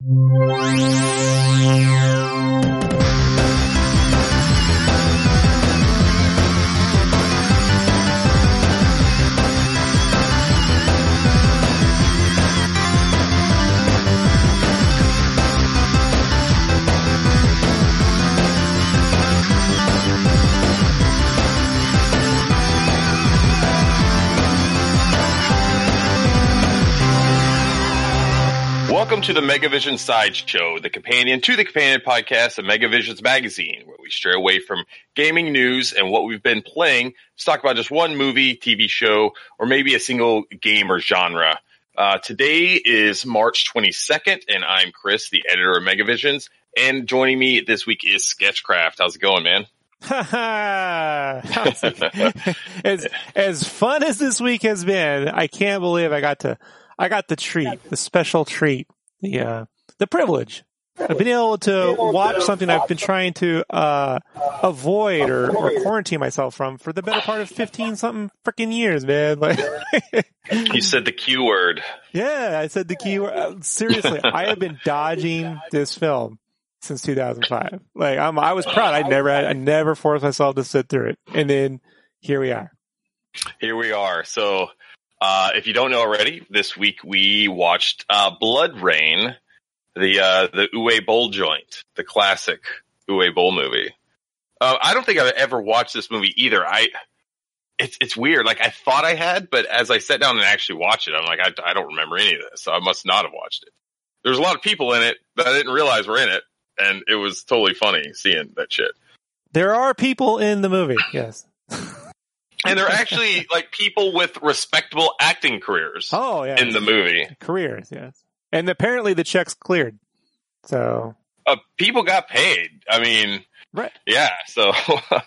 Welcome to the Megavision Sideshow, the companion to the companion podcast of Megavision's magazine, where we stray away from gaming news and what we've been playing to talk about just one movie, TV show, or maybe a single game or genre. Uh, today is March 22nd, and I'm Chris, the editor of Megavisions, and joining me this week is Sketchcraft. How's it going, man? as as fun as this week has been, I can't believe I got to I got the treat, the special treat, the uh, the privilege of being able to watch something I've been trying to uh, avoid or, or quarantine myself from for the better part of fifteen something freaking years, man. Like, you said the Q word. Yeah, I said the key word. Uh, seriously, I have been dodging this film since 2005. Like, I'm, I was proud. I never, had, I never forced myself to sit through it, and then here we are. Here we are. So uh, if you don't know already, this week we watched uh, BloodRayne, the uh, the Uwe Boll joint, the classic Uwe Boll movie. Uh, I don't think I've ever watched this movie either. I it's it's weird. Like I thought I had, but as I sat down and actually watched it, I'm like, I, I don't remember any of this, so I must not have watched it. There's a lot of people in it that I didn't realize were in it, and it was totally funny seeing that shit. There are people in the movie, yes. and they're actually like people with respectable acting careers. Oh yeah, in the movie, careers, yes. And apparently the checks cleared. So uh, people got paid. I mean, right? Yeah. So,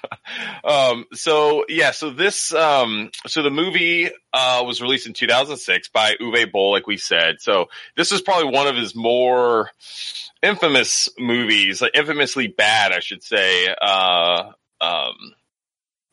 um, so yeah. So this, um, so the movie uh, was released in 2006 by Uwe Boll, like we said. So this is probably one of his more infamous movies, like infamously bad, I should say. Uh, um,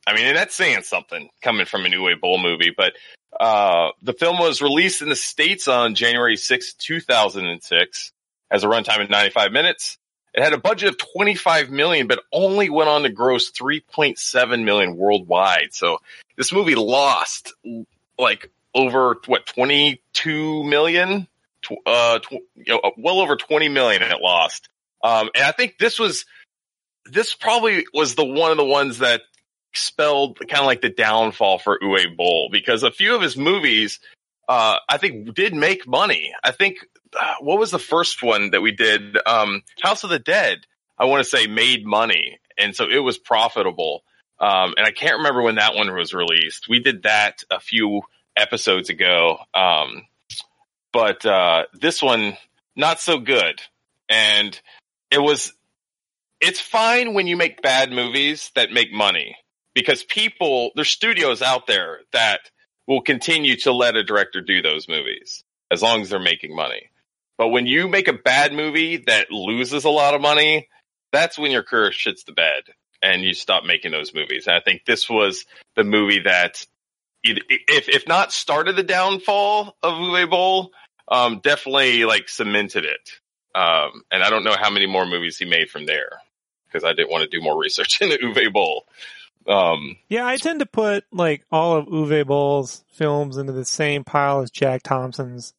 I mean, that's saying something coming from a New Uwe Boll movie, but uh, the film was released in the States on January 6, 2006, as a runtime of 95 minutes. It had a budget of 25 million, but only went on to gross 3.7 million worldwide. So this movie lost like over what 22 million, uh, tw- you know, well over 20 million it lost. Um, and I think this was, this probably was the one of the ones that spelled kind of like the downfall for Uwe Boll because a few of his movies, uh, I think did make money. I think, uh, what was the first one that we did? Um, House of the Dead, I want to say made money. And so it was profitable. Um, and I can't remember when that one was released. We did that a few episodes ago. Um, but, uh, this one, not so good. And it was, it's fine when you make bad movies that make money because people, there's studios out there that will continue to let a director do those movies as long as they're making money. But when you make a bad movie that loses a lot of money, that's when your career shits the bed and you stop making those movies. And I think this was the movie that, if if not started the downfall of Uwe Boll, um, definitely like cemented it. Um, and I don't know how many more movies he made from there because I didn't want to do more research into Uwe Boll. Um, yeah, I tend to put like all of Uwe Boll's films into the same pile as Jack Thompson's,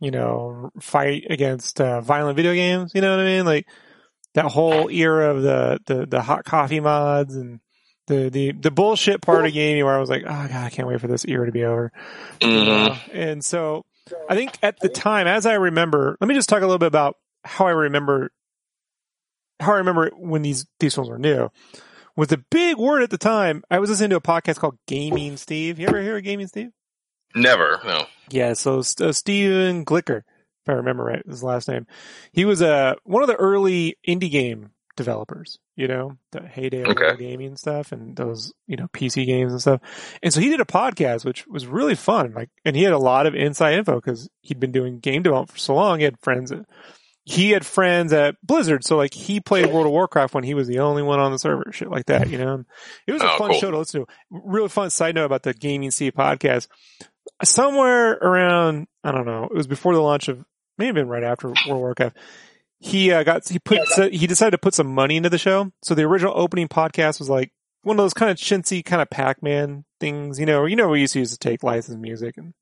you know, fight against uh, violent video games. You know what I mean? Like that whole era of the, the, the hot coffee mods and the, the, the bullshit part of gaming where I was like, oh god, I can't wait for this era to be over. mm-hmm. and so I think at the time, as I remember, let me just talk a little bit about how I remember, how I remember when these, these films were new was a big word at the time. I was listening to a podcast called Gaming Steve. You ever hear of Gaming Steve? Never, no. Yeah, so uh, Stephen Glicker, if I remember right, his last name. He was uh, one of the early indie game developers, you know, the heyday of Okay. gaming stuff and those, you know, PC games and stuff. And so he did a podcast, which was really fun. Like, and he had a lot of inside info because he'd been doing game development for so long. He had friends at, he had friends at Blizzard. So like he played World of Warcraft when he was the only one on the server, shit like that, you know? It was a Oh, fun cool. show to listen to. Really fun side note about the Gaming Steve podcast. Somewhere around, I don't know, it was before the launch of may have been right after World of Warcraft. He uh, got he put he decided to put some money into the show. So the original opening podcast was like one of those kind of chintzy kind of Pac Man things, you know. You know, we used to use to take licensed music and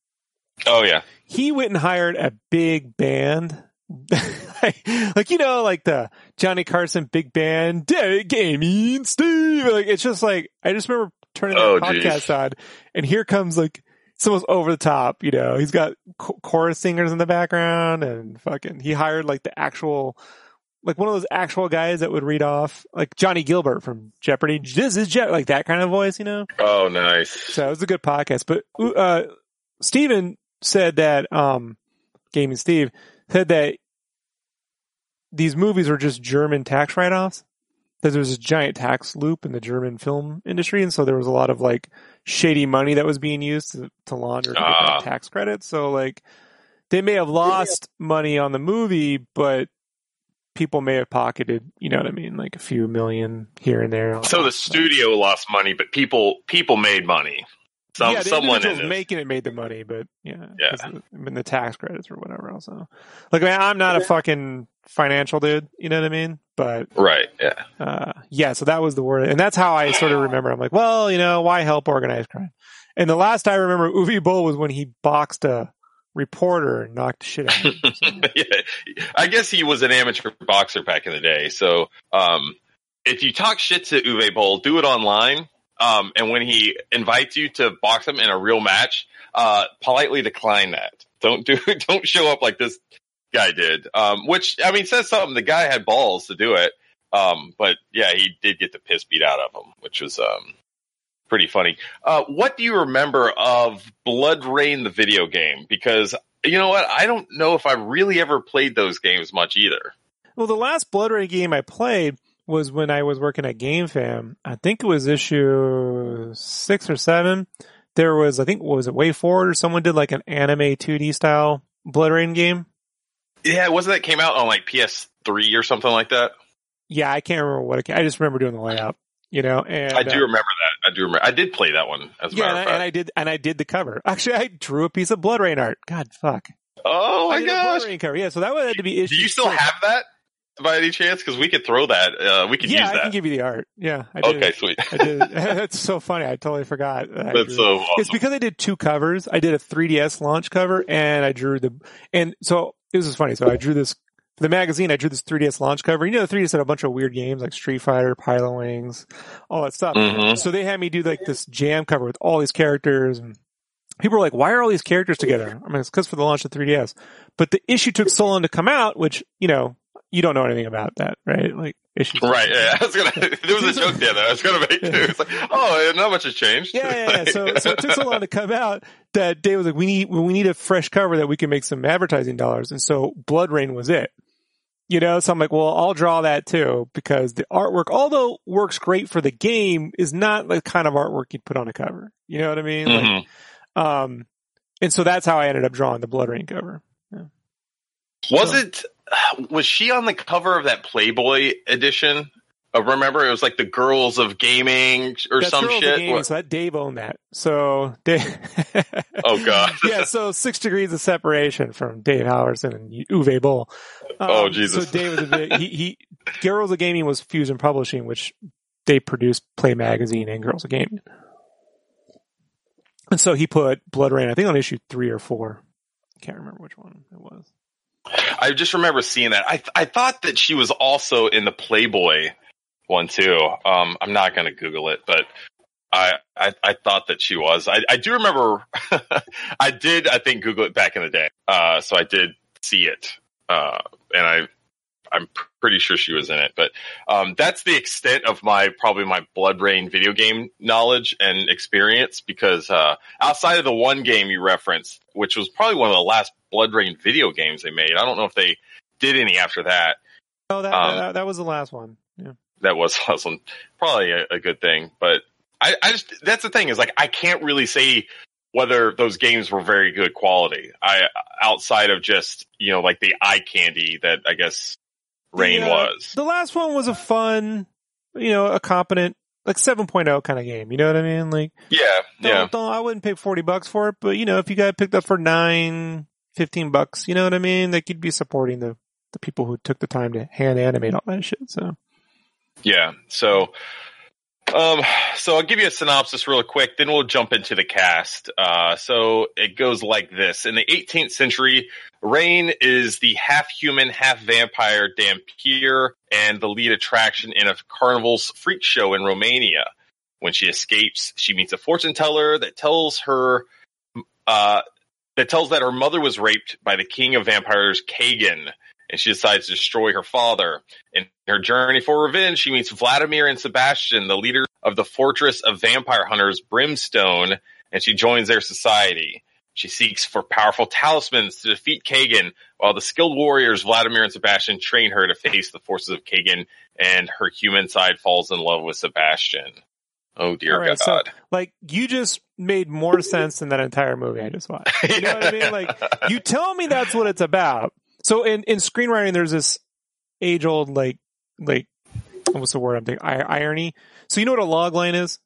Oh yeah. he went and hired a big band. like, you know, like the Johnny Carson big band, Derek Gaming, Steve. Like, it's just like, I just remember turning that Oh, podcast geez. on and here comes like, someone's over the top, you know, he's got cho- chorus singers in the background and fucking, he hired like the actual, like one of those actual guys that would read off, like Johnny Gilbert from Jeopardy. This is Je- like that kind of voice, you know? Oh nice. So it was a good podcast. But uh Steven said that um Gaming Steve said that these movies were just German tax write offs. That there was a giant tax loop in the German film industry, and so there was a lot of like shady money that was being used to, to launder Ah. tax credits. So like they may have lost money on the movie, but people may have pocketed, you know what I mean, like a few million here and there. So the studio lost money, but people people made money. Some yeah, the someone in individuals making it made the money, but yeah, Yeah. 'cause of- I mean the tax credits or whatever else. So, like, man, I'm not a fucking financial dude, you know what I mean? But Right. Yeah. uh, yeah, so that was the word, and that's how I sort of remember. I'm like, well, you know, why help organized crime? And the last I remember Uwe Boll was when he boxed a reporter and knocked the shit out of him. So, yeah. I guess he was an amateur boxer back in the day. So, um, if you talk shit to Uwe Boll, do it online. Um, and when he invites you to box him in a real match, uh, politely decline that. Don't do, don't show up like this guy did. Um, which, I mean, says something. The guy had balls to do it. Um, but yeah, he did get the piss beat out of him, which was, um, pretty funny. Uh, what do you remember of BloodRayne, the video game? Because you know what? I don't know if I really ever played those games much either. well, the last BloodRayne game I played was when I was working at GameFan. I think it was issue six or seven. There was, I think, what was it WayForward or someone did like an anime 2D style BloodRayne game. Yeah, wasn't that came out on like PS3 or something like that? Yeah, I can't remember what it. I just remember doing the layout, you know. And I do uh, remember that. I do remember. I did play that one as a yeah, matter and of I, fact. and I did, and I did the cover. Actually, I drew a piece of BloodRayne art. God, fuck. oh I my Blood gosh! Rain cover. Yeah, so that would have to be Issue Do you still six. have that by any chance? Because we could throw that. Uh, we could Yeah, use that. I can give you the art. Yeah, I did. okay, sweet. I did. That's so funny. I totally forgot. that That's so It's because I did two covers. I did a 3DS launch cover and I drew the, and so this is funny. So I drew this, for the magazine, I drew this 3DS launch cover. You know, the 3DS had a bunch of weird games like Street Fighter, Pilotwings, all that stuff. Mhm. So they had me do like this jam cover with all these characters and people were like, why are all these characters together? I mean, it's because for the launch of 3DS, but the issue took so long to come out, which, you know, you don't know anything about that, right? Like issues. Right, yeah. I was gonna. There was a joke there that I was gonna make too. It's like, oh, not much has changed. Yeah, yeah, yeah. So, so it took so long to come out that Dave was like, "We need, we need a fresh cover that we can make some advertising dollars." And so, BloodRayne was it. You know, so I'm like, "Well, I'll draw that too because the artwork, although works great for the game, is not the kind of artwork you'd put on a cover." You know what I mean? Like, Mhm. um, and so that's how I ended up drawing the BloodRayne cover. Was it? Was she on the cover of that Playboy edition? Uh, remember, it was like the Girls of Gaming or That's some Girls of shit. Gaming, What- so that Dave owned that. So Dave. Oh god. yeah, so six degrees of separation from Dave Halverson and Uwe Boll. Um, Oh, Jesus. So Dave was a big, he, he, Girls of Gaming was Fusion Publishing, which they produced Play Magazine and Girls of Gaming. And so he put BloodRayne, I think on issue three or four. I can't remember which one it was. I just remember seeing that. I I thought that she was also in the Playboy one too. Um, I'm not going to Google it, but I, I I thought that she was. I I do remember. I did. I think Google it back in the day. Uh, so I did see it. Uh, and I I'm pretty sure she was in it. But um, that's the extent of my probably my BloodRayne video game knowledge and experience because uh, outside of the one game you referenced, which was probably one of the last BloodRayne video games they made, I don't know if they did any after that. Oh, that, Um, that, that was the last one. Yeah. That was awesome. Probably a, a good thing, but I, I just that's the thing is like I can't really say whether those games were very good quality. I outside of just you know like the eye candy that I guess Rain The, uh, was. The last one was a fun, you know, a competent, like 7.0 kind of game. You know what I mean? Like, Yeah, don't, yeah. don't, I wouldn't pay 40 bucks for it, but you know, if you got picked up for nine, fifteen bucks. You know what I mean? Like you'd be supporting the the people who took the time to hand animate all that shit. So Yeah. So, um, so I'll give you a synopsis real quick, then we'll jump into the cast. Uh, so it goes like this. In the 18th century, Rayne is the half human, half vampire dhampir and the lead attraction in a carnival's freak show in Romania. When she escapes, she meets a fortune teller that tells her, uh, that tells that her mother was raped by the king of vampires, Kagan, and she decides to destroy her father. In her journey for revenge, she meets Vladimir and Sebastian, the leader of the fortress of vampire hunters, Brimstone, and she joins their society. She seeks for powerful talismans to defeat Kagan, while the skilled warriors Vladimir and Sebastian train her to face the forces of Kagan, and her human side falls in love with Sebastian. Oh dear right, so- God. like you just made more sense than that entire movie I just watched. You know what I mean? Like you tell me that's what it's about. So in in screenwriting, there's this age old like like what's the word I'm thinking? I- irony. So you know what a log line is?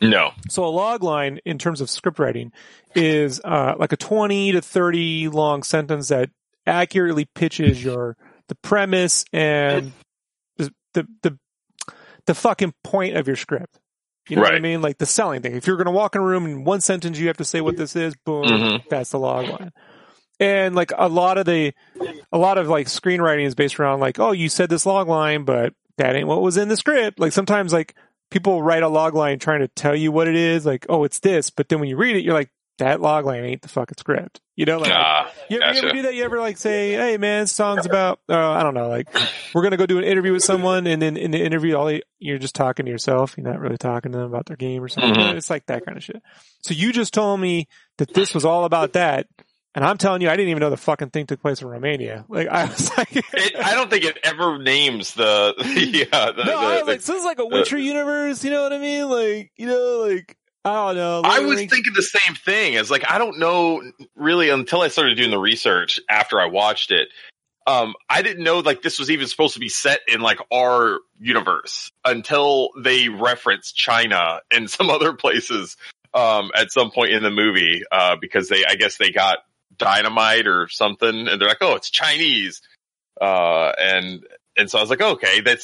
no. So a log line in terms of script writing is uh, like a 20 to 30 long sentence that accurately pitches your the premise and the the the, the fucking point of your script. You know what I mean? Like the selling thing. If you're going to walk in a room in one sentence, you have to say what this is. Boom. Mhm. That's the log line. And like a lot of the, a lot of like screenwriting is based around like, oh, you said this log line, but that ain't what was in the script. Like sometimes like people write a log line trying to tell you what it is, like, oh, it's this, but then when you read it, you're like, that log line ain't the fucking script. You know, like Ah, you, you ever do that? You ever like say, "Hey, man, this song's about uh, I don't know, like we're gonna go do an interview with someone, and then in the interview, all you- you're just talking to yourself. You're not really talking to them about their game or something. Mhm. It's like that kind of shit. So you just told me that this was all about that, and I'm telling you, I didn't even know the fucking thing took place in Romania. Like I was like, It, I don't think it ever names the yeah. The, no, the- I was the- like, so this is like a Witcher universe. You know what I mean? Like, you know, like I don't know. I of the was thinking the same thing. As like I don't know really until I started doing the research after I watched it. Um, I didn't know like this was even supposed to be set in like our universe until they reference China and some other places um, at some point in the movie uh, because they I guess they got dynamite or something and they're like oh it's Chinese uh, and and so I was like okay that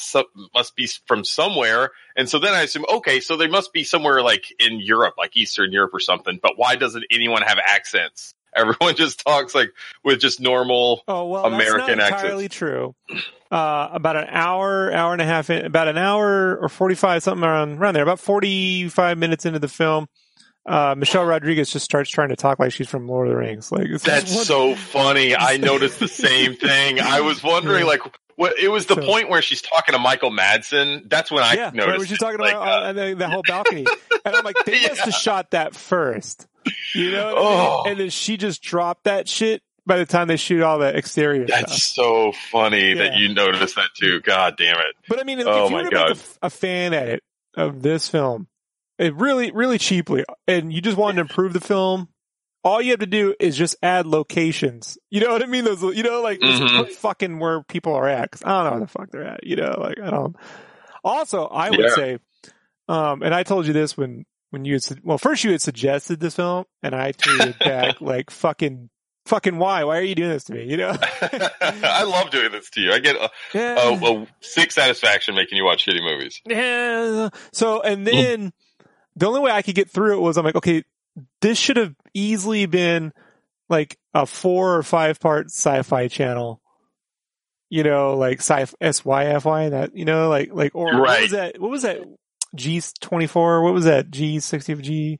must be from somewhere and so then I assume, okay, so they must be somewhere like in Europe, like Eastern Europe or something. But why doesn't anyone have accents? Everyone just talks like with just normal. Oh well, American that's not accents. entirely true. Uh, about an hour, hour and a half, in, about an hour or forty-five, something around around there. About forty-five minutes into the film, uh, Michelle Rodriguez just starts trying to talk like she's from Lord of the Rings. Like That's so funny. I noticed the same thing. I was wondering, Yeah. like, what? It was the So- point where she's talking to Michael Madsen. That's when I yeah, noticed. right when she's talking Like, about uh, uh, the, the whole balcony, and I'm like, they must have shot that first, you know? what I mean? Oh. And then she just dropped that shit by the time they shoot all the exterior stuff. that's so funny that you noticed that too. God damn it. But I mean, if Oh you my were to make a a, fan edit of this film, it really, really cheaply, and you just wanted to improve the film, all you have to do is just add locations. You know what I mean? Those, you know, like Mhm. put fucking where people are at. Cause I don't know where the fuck they're at. You know, like I don't. Also, I would Yeah. say, um, and I told you this when when you had, su- well, first you had suggested this film, and I tweeted back like fucking. Fucking why? Why are you doing this to me? You know? I love doing this to you. I get a, Yeah. a, a sick satisfaction making you watch shitty movies. Yeah. So, and then the only way I could get through it was I'm like, okay, this should have easily been like a four or five part sci-fi channel. You know, like sci SYFY that, you know, like, like, or what was that? What was that? G24? What was that? G sixty of G?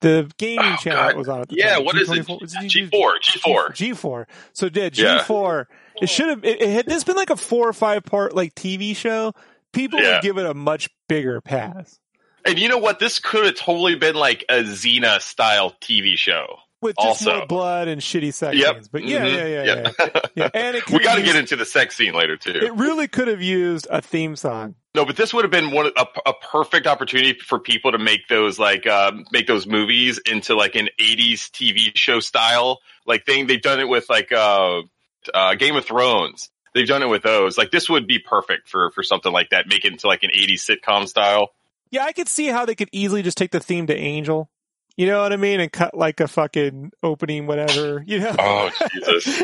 The gaming Oh, channel God. that was on at the Yeah, time. what is it? G24? Was it G4, G4. G4. So yeah, Yeah. G4. It should have. It, it had this been like a four or five part like TV show, people Yeah. would give it a much bigger pass. And you know what? This could have totally been like a Xena style TV show. With just Also. more blood and shitty sex Yep. scenes. But yeah, Mhm. yeah, yeah, yeah, yeah. And it we got to get into the sex scene later too. It really could have used a theme song. no, but this would have been one a, a perfect opportunity for people to make those like um, make those movies into like an '80s TV show style like thing. They've done it with like uh, uh, Game of Thrones. They've done it with those. Like this would be perfect for for something like that. Make it into like an '80s sitcom style. Yeah, I could see how they could easily just take the theme to Angel You know what I mean? And cut like a fucking opening, whatever. You know? Oh Jesus!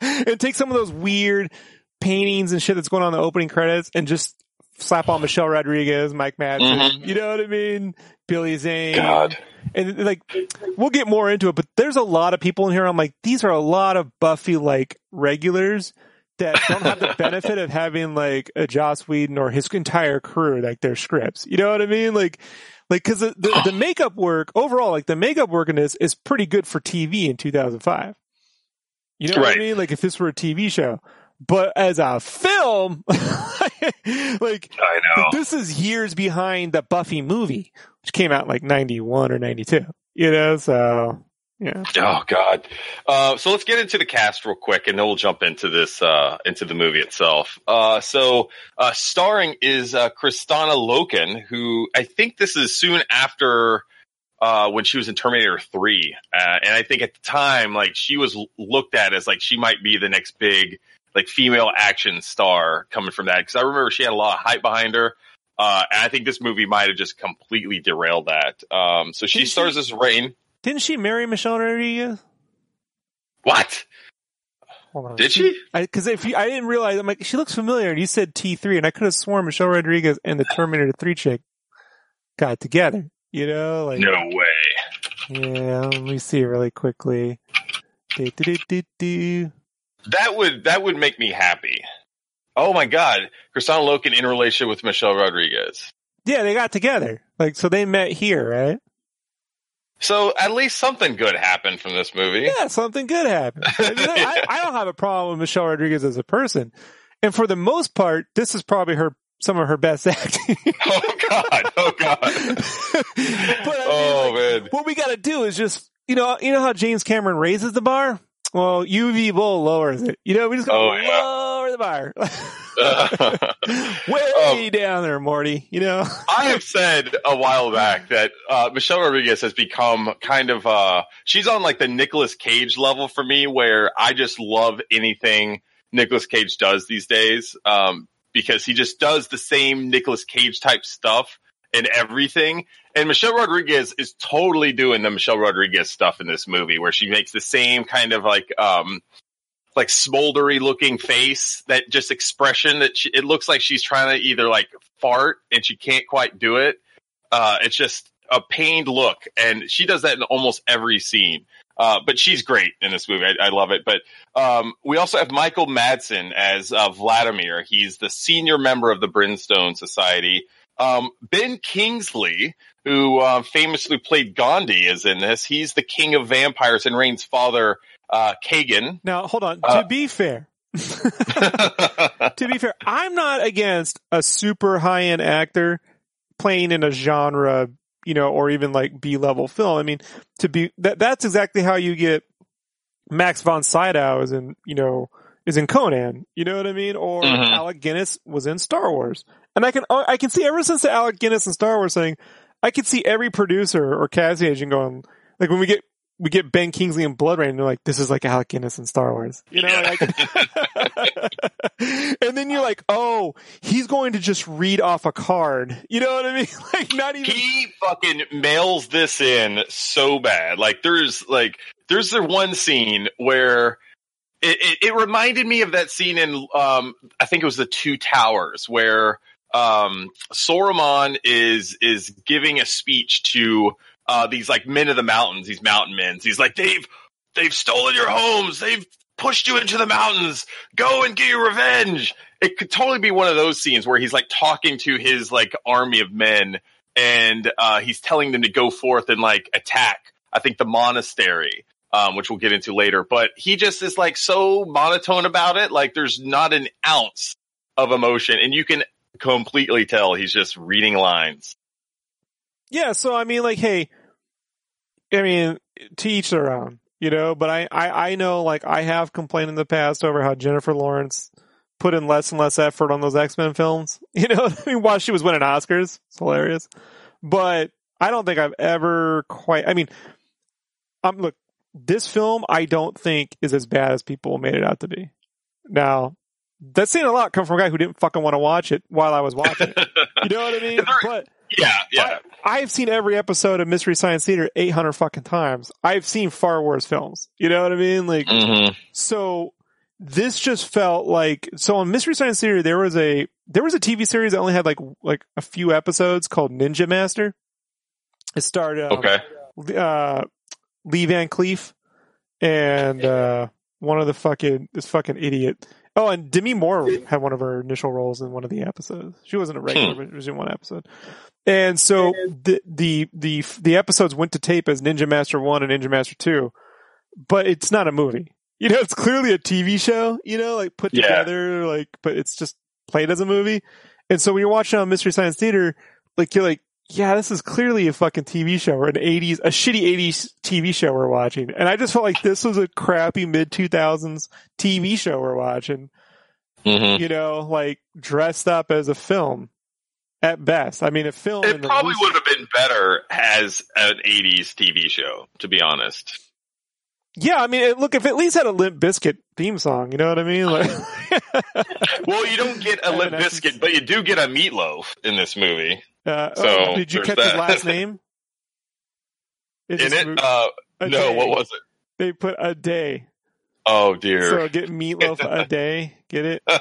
and take some of those weird paintings and shit that's going on in the opening credits and just slap on Michelle Rodriguez, Mike Madsen. Mhm. You know what I mean? Billy Zane. God. And like, we'll get more into it, but there's a lot of people in here. I'm like, these are a lot of Buffy like regulars that don't have the benefit of having like a Joss Whedon or his entire crew, like their scripts. You know what I mean? Like, like, cause the, the, the makeup work overall, like the makeup work in this is pretty good for TV in 2005. You know what I mean? Like if this were a TV show, but as a film, like I know. this is years behind the Buffy movie, which came out like 91 or 92. You know, so yeah. Oh God. Uh, so let's get into the cast real quick, and then we'll jump into this uh, into the movie itself. Uh, so uh, starring is uh, Kristanna Loken, who I think this is soon after uh, when she was in Terminator Three, uh, and I think at the time, like she was looked at as like she might be the next big like female action star coming from that because I remember she had a lot of hype behind her. Uh, and I think this movie might have just completely derailed that. Um, so she stars as Rayne. Didn't she marry Michelle Rodriguez? What? Hold on. Did she? Because if you, I didn't realize, I'm like, she looks familiar. And you said T3, and I could have sworn Michelle Rodriguez and the Terminator 3 chick got together. You know, like No way. yeah. Let me see really quickly. Do, do, do, do. That would that would make me happy. Oh my god, Kristanna Loken in relation with Michelle Rodriguez. Yeah, they got together. Like, so they met here, right? So at least something good happened from this movie. Yeah, something good happened. I, mean, I, I don't have a problem with Michelle Rodriguez as a person, and for the most part, this is probably her some of her best acting. Oh god. Oh god. but I mean, Oh like, man. what we got to do is just you know you know how James Cameron raises the bar. Well, Uwe Boll lowers it. You know, we just got Oh, yeah. The bar way down there, Morty. You know, I have said a while back that uh, Michelle Rodriguez has become kind of uh, she's on like the Nicolas Cage level for me, where I just love anything Nicolas Cage does these days um, because he just does the same Nicolas Cage type stuff in everything. And Michelle Rodriguez is totally doing the Michelle Rodriguez stuff in this movie, where she makes the same kind of like um, like smoldery looking face, that just expression that she, it looks like she's trying to either like fart and she can't quite do it. Uh, it's just a pained look, and she does that in almost every scene. Uh, but she's great in this movie. I, I love it. But um, we also have Michael Madsen as uh, Vladimir. He's the senior member of the Brimstone Society. Um, ben Kingsley, who uh, famously played Gandhi, is in this. He's the king of vampires and Rayne's father, uh, Kagan. now hold on. Uh, to be fair, to be fair, I'm not against a super high end actor playing in a genre, you know, or even like B level film. I mean, to be that that's exactly how you get Max von Sydow is in, you know, is in Conan. You know what I mean? Or Mhm. Alec Guinness was in Star Wars. And I can I can see ever since the Alec Guinness and Star Wars thing, I could see every producer or casting agent going like when we get we get Ben Kingsley and BloodRayne, and they're like, this is like Alec Guinness in Star Wars. You know, Yeah. like, and then you're like, oh, he's going to just read off a card. You know what I mean? Like, not even. he fucking mails this in so bad. Like there's like there's the one scene where it, it, it reminded me of that scene in um I think it was the Two Towers where um Saruman is is giving a speech to uh these like men of the mountains, these mountain men. He's like they've they've stolen your homes, they've pushed you into the mountains. Go and get your revenge. It could totally be one of those scenes where he's like talking to his like army of men and uh, he's telling them to go forth and like attack. I think the monastery, um, which we'll get into later. But he just is like so monotone about it. Like there's not an ounce of emotion, and you can completely tell he's just reading lines. Yeah, so I mean, like, hey, I mean, to each their own, you know. But I, I, I know, like, I have complained in the past over how Jennifer Lawrence put in less and less effort on those X Men films. You know, I mean, while she was winning Oscars, it's hilarious. But I don't think I've ever quite. I mean, I'm look, this film I don't think is as bad as people made it out to be. Now, that's saying a lot come from a guy who didn't fucking want to watch it while I was watching it. You know what I mean? There- But Yeah, yeah. I, I've seen every episode of Mystery Science Theater 800 fucking times. I've seen far worse films. You know what I mean? Like, hmm so this just felt like so on Mystery Science Theater there was a there was a TV series that only had like like a few episodes called Ninja Master. It starred um, Okay. uh, Lee Van Cleef and uh, one of the fucking this fucking idiot. Oh, and Demi Moore had one of her initial roles in one of the episodes. She wasn't a regular, but she was in one episode. And so the the the the episodes went to tape as Ninja Master One and Ninja Master Two, but it's not a movie. You know, it's clearly a TV show. You know, like put Yeah. together, like, but it's just played as a movie. And so when you're watching on Mystery Science Theater, like you're like, yeah, this is clearly a fucking TV show or an 80s, a shitty 80s TV show we're watching. And I just felt like this was a crappy mid 2000s TV show we're watching, hmm you know, like dressed up as a film at best. I mean, a film. It probably loose- would have been better as an '80s TV show, to be honest. Yeah, I mean, it, look, if it at least had a Limp Bizkit theme song, you know what I mean? Like, Well, you don't get a Limp Bizkit, but you do get a Meatloaf in this movie. uh, oh, So, did you catch his last name? In it, uh, no, day. what was it? They put a day. Oh dear. So get meatloaf a day. Get it?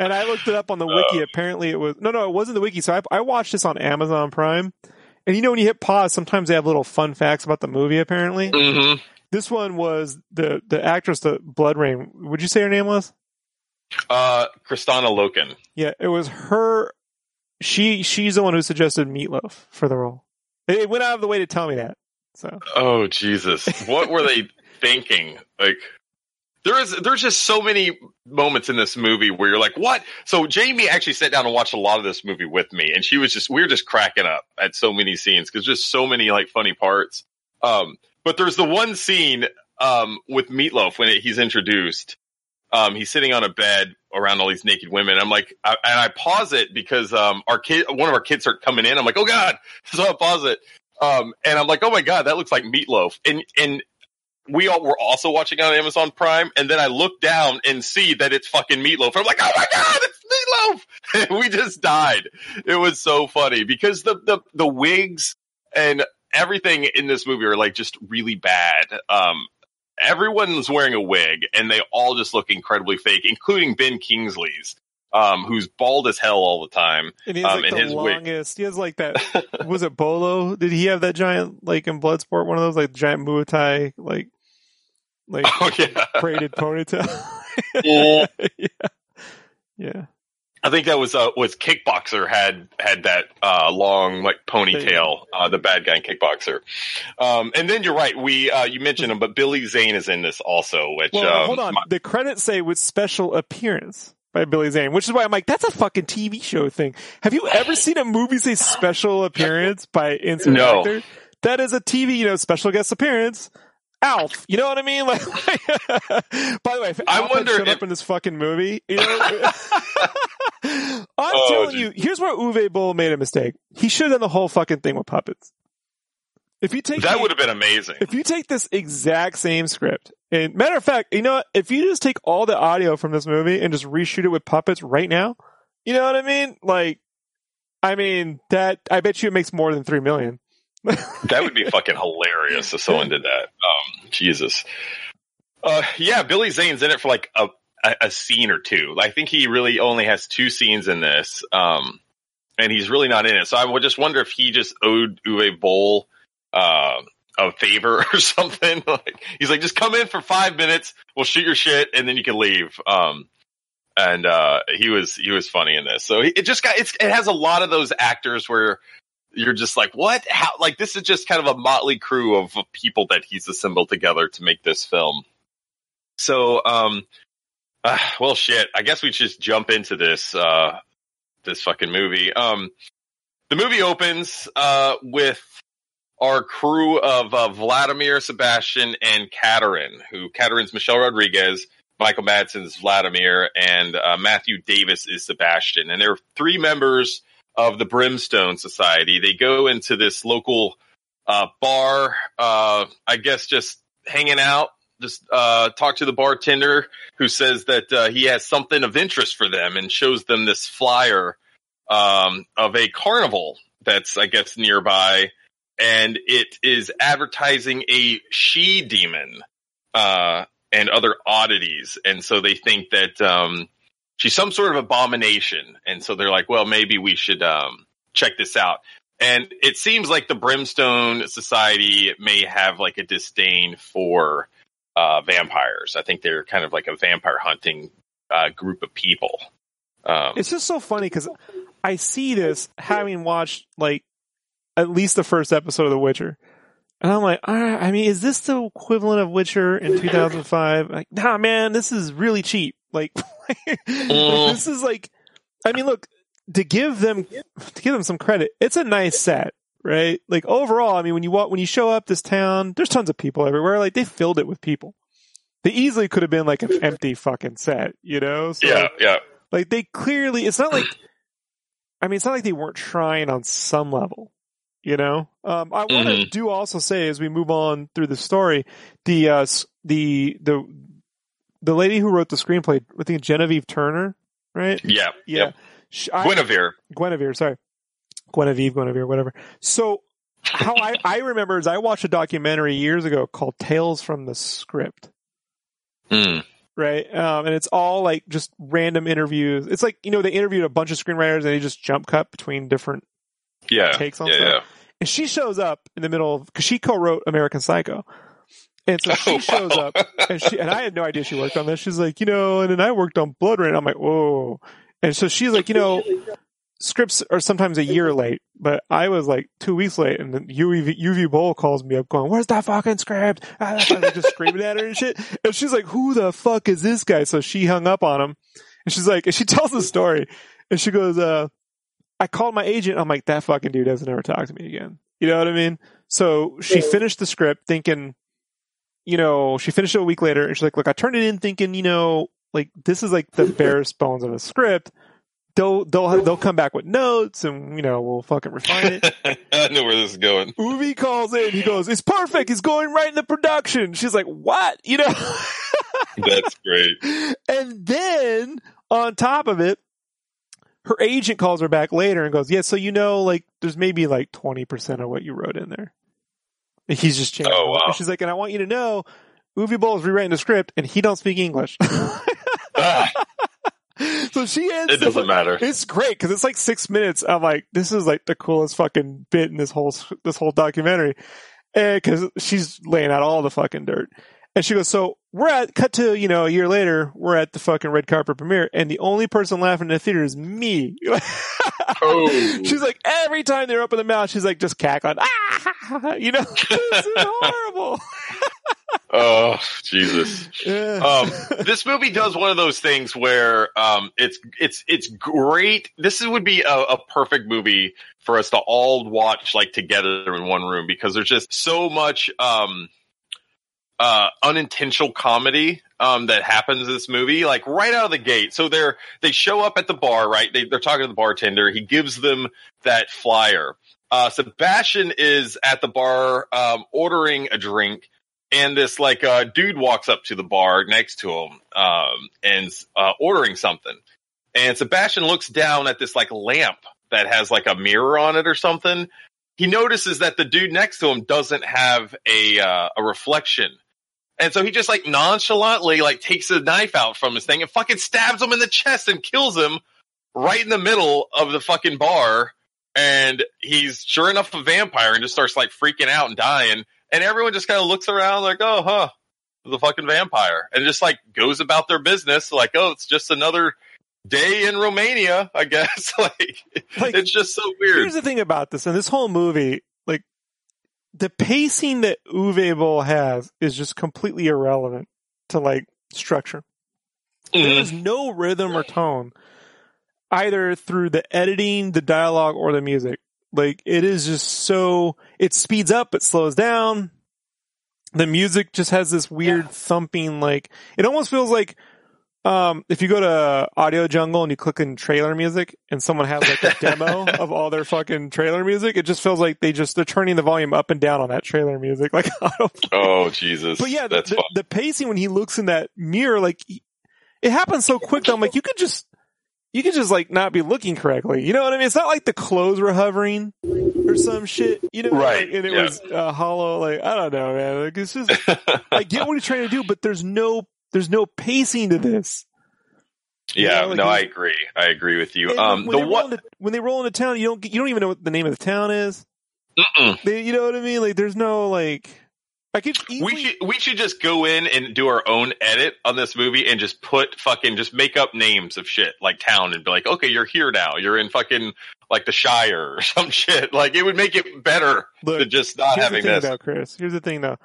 And I looked it up on the wiki. Apparently it was, no, no, it wasn't the wiki. So I, I watched this on Amazon Prime. And you know, when you hit pause, sometimes they have little fun facts about the movie, apparently. hmm This one was the, the actress, the BloodRayne. Would you say her name was? Uh, Kristanna Loken. Yeah, it was her. She, she's the one who suggested meatloaf for the role. It went out of the way to tell me that. So, Oh Jesus! What were they thinking? Like, there is there's just so many moments in this movie where you're like, what? So Jamie actually sat down and watched a lot of this movie with me, and she was just we were just cracking up at so many scenes because just so many like funny parts. Um, but there's the one scene um with Meatloaf when it, he's introduced. Um, he's sitting on a bed around all these naked women. I'm like, I, and I pause it because um our kid, one of our kids start coming in. I'm like, oh god! So I pause it. Um, and I'm like, oh my god, that looks like Meatloaf. And and we all were also watching on Amazon Prime, and then I look down and see that it's fucking Meatloaf. I'm like, oh my god, it's Meatloaf! We just died. It was so funny because the the the wigs and everything in this movie are like just really bad. Um, everyone's wearing a wig, and they all just look incredibly fake, including Ben Kingsley's. Um, who's bald as hell all the time. and he has Um, like the his wig. longest, he has like that, was it Bolo? Did he have that giant, like in Bloodsport, one of those like giant Muay Thai, like, like Oh yeah. braided ponytail? Yeah. yeah. Yeah. I think that was uh, was Kickboxer had had that uh, long like ponytail. Uh, the bad guy in Kickboxer. Um, and then you're right. We uh, you mentioned him, but Billy Zane is in this also. Which Well, um, hold on. my- the credits say with special appearance by Billy Zane, which is why I'm like, that's a fucking TV show thing. Have you ever seen a movie say special appearance by insert No. actor? That is a TV, you know, special guest appearance. Alf, you know what I mean? Like, by the way, if I Alf wonder showed if- up in this fucking movie, you know, I'm Oh, telling geez. you, here's where Uwe Boll made a mistake. He should have done the whole fucking thing with puppets. If you take that the- would have been amazing. if you take this exact same script, and matter of fact, you know, what? if you just take all the audio from this movie and just reshoot it with puppets right now, you know what I mean? Like, I mean that I bet you it makes more than three million. That would be fucking hilarious if someone did that. Um, Jesus. Uh, yeah, Billy Zane's in it for like a, a, a scene or two. I think he really only has two scenes in this. Um, and he's really not in it. So I would just wonder if he just owed Uwe Boll, uh, a favor or something. like, he's like, just come in for five minutes. We'll shoot your shit and then you can leave. Um, and, uh, he was, he was funny in this. So it just got, it's, it has a lot of those actors where, you're just like, what? How? Like, this is just kind of a motley crew of people that he's assembled together to make this film. So, um, uh, well, shit. I guess we just jump into this, uh, this fucking movie. Um, the movie opens, uh, with our crew of, uh, Vladimir, Sebastian, and Katarin, who Katarin's Michelle Rodriguez, Michael Madsen's Vladimir, and, uh, Matthew Davis is Sebastian. And they're three members of the Brimstone Society. They go into this local uh, bar, uh, I guess just hanging out, just uh, talk to the bartender who says that uh, he has something of interest for them and shows them this flyer um, of a carnival that's I guess nearby, and it is advertising a she demon uh, and other oddities, and so they think that um, she's some sort of abomination, and so they're like, well, maybe we should um, check this out. And it seems like the Brimstone Society may have like a disdain for uh, vampires. I think they're kind of like a vampire hunting uh, group of people. Um, It's just so funny because I see this having watched like at least the first episode of The Witcher. And I'm like, all right, I mean, is this the equivalent of Witcher in 2005? Like, nah, man, this is really cheap. Like, Mm. this is like, I mean, look, to give them, to give them some credit, it's a nice set, right? Like overall, I mean, when you walk, when you show up this town, there's tons of people everywhere. Like they filled it with people. They easily could have been like an empty fucking set, you know? So, yeah, yeah. like they clearly, it's not like, I mean, it's not like they weren't trying on some level, you know? Um, I want to Mhm. do also say as we move on through the story, the, uh, the, the, the lady who wrote the screenplay, I think Genevieve Turner, right? Yeah, Yeah. Yep. Sh- I- Guinevere. Guinevere, sorry. Guinevere, Guinevere, whatever. So how I, I remember is I watched a documentary years ago called Tales from the Script Mm. right? Um, and it's all like just random interviews. It's like you know they interviewed a bunch of screenwriters and they just jump cut between different. Yeah, Takes on yeah, stuff. And she shows up in the middle of because she co-wrote American Psycho, and so she Oh, shows wow. up and she and I had no idea she worked on this. She's like, you know, and then I worked on BloodRayne. I'm like, whoa. And so she's like, you know, scripts are sometimes a year late, but I was like two weeks late, and then Uwe, Uwe Boll calls me up going, where's that fucking script? Ah, I'm just screaming at her and shit. And she's like, who the fuck is this guy? So she hung up on him, and she's like, and she tells the story, and she goes, uh, I called my agent. I'm like, that fucking dude doesn't ever talk to me again. You know what I mean? So she finished the script thinking, you know, she finished it a week later, and she's like, look, I turned it in thinking, you know, like this is like the barest bones of a script. They'll they'll they'll come back with notes, and you know we'll fucking refine it. I know where this is going. Uwe calls in. He goes, "It's perfect. It's going right into production." She's like, "What?" You know. That's great. and then on top of it, her agent calls her back later and goes, "Yeah, so you know, like there's maybe like twenty percent of what you wrote in there. And he's just changing." Oh, wow. She's like, "And I want you to know." Uwe Boll is rewriting the script and he don't speak English. Ah, so she ends it doesn't matter. It's great because it's like six minutes. I'm like, this is like the coolest fucking bit in this whole this whole documentary, because she's laying out all the fucking dirt, and she goes, "So we're at cut to you know a year later, we're at the fucking red carpet premiere, and the only person laughing in the theater is me." Oh. She's like, every time they're open the mouth, she's like just cackling, ah, you know, this is horrible. Oh, Jesus. Yeah. um, this movie does one of those things where um, it's it's it's great. This would be a, a perfect movie for us to all watch like together in one room because there's just so much um, uh, unintentional comedy um, that happens in this movie, like right out of the gate. So they're they show up at the bar, right? They, they're talking to the bartender. He gives them that flyer. Uh, Sebastian is at the bar um, ordering a drink and this like uh, dude walks up to the bar next to him um, and uh, ordering something and sebastian looks down at this like lamp that has like a mirror on it or something he notices that the dude next to him doesn't have a uh, a reflection and so he just like nonchalantly like takes a knife out from his thing and fucking stabs him in the chest and kills him right in the middle of the fucking bar and he's sure enough a vampire and just starts like freaking out and dying and everyone just kind of looks around like, oh, huh, the fucking vampire, and just like goes about their business, like, oh, it's just another day in Romania, I guess. like, Like, it's just so weird. Here's the thing about this, and this whole movie, the pacing that Uwe Boll has is just completely irrelevant to like structure. Mhm. There's no rhythm or tone either through the editing, the dialogue, or the music. Like it is just so it speeds up, it slows down. The music just has this weird thumping, like it almost feels like um, if you go to Audio Jungle and you click in trailer music and someone has like a demo of all their fucking trailer music, it just feels like they just they're turning the volume up and down on that trailer music. Like Oh Jesus! but yeah, the, that's the, fun. the pacing when he looks in that mirror, like it happens so quick that I'm like, you could just you could just like not be looking correctly. You know what I mean? It's not like the clothes were hovering or some shit. You know, Right, Like, and it yeah. was uh, hollow. Like I don't know, man. Like it's just I get what he's trying to do, but there's no there's no pacing to this. yeah, know, like no, I agree. I agree with you. Um, when, the they roll what? into, when they roll into town, you don't you don't even know what the name of the town is. They, you know what I mean? Like there's no like I could easily We should we should just go in and do our own edit on this movie and just put fucking just make up names of shit like town and be like, okay, you're here now. You're in fucking like the Shire or some shit. Like it would make it better look. than just not having the thing this. though, Chris. Here's the thing though.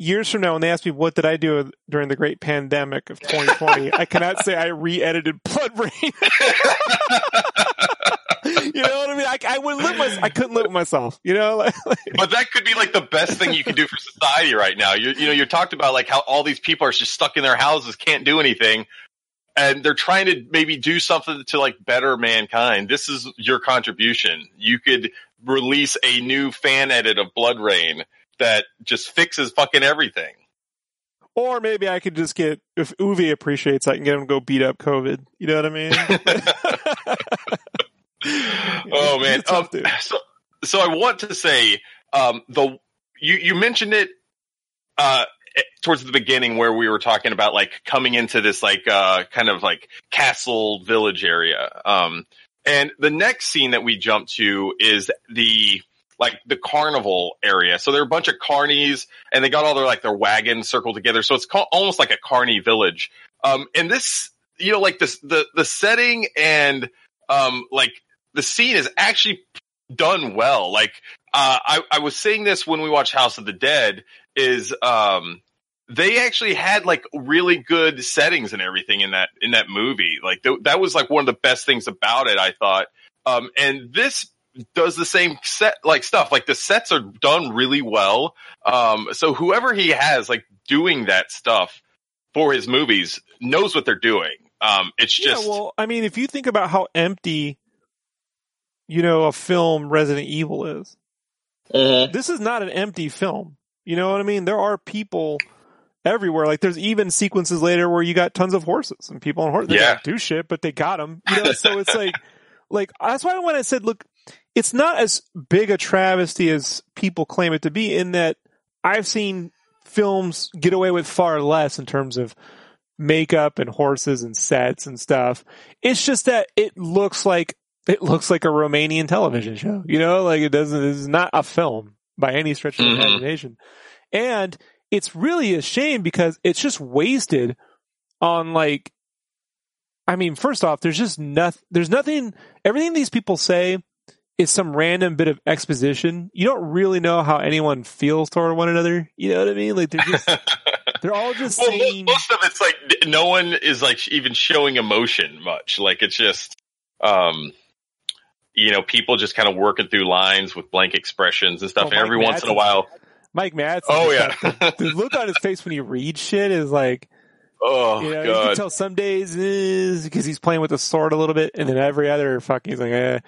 Years from now, when they ask me what did I do during the great pandemic of 2020, I cannot say I re-edited BloodRayne. you know what I mean? I, I wouldn't live I couldn't live with myself. You know, But that could be like the best thing you can do for society right now. You you know, you talked about like how all these people are just stuck in their houses, can't do anything, and they're trying to maybe do something to like better mankind. This is your contribution. You could release a new fan edit of BloodRayne that just fixes fucking everything. or maybe I could just get if Uwe appreciates, I can get him to go beat up COVID. You know what I mean? oh man. He's a tough Um, so, so I want to say, um, the, you, you mentioned it, uh, towards the beginning where we were talking about like coming into this like, uh, kind of like castle village area. Um, and the next scene that we jump to is the, like the carnival area. So there are a bunch of carnies and they got all their like their wagons circled together. So it's almost like a carny village. Um, and this, you know, like this, the, the setting and, um, like the scene is actually done well. Like, uh, I, I was saying this when we watched House of the Dead is, um, they actually had like really good settings and everything in that, in that movie. Like th- that was like one of the best things about it, I thought. Um, and this does the same set, like stuff, like the sets are done really well. Um, so whoever he has like doing that stuff for his movies knows what they're doing. Um, it's just, yeah, well, I mean, if you think about how empty, you know, a film Resident Evil is, this is not an empty film. You know what I mean? There are people everywhere. Like there's even sequences later where you got tons of horses and people on horses. They Yeah. don't do shit, but they got them. You know, so it's like, like that's why when I said, look, it's not as big a travesty as people claim it to be. In that I've seen films get away with far less in terms of makeup and horses and sets and stuff. It's just that it looks like it looks like a Romanian television show. You know, like it doesn't. It's not a film by any stretch of the Mhm. imagination, and it's really a shame because it's just wasted on like. I mean, first off, there's just nothing. There's nothing. Everything these people say is some random bit of exposition. You don't really know how anyone feels toward one another. You know what I mean? Like they're just they're all just well, saying. most of it's like no one is like even showing emotion much. Like it's just, um, you know, people just kind of working through lines with blank expressions and stuff. Oh, and every Mike once in a while, Mike Madsen. Oh, yeah. got- the, look on his face when he reads shit is like, oh you know, you can tell some days is because he's playing with the sword a little bit, and then every other fuck he's like, eh.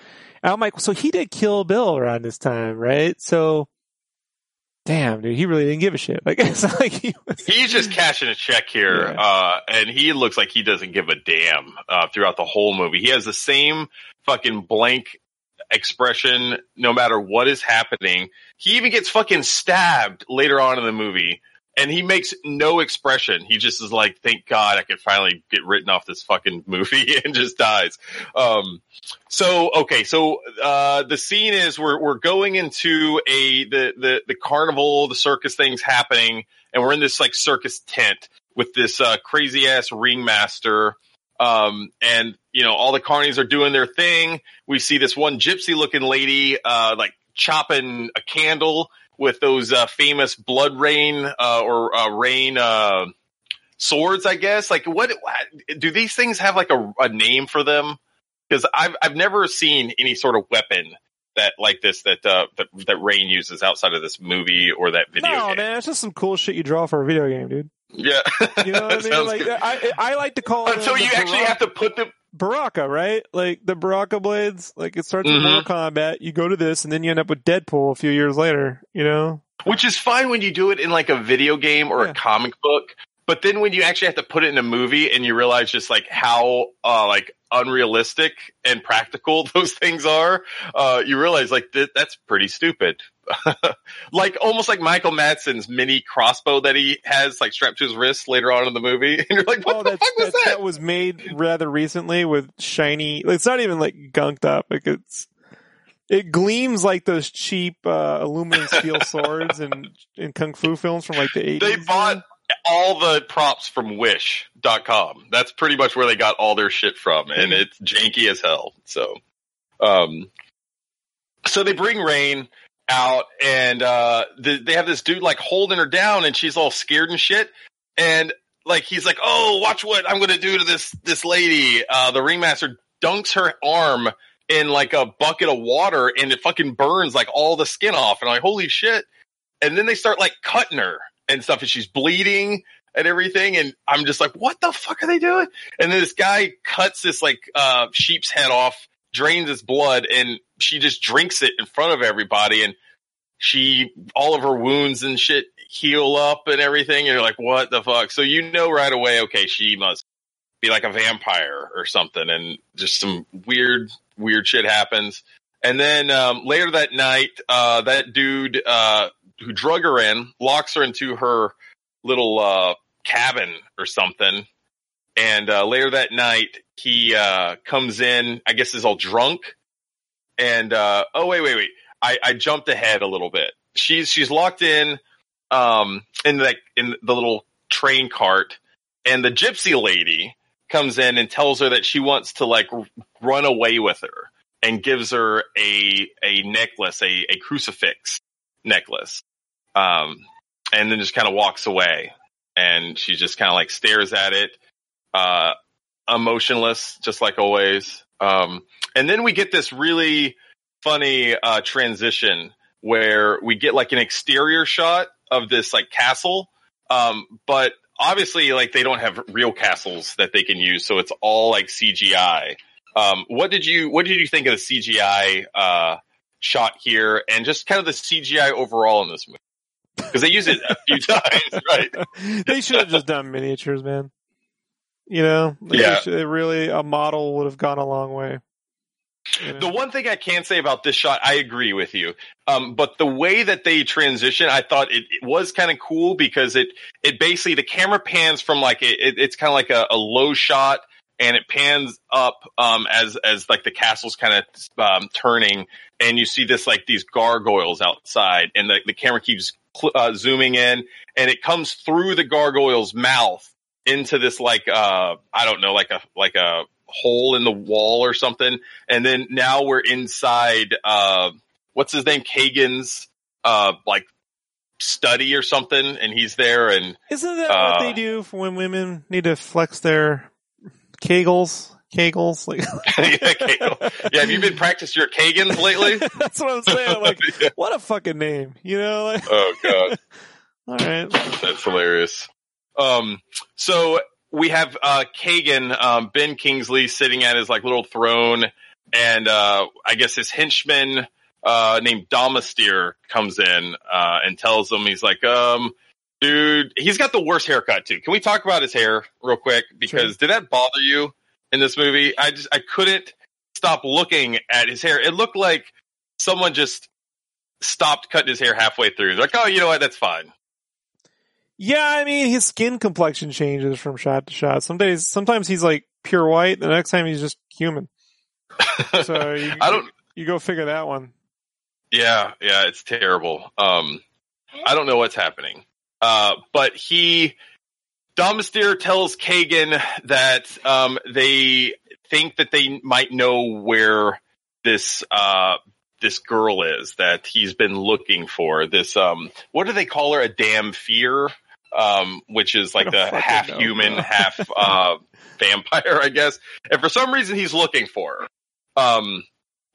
I'm like, so he did Kill Bill around this time, right? So, damn, dude, he really didn't give a shit. Like, it's not like he was. he's just cashing a check here, Yeah. uh, and he looks like he doesn't give a damn uh, throughout the whole movie. He has the same fucking blank expression no matter what is happening. He even gets fucking stabbed later on in the movie. And he makes no expression. He just is like, thank God I could finally get written off this fucking movie and just dies. Um, so, okay. So, uh, the scene is we're, we're going into a, the, the, the carnival, the circus thing's happening and we're in this like circus tent with this, uh, crazy ass ringmaster. Um, and you know, all the carnies are doing their thing. We see this one gypsy looking lady, uh, like chopping a candle with those uh, famous BloodRayne uh, or uh, Rayne uh, swords. I guess. Like, what do these things have? Like a, a name for them? Because I've I've never seen any sort of weapon that like this that uh, that that Rayne uses outside of this movie or that video No, game. man, it's just some cool shit you draw for a video game, dude. Yeah, You know what I mean? Like. I, I like to call it Until you actually have to put the Baraka, right? Like the Baraka blades. Like it starts Mhm. with Mortal Kombat. You go to this, and then you end up with Deadpool a few years later. You know? which is fine when you do it in like a video game or Yeah. a comic book. But then when you actually have to put it in a movie and you realize just like how uh, like unrealistic and practical those things are, uh, you realize like th- that's pretty stupid. like almost like Michael Madsen's mini crossbow that he has like strapped to his wrist later on in the movie, and you're like, what oh, the fuck was that? that was made rather recently with shiny. It's not even like gunked up. Like it's it gleams like those cheap uh, aluminum steel swords in in kung fu films from like the eighties. They bought all the props from wish.com. That's pretty much where they got all their shit from and it's janky as hell. So um so they bring Rayne out and uh the, they have this dude like holding her down and she's all scared and shit and like he's like, "Oh, watch what I'm going to do to this this lady." Uh the ringmaster dunks her arm in like a bucket of water and it fucking burns like all the skin off and I'm like, "Holy shit." And then they start like cutting her and stuff and she's bleeding and everything and I'm just like, what the fuck are they doing? And then this guy cuts this like uh sheep's head off, drains its blood and she just drinks it in front of everybody and she all of her wounds and shit heal up and everything and you're like, what the fuck? So you know right away, okay, she must be like a vampire or something and just some weird weird shit happens. And then um, later that night, uh, that dude uh, who drug her in locks her into her little uh, cabin or something. And uh, later that night, he uh, comes in. I guess is all drunk. And uh, oh wait, wait, wait! I, I jumped ahead a little bit. She's she's locked in um, in like in the little train cart, and the gypsy lady comes in and tells her that she wants to like run away with her and gives her a a necklace, a, a crucifix necklace. Um, and then just kind of walks away and she just kind of like stares at it, uh, emotionless, just like always. Um, and then we get this really funny, uh, transition where we get like an exterior shot of this like castle. Um, but obviously like they don't have real castles that they can use. So it's all like CGI. Um, what did you, what did you think of the CGI, uh, shot here and just kind of the CGI overall in this movie? Because they use it a few times, right? they should have just done miniatures, man. You know, Like, Yeah. should- really, a model would have gone a long way. You know? The one thing I can say about this shot, I agree with you. Um, but the way that they transition, I thought it, it was kind of cool because it, it basically, the camera pans from like, a, it, it's kind of like a, a low shot and it pans up, um, as, as like the castle's kind of, um, turning and you see this, like these gargoyles outside and the, the camera keeps, uh, zooming in and it comes through the gargoyle's mouth into this like, uh, I don't know, like a, like a, hole in the wall or something. And then now we're inside, uh, what's his name? Kagan's, uh, like study or something. And he's there and Isn't that uh, what they do for when women need to flex their kegels? Kegels, like yeah, Kegel. yeah, have you been practicing your Kagan's lately? that's what I'm saying. Like, Yeah. what a fucking name, you know? Like, Oh god, all right, that's hilarious. Um, so we have, uh, Kagan, um, Ben Kingsley sitting at his like little throne and, uh, I guess his henchman, uh, named Domastir comes in, uh, and tells him, he's like, um, dude, he's got the worst haircut too. Can we talk about his hair real quick? Because did that bother you in this movie? I just, I couldn't stop looking at his hair. It looked like someone just stopped cutting his hair halfway through. They're like, oh, you know what? That's fine. yeah. I mean, his skin complexion changes from shot to shot. Some days, sometimes he's like pure white. The next time he's just human. So you, I don't, you go figure that one. yeah, yeah, it's terrible. Um, I don't know what's happening. Uh, but he, Domastir tells Kagan that, um, they think that they might know where this, uh, this girl is that he's been looking for. This, um, what do they call her? A dhampir? Um, which is like the half know, human, half, uh, vampire, I guess. And for some reason he's looking for her. Um,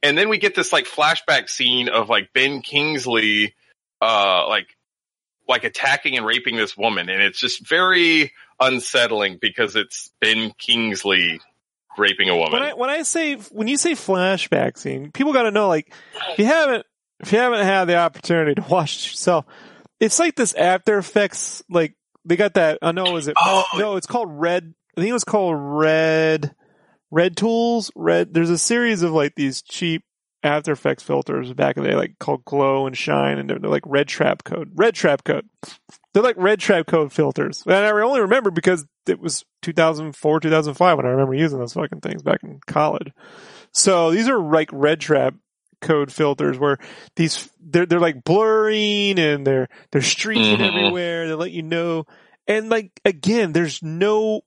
and then we get this like flashback scene of like Ben Kingsley, uh, like, like attacking and raping this woman. And it's just very unsettling because it's Ben Kingsley raping a woman. When I when I say when you say flashback scene, people got to know like if you haven't if you haven't had the opportunity to watch it yourself, it's like this After Effects like they got that. Uh, I know. Is it? Oh. no, it's called Red. I think it was called Red. Red Tools. Red. There's a series of like these cheap After Effects filters back in the day, like called Glow and Shine, and they're, they're like Red Trap Code. Red Trap Code. They're like Red Trap Code filters, and I only remember because it was 2004, 2005 when I remember using those fucking things back in college. So these are like Red Trap code filters where these they're they're like blurring and they're they're streaking Mhm. everywhere. They let you know, and like again, there's no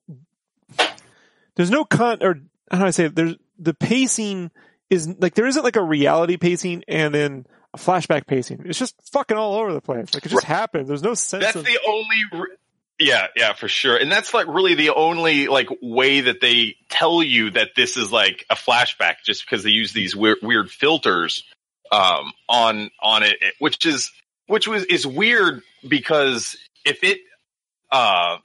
there's no con or how do I say it? there's the pacing is like there isn't like a reality pacing and then a flashback pacing. It's just fucking all over the place. Like it just happens. There's no sense That's of the only. Re- yeah, yeah, for sure. And that's like really the only like way that they tell you that this is like a flashback, just because they use these weird, weird filters um, on on it, which is which was is weird because if it uh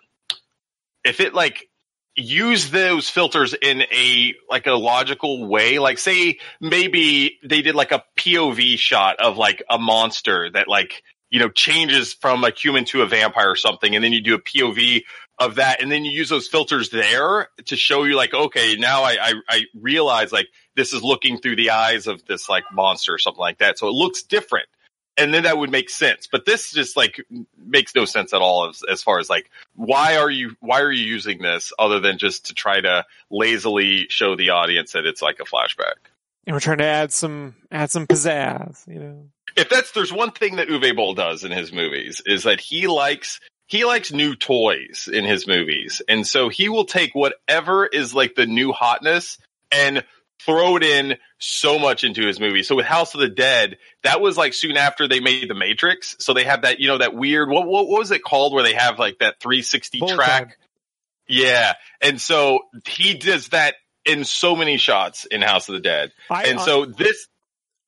if it like use those filters in a like a logical way. Like say maybe they did like a pov shot of like a monster that like you know changes from a human to a vampire or something and then you do a pov of that and then you use those filters there to show you like okay now i i, I realize like this is looking through the eyes of this like monster or something like that. So it looks different and then that would make sense. But this just like makes no sense at all as, as far as like why are you why are you using this other than just to try to lazily show the audience that it's like a flashback. and we're trying to add some add some pizzazz, you know. If that's there's one thing that Uwe Boll does in his movies is that he likes he likes new toys in his movies. And so he will take whatever is like the new hotness and throw it in so much into his movie. So with House of the Dead, that was like soon after they made The Matrix. So they have that, you know, that weird, what, what, what was it called where they have like that 360 Bullet track? Yeah. And so he does that in so many shots in House of the Dead. I, And so this,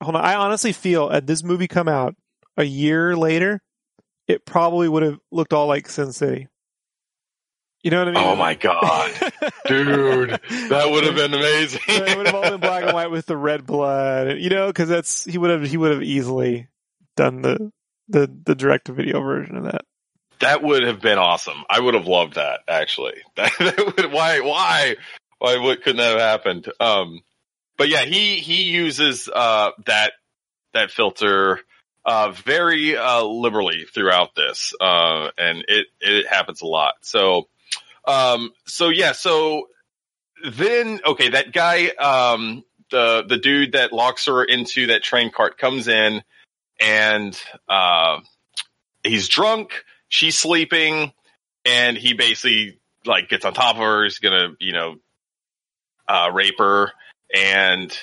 hold on. I honestly feel at this movie come out a year later, it probably would have looked all like Sin City. You know what I mean? oh my God, dude, that would have been amazing. it would have all been black and white with the red blood, you know, because that's he would have he would have easily done the the the direct video version of that. That would have been awesome. I would have loved that actually. That, that would, why, why, why what couldn't that have happened? Um, but yeah, he, he uses, uh, that, that filter, uh, very, uh, liberally throughout this. Uh, and it, it happens a lot. So, um, so yeah, so then, okay, that guy, um, the, the dude that locks her into that train cart comes in and, uh, he's drunk she's sleeping and he basically like gets on top of her he's gonna you know uh rape her and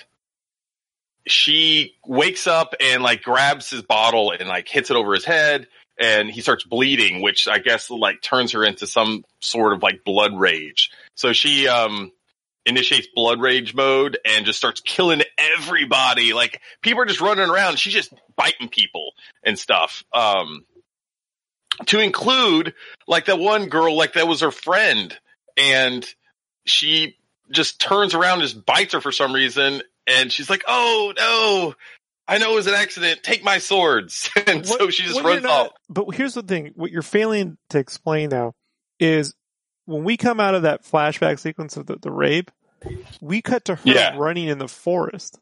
she wakes up and like grabs his bottle and like hits it over his head and he starts bleeding which i guess like turns her into some sort of like blood rage. So she um initiates blood rage mode and just starts killing everybody. Like people are just running around. She's just biting people and stuff. Um to include like that one girl, like that was her friend, and she just turns around and just bites her for some reason, and she's like, "Oh no, I know it was an accident. Take my swords," and so she just runs not- uh, off. But here's the thing: what you're failing to explain now is when we come out of that flashback sequence of the, the rape, we cut to her Yeah. running in the forest.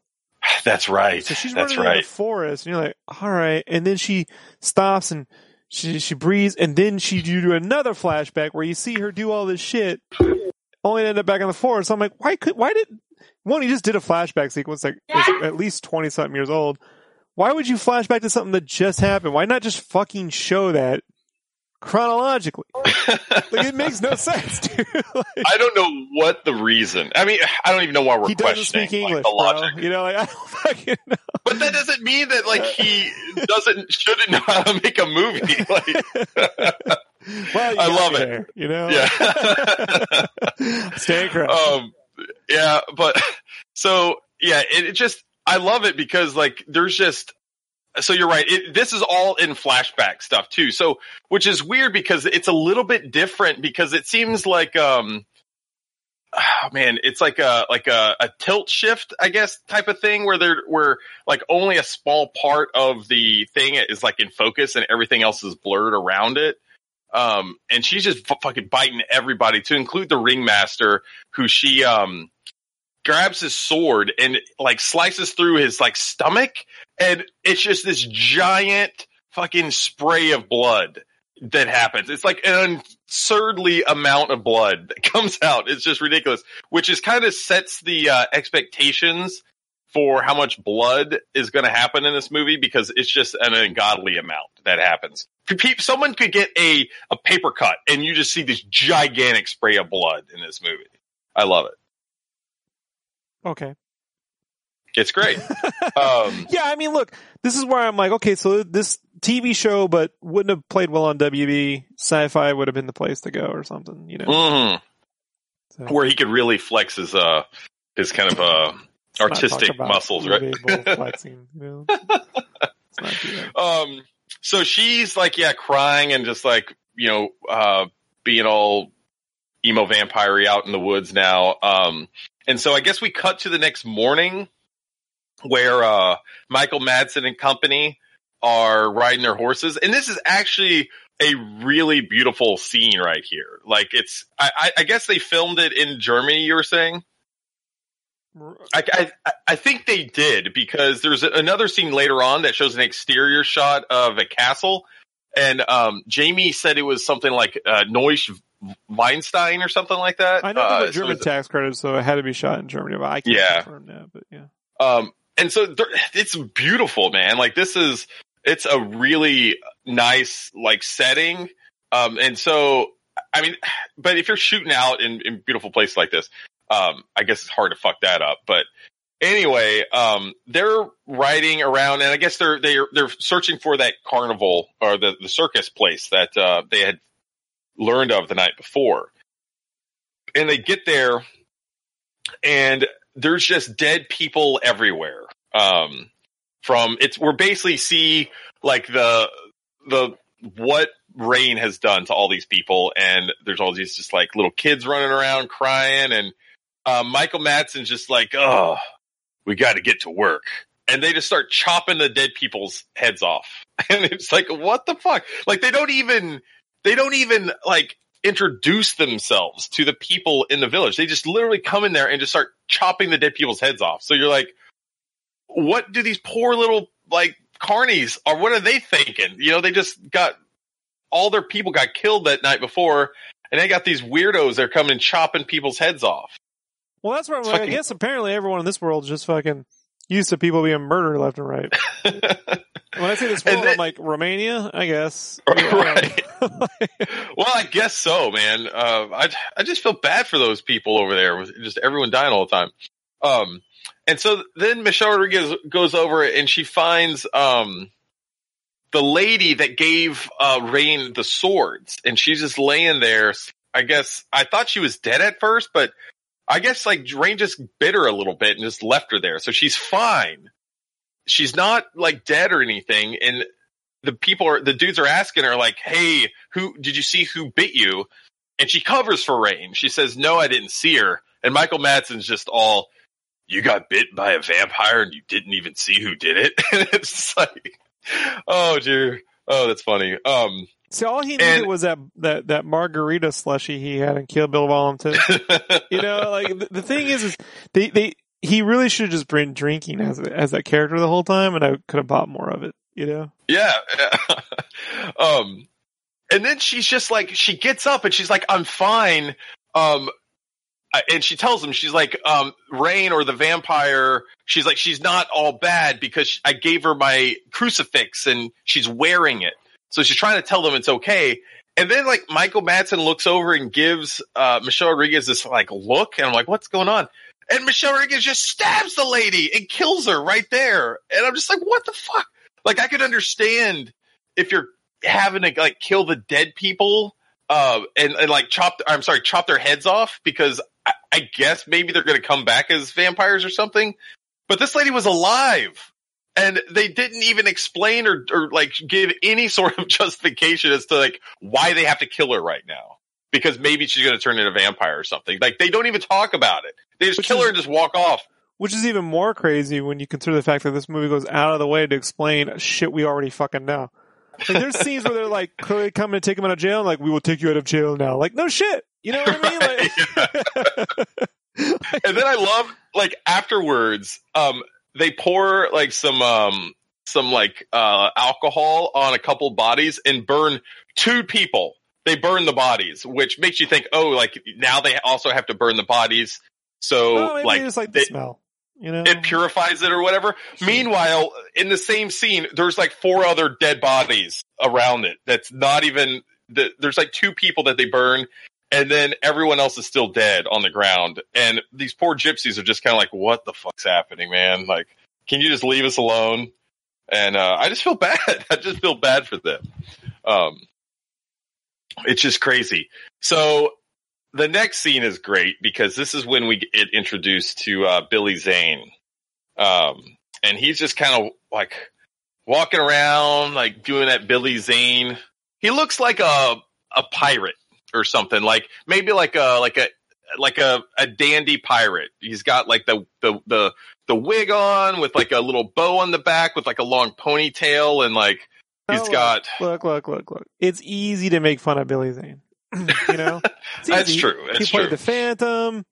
That's right. So she's That's running in right. the forest, and you're like, all right. And then she stops and she she breathes, and then she you do another flashback where you see her do all this shit, only to end up back in the forest. I'm like, why could why did one? You just did a flashback sequence like was at least twenty something years old. Why would you flash back to something that just happened? Why not just fucking show that chronologically? Like it makes no sense, dude. Like, I don't know what the reason. I mean, I don't even know why we're he questioning speak like, English, the bro. logic. You know, like I don't fucking know. But that doesn't mean that like he doesn't shouldn't know how to make a movie. Like, Well, I love it. There, you know, yeah. Stay correct. um yeah but so yeah it, it just i love it because like there's just so you're right it, this is all in flashback stuff too. So which is weird because it's a little bit different because it seems like um oh man it's like a like a, a tilt shift i guess type of thing where they're where like only a small part of the thing is like in focus and everything else is blurred around it Um, and she's just f- fucking biting everybody to include the ringmaster who she, um, grabs his sword and like slices through his like stomach. And it's just this giant fucking spray of blood that happens. It's like an absurdly amount of blood that comes out. It's just ridiculous, which is kind of sets the uh, expectations for how much blood is going to happen in this movie because it's just an ungodly amount that happens. Someone could get a, a paper cut and you just see this gigantic spray of blood in this movie. I love it. Okay. It's great. um, yeah, I mean, look, this is where I'm like, okay, so this TV show, but wouldn't have played well on WB. Sci-fi would have been the place to go, or something, you know, mm, so. where he could really flex his uh his kind of uh artistic muscles, right? flexing, you know? um, so she's like, yeah, crying and just like you know, uh, being all emo vampire out in the woods now. Um, and so I guess we cut to the next morning where uh, Michael Madsen and company are riding their horses, and this is actually a really beautiful scene right here. Like it's, I, I guess they filmed it in Germany. You were saying. I, I, I think they did because there's another scene later on that shows an exterior shot of a castle, and um, Jamie said it was something like uh, Neusch Weinstein or something like that. I know uh, German so tax credits, so it had to be shot in Germany. But I can't yeah. confirm that, but yeah. Um, and so it's beautiful, man. Like this is it's a really nice like setting. Um, and so I mean, but if you're shooting out in, in beautiful places like this, um, I guess it's hard to fuck that up. But anyway, um, they're riding around, and I guess they're they're they're searching for that carnival or the the circus place that uh, they had learned of the night before. And they get there, and there's just dead people everywhere. Um, from it's we're basically see like the the what Rayne has done to all these people, and there's all these just like little kids running around crying, and uh, Michael Madsen's just like, oh, we got to get to work. And they just start chopping the dead people's heads off. And it's like, what the fuck? Like they don't even, they don't even like introduce themselves to the people in the village. They just literally come in there and just start chopping the dead people's heads off. So you're like, what do these poor little like carnies or what are they thinking? You know, they just got all their people got killed that night before and they got these weirdos that are coming and chopping people's heads off. Well, that's right. Fucking... I guess apparently everyone in this world is just fucking used to people being murdered left and right. when I say this world, I'm like Romania, I guess. Right. well, I guess so, man. Uh, I I just feel bad for those people over there with just everyone dying all the time. Um, and so then Michelle Rodriguez goes over and she finds um the lady that gave uh Rayne the swords, and she's just laying there. I guess I thought she was dead at first, but I guess like Rayne just bit her a little bit and just left her there. So she's fine. She's not like dead or anything. And the people are, the dudes are asking her like, Hey, who did you see who bit you? And she covers for Rayne. She says, no, I didn't see her. And Michael Madsen's just all, you got bit by a vampire and you didn't even see who did it. and it's like, oh dear. Oh, that's funny. Um, See, all he needed and, was that, that, that margarita slushy he had in Kill Bill Volume 2. you know, like, the, the, thing is, is they, they, he really should have just been drinking as, as that character the whole time and I could have bought more of it, you know? Yeah. um, and then she's just like, she gets up and she's like, I'm fine. Um, and she tells him she's like um Rayne or the vampire she's like she's not all bad because i gave her my crucifix and she's wearing it so she's trying to tell them it's okay. And then like Michael Madsen looks over and gives uh, Michelle Rodriguez this like look, and I'm like, what's going on? And Michelle Rodriguez just stabs the lady and kills her right there. And I'm just like, what the fuck? Like I could understand if you're having to like kill the dead people, uh, and, and like chop, I'm sorry, chop their heads off because I, I guess maybe they're to come back as vampires or something. But this lady was alive and they didn't even explain or, or like give any sort of justification as to like why they have to kill her right now because maybe she's going to turn into a vampire or something. Like they don't even talk about it. They just which kill is, her and just walk off. Which is even more crazy when you consider the fact that this movie goes out of the way to explain shit we already fucking know. Like, there's scenes where they're like clearly coming to take him out of jail, and like we will take you out of jail now. Like no shit, you know what I mean? Like, and then I love like afterwards, um, they pour like some um some like uh alcohol on a couple bodies and burn two people. They burn the bodies, which makes you think, oh, like now they also have to burn the bodies. So oh, like, it's like the they- smell, you know? it purifies it or whatever. Meanwhile, in the same scene, there's like four other dead bodies around it. That's not even. The, there's like two people that they burn, and then everyone else is still dead on the ground. And these poor gypsies are just kind of like, "What the fuck's happening, man? Like, can you just leave us alone?" And uh, I just feel bad. I just feel bad for them. Um, it's just crazy. So the next scene is great because this is when we get introduced to uh, Billy Zane, um, and he's just kind of like walking around, like doing that Billy Zane. He looks like a a pirate or something, like maybe like a like a like a, a dandy pirate. He's got like the the the the wig on with like a little bow on the back with like a long ponytail and like he's Oh, got. Look, look, look, look. It's easy to make fun of Billy Zane. you know, It's That's true. That's he played true. the Phantom.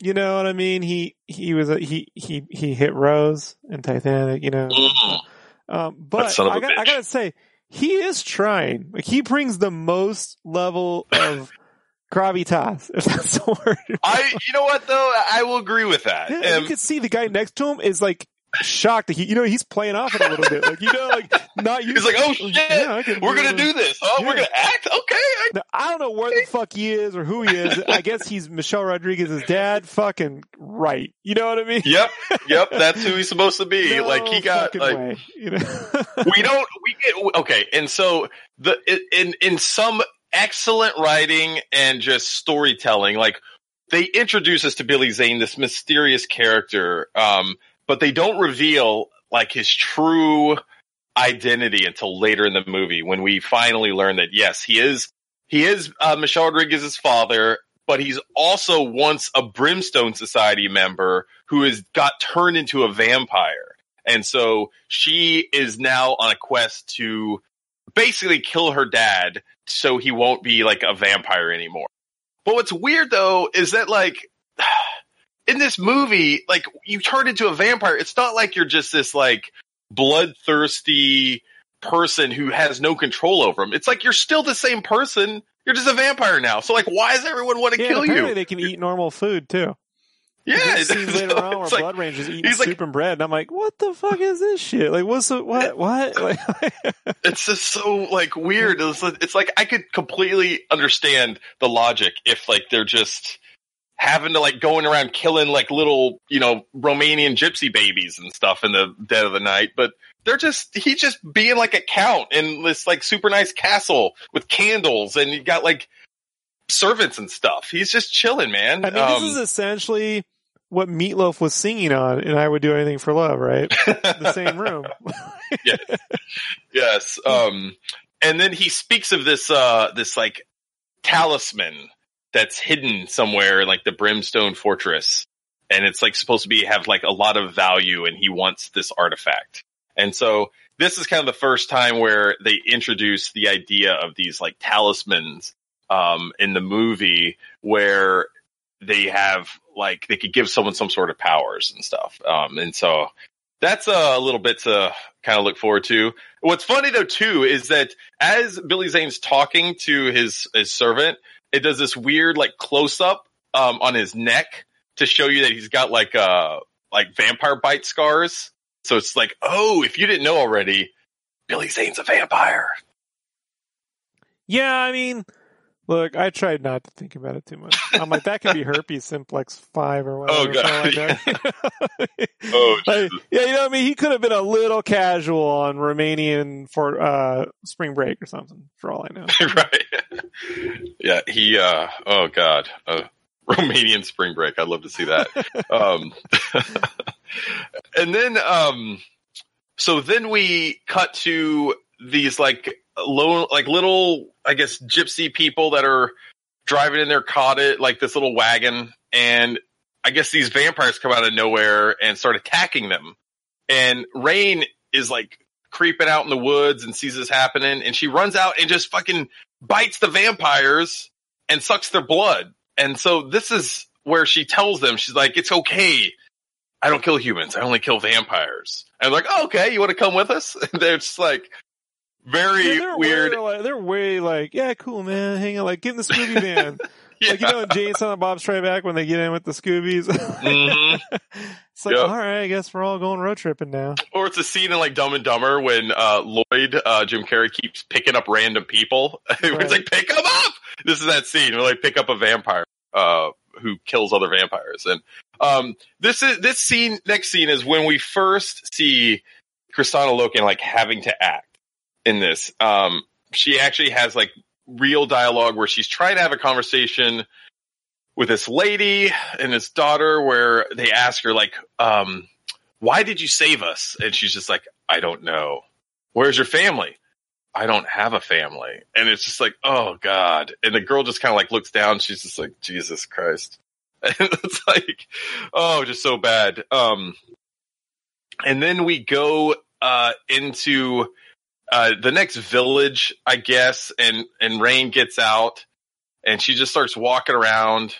You know what I mean? He he was a, he he he hit Rose in Titanic. You know, Mm. um, but son of a I, got, I gotta say he is trying. Like he brings the most level of gravitas, if that's the word. I, you know what though, I will agree with that. Yeah, Um, you can see the guy next to him is like shocked that he, you know, he's playing off it a little bit. Like you know, like not used. He's like, oh shit, Yeah, can we're gonna do this. Oh, we're gonna act. Okay. I- Now, I don't know where the fuck he is or who he is. I guess he's Michelle Rodriguez's dad. Fucking right. You know what I mean? Yep, yep. That's who he's supposed to be. No like he got like way, you know? we don't we get okay, and so the in in some excellent writing and just storytelling, like they introduce us to Billy Zane, this mysterious character, um, but they don't reveal like his true identity until later in the movie when we finally learn that yes, he is he is uh, Michelle Rodriguez's father, but he's also once a Brimstone Society member who has got turned into a vampire. And so she is now on a quest to basically kill her dad so he won't be like a vampire anymore. But what's weird though is that like in this movie, like you turn into a vampire, it's not like you're just this like bloodthirsty person who has no control over him. It's like you're still the same person. You're just a vampire now. So like why does everyone want to yeah, kill apparently you? they can eat normal food too. yeah, scenes later so on where like- Blood Ranger's eating he's like- soup and bread, and I'm like, what the fuck is this shit? Like, what's the, what, what? Like, it's just so like weird. It's, it's like I could completely understand the logic if like they're just having to like going around killing like little you know Romanian gypsy babies and stuff in the dead of the night, but they're just he's just being like a count in this like super nice castle with candles and you got like servants and stuff. He's just chilling, man. I mean, Um, this is essentially what Meatloaf was singing on, and I would do anything for love, right? The same room. yes. Um, and then he speaks of this, uh, this like talisman that's hidden somewhere like the Brimstone Fortress. And it's like supposed to be, have like a lot of value and he wants this artifact. And so this is kind of the first time where they introduce the idea of these like talismans, um, in the movie where they have like, they could give someone some sort of powers and stuff. Um, and so that's a little bit to kind of look forward to. What's funny though too is that as Billy Zane's talking to his his servant, it does this weird like close up um, on his neck to show you that he's got like uh like vampire bite scars. So it's like, oh, if you didn't know already, Billy Zane's a vampire. Yeah, I mean, look, I tried not to think about it too much. I'm like, that could be herpes simplex five or whatever. Oh, God, like that. Oh, Like, yeah, you know, what I mean, he could have been a little casual on Romanian for uh, spring break or something, for all I know. right. yeah, he uh oh god. Uh Romanian spring break. I'd love to see that. um and then um so then we cut to these like low like little I guess gypsy people that are driving in their cottage like this little wagon and I guess these vampires come out of nowhere and start attacking them. And Rayne is like creeping out in the woods and sees this happening, and she runs out and just fucking bites the vampires and sucks their blood. And so this is where she tells them, she's like, "It's okay. I don't kill humans. I only kill vampires." And I'm like, oh, "Okay, you want to come with us?" And they're just like very Yeah, they're weird. Way, like, they're way like, yeah, cool, man. Hang on, like, get in the Scooby van. Yeah. Like, you know, Jay and Silent Bob Strike Back when they get in with the Scoobies. Mhm. it's like, Yeah. all right, I guess we're all going road tripping now. Or it's a scene in like Dumb and Dumber when uh, Lloyd, uh, Jim Carrey, keeps picking up random people. Right. it's like, pick them up! This is that scene where they pick up a vampire uh, who kills other vampires. And um, this is this scene, next scene is when we first see Kristanna Loken like having to act in this. Um, she actually has like real dialogue where she's trying to have a conversation with this lady and his daughter where they ask her like, um, why did you save us? And she's just like, I don't know. Where's your family? I don't have a family. And it's just like, oh God. And the girl just kind of like looks down. She's just like, Jesus Christ. And it's like, oh, just so bad. Um, and then we go, uh, into, uh, the next village, I guess, and, and Rayne gets out and she just starts walking around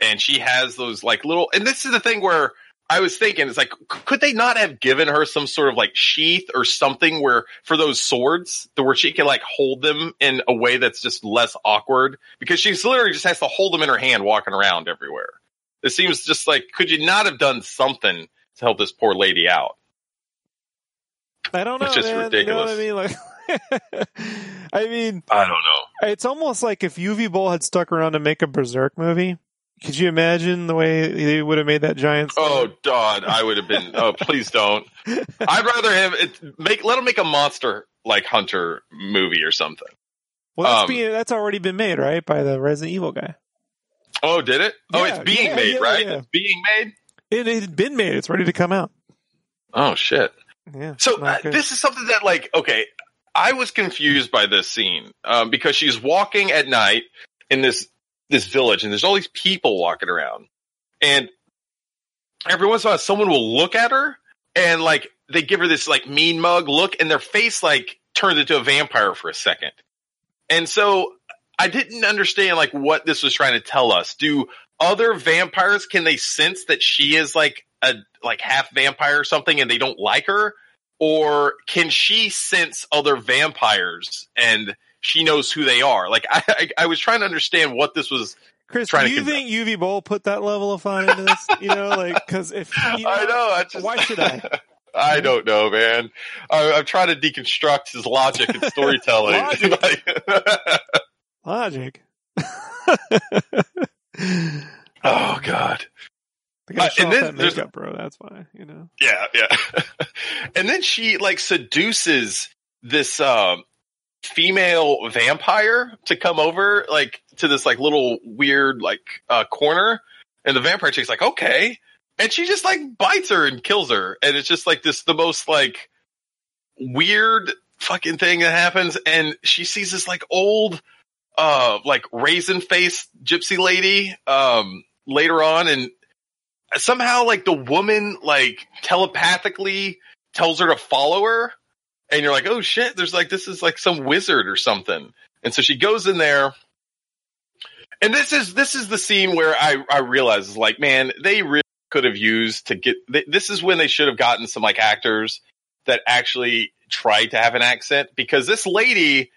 and she has those like little, and this is the thing where I was thinking, it's like, could they not have given her some sort of like sheath or something where for those swords, where she can like hold them in a way that's just less awkward? Because she's literally just has to hold them in her hand walking around everywhere. It seems just like, could you not have done something to help this poor lady out? I don't know, It's just man. You know what I mean? Like, I mean, I don't know. it's almost like if Uwe Boll had stuck around to make a Berserk movie. Could you imagine the way they would have made that giant? Oh? God, I would have been. Oh, please don't. I'd rather have it make. Let them make a monster like hunter movie or something. well, that's um, being that's already been made, right, by the Resident Evil guy. Oh, did it? Oh, it's being yeah, made, yeah, right? yeah. It's being made. It it had been made. It's ready to come out. Oh shit. Yeah. So uh, this is something that, like, okay, I was confused by this scene um, because she's walking at night in this this village, and there's all these people walking around, and every once in a while, someone will look at her, and like they give her this like mean mug look, and their face like turns into a vampire for a second, and so I didn't understand like what this was trying to tell us. Do other vampires can they sense that she is like a like half vampire or something, and they don't like her? or can she sense other vampires and she knows who they are? Like I, I, I was trying to understand what this was. Chris, trying do you think Uwe Boll put that level of fun into this? you know, like because if you I know. I just, why should I? I don't know, man. I, I'm trying to deconstruct his logic and storytelling. Logic. Logic. oh God. Uh, and then that there's- makeup, bro. That's why you know. Yeah, yeah. and then she like seduces this um female vampire to come over like to this like little weird like uh corner and the vampire chick's like, okay. And she just like bites her and kills her. And it's just like this the most like weird fucking thing that happens and she sees this like old uh like raisin face gypsy lady um later on and somehow like the woman like telepathically tells her to follow her and you're like oh shit there's like this is like some wizard or something. And so she goes in there and this is this is the scene where i i realize like man they really could have used to get th- this is when they should have gotten some like actors that actually tried to have an accent because this lady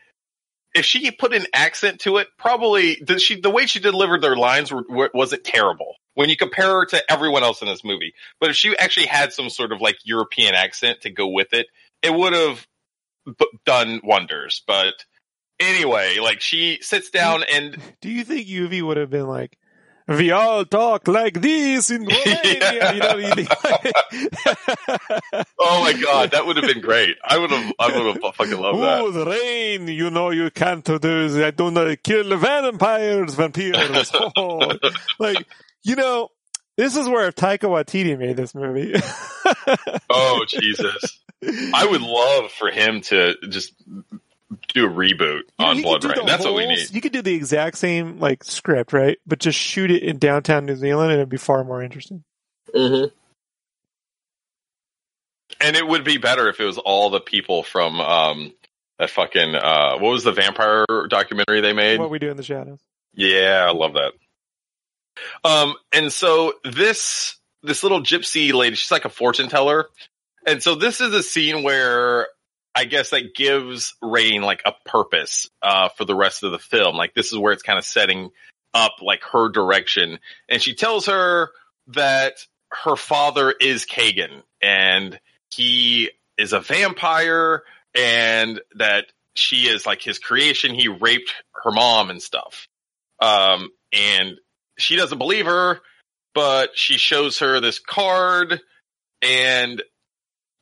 if she put an accent to it probably the, she the way she delivered their lines were, wasn't terrible when you compare her to everyone else in this movie but if she actually had some sort of like european accent to go with it it would have b- done wonders but anyway like she sits down and Do you think Uwe would have been like, "We all talk like this in Romania"? You know, oh my god that would have been great i would have i would have fucking loved that Oh, the rain! You know you can't do. this. I don't know. Kill the vampires, vampires. Oh. like you know, this is where if Taika Waititi made this movie. oh jesus i would love for him to just do a reboot on You blood do rain the that's what we need You could do the exact same like script, right? But just shoot it in downtown New Zealand, and it'd be far more interesting. Mm-hmm. And it would be better if it was all the people from um that fucking uh what was the vampire documentary they made? What we do in the shadows. Yeah, I love that. Um, and so this this little gypsy lady, she's like a fortune teller, and so this is a scene where I guess that gives Rayne like a purpose uh, for the rest of the film. Like this is where it's kind of setting up like her direction, and she tells her that her father is Kagan, and he is a vampire, and that she is like his creation. He raped her mom and stuff. Um, and she doesn't believe her, but she shows her this card and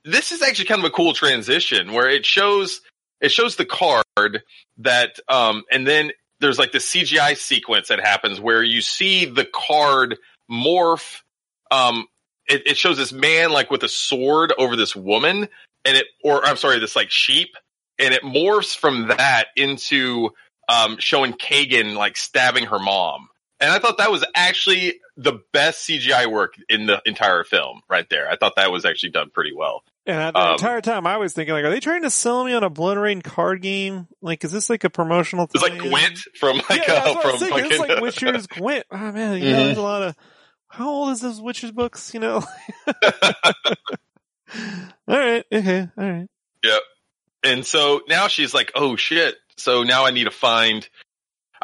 this is actually kind of a cool transition where it shows, it shows the card that, um, and then there's like the CGI sequence that happens where you see the card morph, um, it, it shows this man like with a sword over this woman and it, or I'm sorry, this like sheep and it morphs from that into um, showing Kagan like stabbing her mom. And I thought that was actually the best CGI work in the entire film right there. I thought that was actually done pretty well. And the um, entire time I was thinking like, are they trying to sell me on a BloodRayne card game? Like, is this like a promotional thing? It's like Gwent from like, yeah, uh, from fucking... It's like Witcher's Gwent. Oh man, you mm-hmm. know, there's a lot of, how old is those Witcher's books, you know? all right. Okay. All right. Yep. And so now she's like, oh shit, so now I need to find,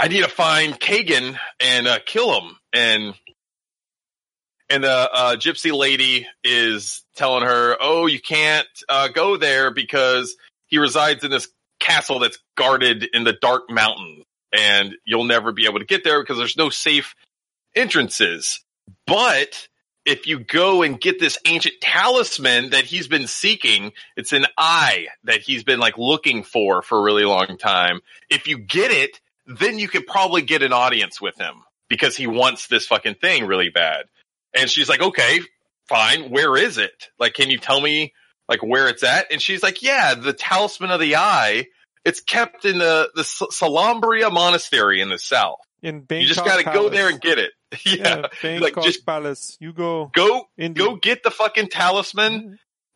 I need to find Kagan and uh, kill him. And and the uh, gypsy lady is telling her, "Oh, you can't uh, go there because he resides in this castle that's guarded in the dark mountains, and you'll never be able to get there because there's no safe entrances. But if you go and get this ancient talisman that he's been seeking, it's an eye that he's been like looking for for a really long time. If you get it, then you could probably get an audience with him because he wants this fucking thing really bad. And she's like, okay, fine. Where is it? Like, can you tell me like where it's at? And she's like, yeah, the talisman of the eye. It's kept in the, the Salambria monastery in the south. In Bangkok you just got to go there and get it. yeah, yeah like just Palace. You go, go, go get the fucking talisman, mm-hmm.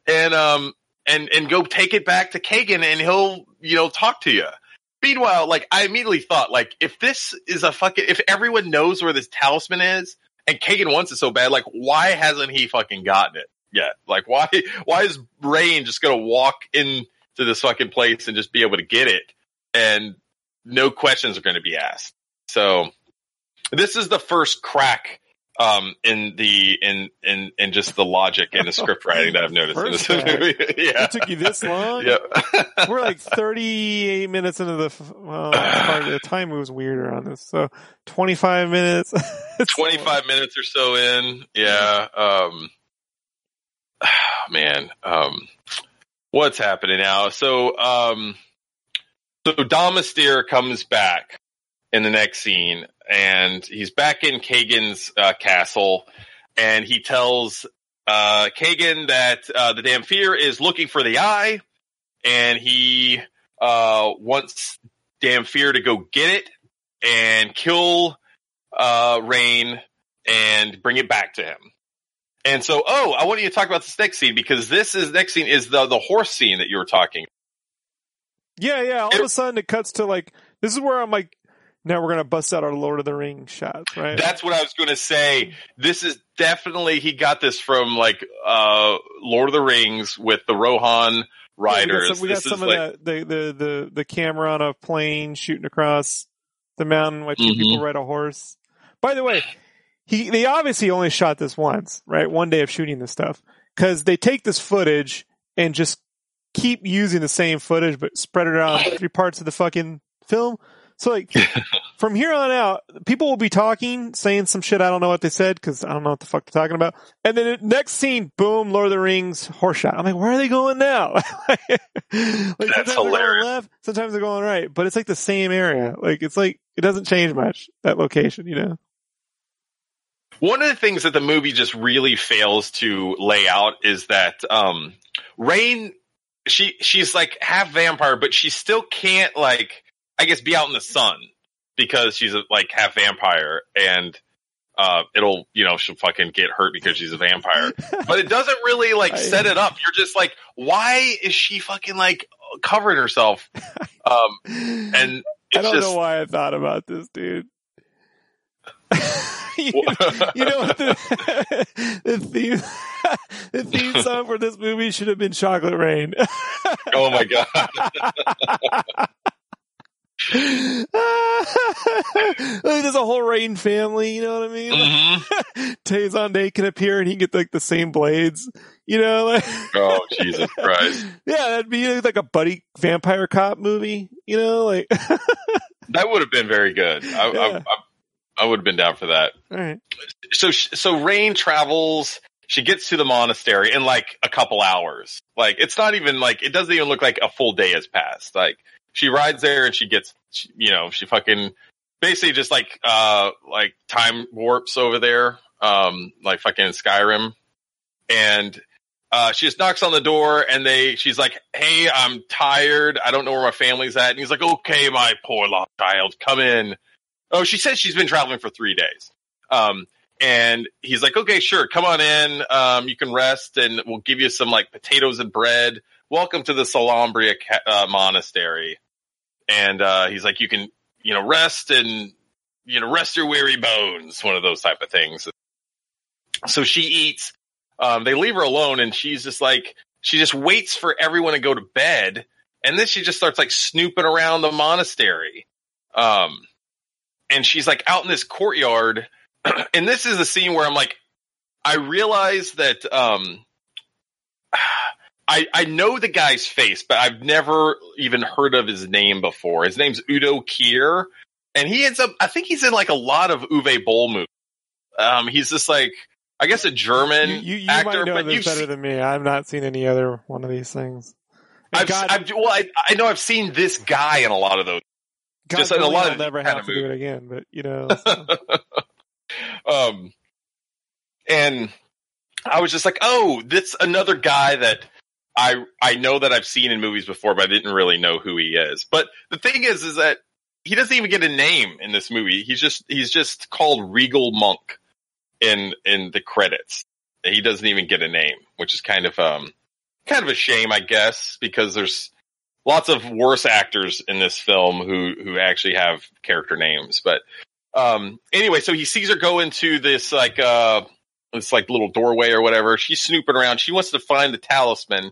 and um, and and go take it back to Kagan, and he'll you know talk to you. Meanwhile, like I immediately thought, like if this is a fucking, if everyone knows where this talisman is, and Kagan wants it so bad, like why hasn't he fucking gotten it yet? Like why, why is Rayne just gonna walk into this fucking place and just be able to get it, and no questions are to be asked? So this is the first crack um, in the in in in just the logic and the script writing that I've noticed First in this movie. yeah, it took you this long. Yeah, we're like thirty eight minutes into the. Well, the time moves weirder on this, so twenty five minutes. twenty five minutes or so in. Yeah. Um, man, um, what's happening now? So, um, so Domastir comes back in the next scene, and he's back in Kagan's uh, castle, and he tells uh, Kagan that uh, the Dhampir is looking for the eye, and he uh, wants Dhampir to go get it and kill uh, Rayne and bring it back to him. And so, oh, I want you to talk about this next scene because this is next scene is the the horse scene that you were talking. Yeah, yeah. All it, of a sudden, it cuts to like this is where I'm like, now we're going to bust out our Lord of the Rings shots, right? That's what I was going to say. This is definitely he got this from like uh Lord of the Rings with the Rohan riders. Yeah, we got some, we got some of like, the, the the the camera on a plane shooting across the mountain, watching mm-hmm. people ride a horse. By the way, he they obviously only shot this once, right? One day of shooting this stuff because they take this footage and just keep using the same footage but spread it out three parts of the fucking film. So like from here on out, people will be talking, saying some shit. I don't know what they said because I don't know what the fuck they're talking about. And then next scene, boom, Lord of the Rings, horse shot. I'm like, where are they going now? like, That's hilarious. They're going left, sometimes they're going right, but it's like the same area. Like it's like it doesn't change much that location, you know. One of the things that the movie just really fails to lay out is that um Rayne she she's like half vampire, but she still can't like I guess be out in the sun because she's a, like half vampire and uh, it'll, you know, she'll fucking get hurt because she's a vampire. but it doesn't really like I- set it up. You're just like, why is she fucking like covering herself? Um, and I don't just, know why I thought about this, dude. you, you know what the, the theme the theme song for this movie should have been Chocolate Rain. oh my god. there's a whole Rayne family, you know what I mean? Mhm. Tay Zonday can appear and he can get like the same blades, you know? Like, Oh Jesus Christ. yeah, that'd be like a buddy vampire cop movie, you know? Like, That would have been very good. I, Yeah. I, I, I would have been down for that. all right. so so Rayne travels. She gets to the monastery in like a couple hours. Like it's not even like it doesn't even look like a full day has passed. Like she rides there and she gets, she, you know, she fucking basically just like uh like time warps over there, um like fucking Skyrim, and uh she just knocks on the door and they she's like, hey, I'm tired. I don't know where my family's at. And he's like, okay, my poor lost child, come in. Oh, she says she's been traveling for three days. Um, and he's like, okay, sure, come on in. Um, you can rest and we'll give you some like potatoes and bread. Welcome to the Salambria uh, monastery. And, uh, he's like, you can, you know, rest and, you know, rest your weary bones. One of those type of things. So she eats, um, they leave her alone and she's just like, she just waits for everyone to go to bed. And then she just starts like snooping around the monastery. Um, and she's like out in this courtyard and this is the scene where I'm like, I realize that um, I I know the guy's face, but I've never even heard of his name before. His name's Udo Kier, and he ends up. I think he's in like a lot of Uwe Boll movies. Um, he's just like I guess a German You, you, you actor, might know but better than me. I've not seen any other one of these things. I've, God, I've well, I, I know I've seen this guy in a lot of those. God just in a lot I'll of never have of to do it again. But you know, so- um, and I was just like, oh, this another guy that I I know that I've seen in movies before, but I didn't really know who he is. But the thing is, is that he doesn't even get a name in this movie. He's just he's just called Regal Monk in in the credits. He doesn't even get a name, which is kind of um kind of a shame, I guess, because there's lots of worse actors in this film who who actually have character names. But um anyway, so he sees her go into this like uh this like little doorway or whatever. She's snooping around. She wants to find the talisman.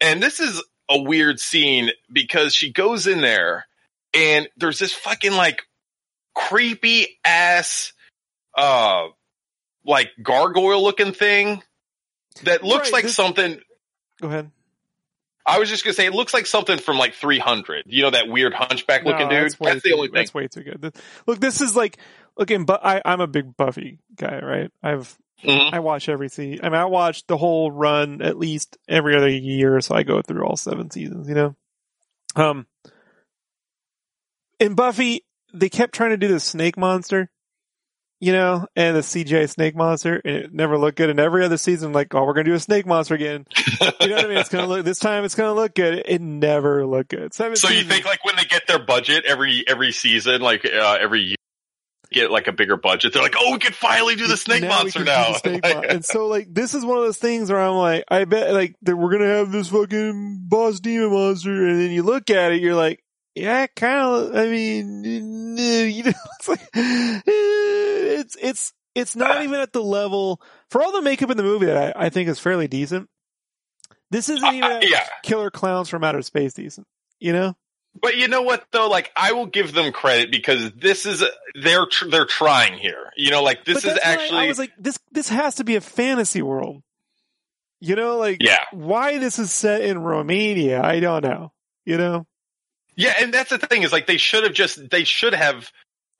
And this is a weird scene because she goes in there and there's this fucking like creepy ass uh like gargoyle looking thing that looks Right, like this- something go ahead. I was just gonna say it looks like something from like 300. You know that weird hunchback looking No, dude. That's, That's the too- only thing. That's way too good. Look, this is like, looking, but I, I'm a big Buffy guy, right? I've, Mhm. I watch every season. I mean, I watch the whole run at least every other year, so I go through all seven seasons, you know? Um, in Buffy, they kept trying to do the snake monster, you know, and the CJ snake monster, and it never looked good. And every other season, like, oh, we're gonna do a snake monster again. You know what I mean? It's gonna look this time. It's gonna look good. It never looked good. Seven So you think like when they get their budget every every season, like uh, every year, get like a bigger budget, they're like, oh, we can finally do the snake we monster now. snake mon- and so like this is one of those things where I'm like, I bet like that we're gonna have this fucking boss demon monster, and then you look at it, you're like, yeah, kind of. I mean, you know, it's like it's it's it's not even at the level for all the makeup in the movie that I, I think is fairly decent. This isn't even Uh, yeah. Killer Clowns from Outer Space decent, you know? But you know what though? Like I will give them credit because this is they're tr- they're trying here. You know, like this is actually I was like, this this has to be a fantasy world. You know, like yeah. why this is set in Romania, I don't know. You know? Yeah, and that's the thing is like they should have just they should have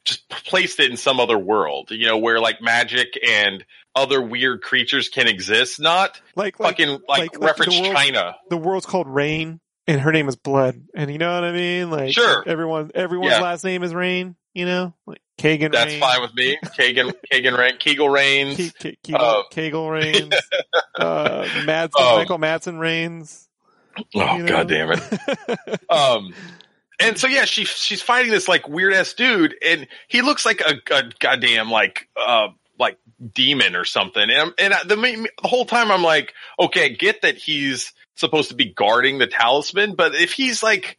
just placed it in some other world, you know, where like magic and other weird creatures can exist, not Like like fucking like, like- like reference the world- China. the world's called Rain and her name is Blood. And you know what I mean? Like Sure. everyone everyone's Yeah. last name is Rayne, you know? Like Kagan That's Rayne. fine with me. Kagan Kagan Rayne Kegel Reigns. Ke- Ke- Kegel, Uh, Kegel Reigns. uh Madsen, Um, Michael Madsen Rains. oh you know? god damn it. Um and so yeah, she she's fighting this like weird ass dude, and he looks like a, a goddamn like uh like demon or something. And, I'm- and I, the, the whole time I'm like, okay, I get that he's supposed to be guarding the talisman, but if he's like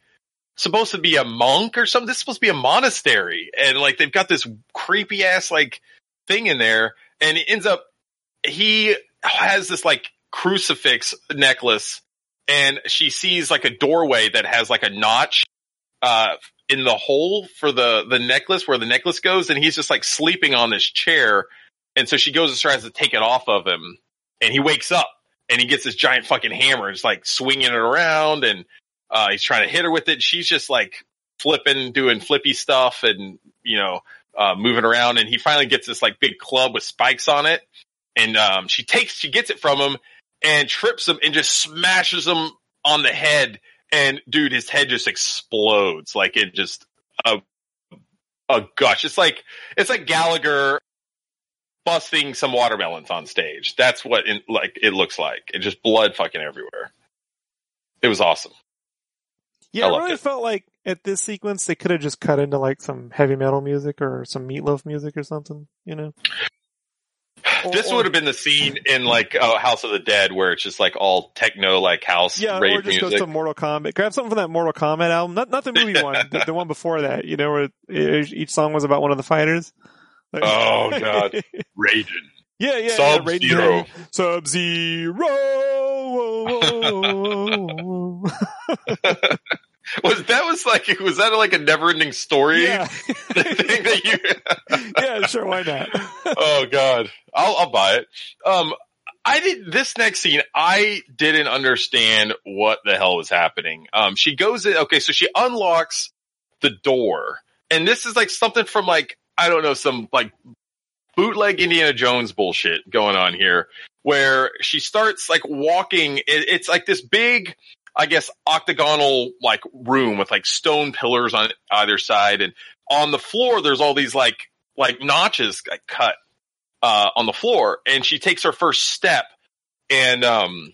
supposed to be a monk or something, this is supposed to be a monastery. And like they've got this creepy ass like thing in there and it ends up, he has this like crucifix necklace and she sees like a doorway that has like a notch, uh, in the hole for the, the necklace where the necklace goes. And he's just like sleeping on this chair. And so she goes and tries to take it off of him and he wakes up and he gets this giant fucking hammer. It's like swinging it around and, uh, he's trying to hit her with it. She's just like flipping, doing flippy stuff and, you know, uh, moving around. And he finally gets this like big club with spikes on it. And, um, she takes, she gets it from him and trips him and just smashes him on the head. And dude, his head just explodes. Like it just, a, a gush. It's like, it's like Gallagher busting some watermelons on stage. That's what in, like it looks like. It just blood fucking everywhere. It was awesome. Yeah, I I loved really it. felt like at this sequence they could have just cut into like some heavy metal music or some meatloaf music or something, you know? This or- would have been the scene in like uh, House of the Dead where it's just like all techno, like house yeah, or rave just goes music. to Mortal Kombat. Grab something from that Mortal Kombat album, not not the movie one, the, the one before that. You know, where it, each song was about one of the fighters. Oh, God. Raiden. yeah, yeah, yeah. Sub Raiden Zero. Sub Zero. Was that was like was that like a never ending story yeah, thing that you? yeah, sure, why not? oh God, I'll I'll buy it. Um, I did this next scene. I didn't understand what the hell was happening. Um, she goes in. Okay, so she unlocks the door, and this is like something from like I don't know some like bootleg Indiana Jones bullshit going on here, where she starts like walking. It, it's like this big. I guess octagonal like room with like stone pillars on either side, and on the floor there's all these like like notches like cut uh, on the floor, and she takes her first step, and um,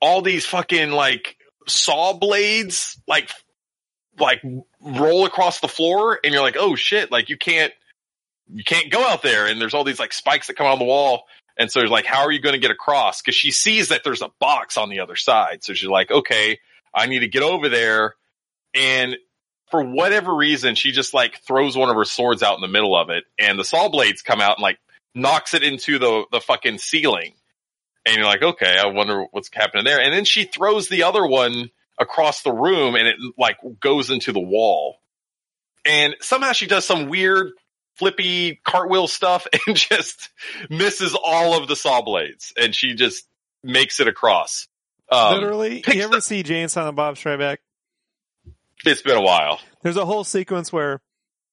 all these fucking like saw blades like like roll across the floor, and you're like, oh shit, like you can't you can't go out there, and there's all these like spikes that come on the wall. And so, like, how are you going to get across? Because she sees that there's a box on the other side. So she's like, okay, I need to get over there. And for whatever reason, she just like throws one of her swords out in the middle of it, and the saw blades come out and like knocks it into the the fucking ceiling. And you're like, okay, I wonder what's happening there. And then she throws the other one across the room, and it like goes into the wall. And somehow she does some weird flippy cartwheel stuff and just misses all of the saw blades, and she just makes it across. Um, Literally, you ever the- see Jay and Silent Bob Strike it's been a while. There's a whole sequence where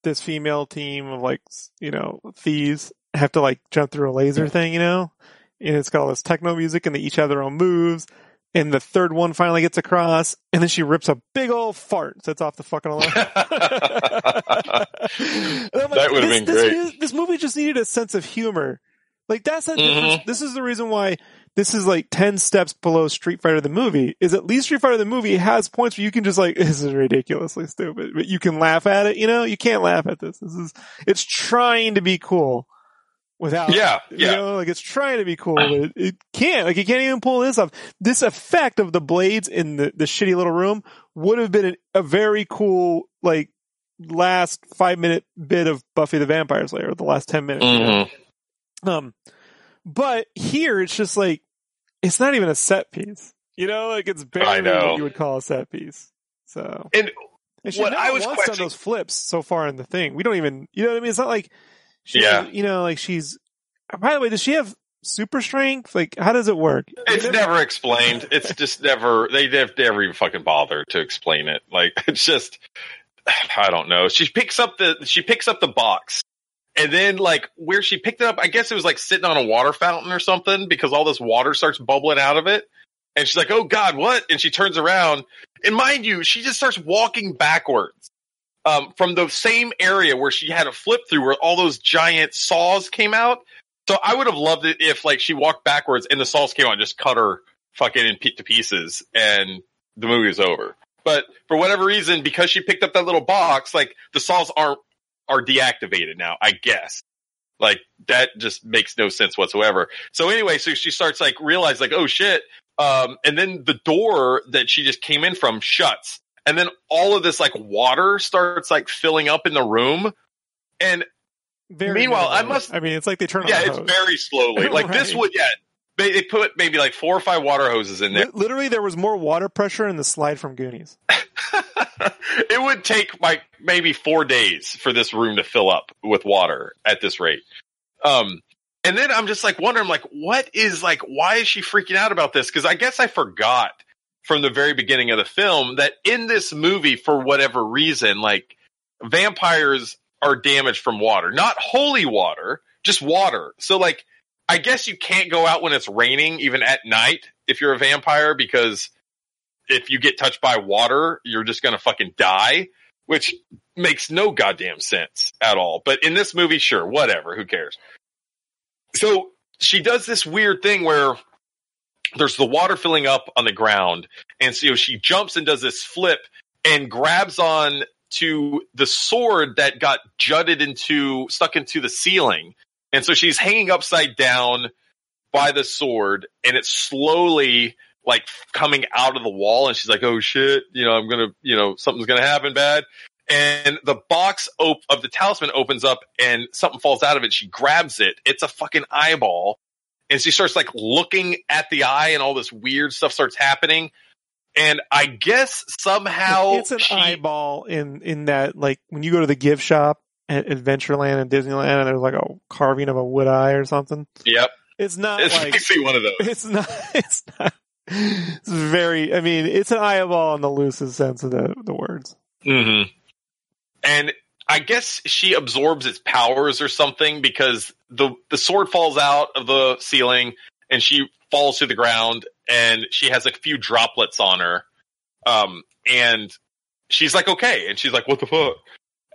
this female team of like, you know, thieves have to like jump through a laser thing, you know? And it's got all this techno music and they each have their own moves. And the third one finally gets across and then she rips a big old fart, sets off the fucking alarm. Like, That would've been this great. This movie just needed a sense of humor. Like that's a Mhm. This is the reason why this is like 10 steps below Street Fighter the movie is at least Street Fighter the movie has points where you can just like, this is ridiculously stupid, but you can laugh at it. You know, you can't laugh at this. This is, it's trying to be cool without, yeah, you yeah. know, like it's trying to be cool, but it, it can't, like it can't even pull this off. This effect of the blades in the, the shitty little room would have been a, a very cool, like, last five minute bit of Buffy the Vampire Slayer, the last 10 minutes. you? Mhm. Um, but here it's just like it's not even a set piece. You know, like it's barely what you would call a set piece. So And what I was questioning- done those flips so far in the thing. We don't even, you know what I mean? It's not like she, Yeah. you know, like she's. Uh, by the way, does she have super strength? Like, how does it work? It's They never explained. It's just never, they have never even fucking bothered to explain it. Like, it's just, I don't know. She picks up the, she picks up the box. And then like where she picked it up, I guess it was like sitting on a water fountain or something because all this water starts bubbling out of it. And she's like, Oh God, what? And she turns around and mind you, she just starts walking backwards. Um, from the same area where she had a flip through where all those giant saws came out. So I would have loved it if like she walked backwards and the saws came out and just cut her fucking in to pieces and the movie was over. But for whatever reason, because she picked up that little box, like the saws aren't are deactivated now. I guess. Like that just makes no sense whatsoever. So anyway, so she starts like realize like, oh shit. Um, and then the door that she just came in from shuts. And then all of this like water starts like filling up in the room. And Very Meanwhile, I must- I mean, it's like they turn yeah, it's hose. very slowly. Like this would, yeah, they, they put maybe like four or five water hoses in there. Li- Literally, there was more water pressure in the slide from Goonies. it would take like maybe four days for this room to fill up with water at this rate. Um, and then I'm just like wondering, like, what is like, why is she freaking out about this? Cause I guess I forgot from the very beginning of the film that in this movie, for whatever reason, like vampires are damaged from water, not holy water, just water. So like, I guess you can't go out when it's raining, even at night, if you're a vampire, because if you get touched by water, you're just gonna fucking die, which makes no goddamn sense at all. But in this movie, sure, whatever, who cares? So she does this weird thing where there's the water filling up on the ground, and so she jumps and does this flip and grabs on to the sword that got jutted into stuck into the ceiling. And so she's hanging upside down by the sword and it's slowly like coming out of the wall and she's like, Oh shit, you know, I'm gonna, you know, something's gonna happen bad. And the box op- of the talisman opens up and something falls out of it. She grabs it. It's a fucking eyeball. And she starts like looking at the eye and all this weird stuff starts happening. And I guess somehow it's an she- eyeball in in that like when you go to the gift shop at Adventureland and Disneyland, and there's like a carving of a wood eye or something. Yep. It's not It's like basically one of those. it's not. It's not. It's very. I mean, it's an eyeball in the loosest sense of the the words. hmm And I guess she absorbs its powers or something because the the sword falls out of the ceiling and she falls to the ground and she has a few droplets on her. Um, and she's like, okay. And she's like, what the fuck?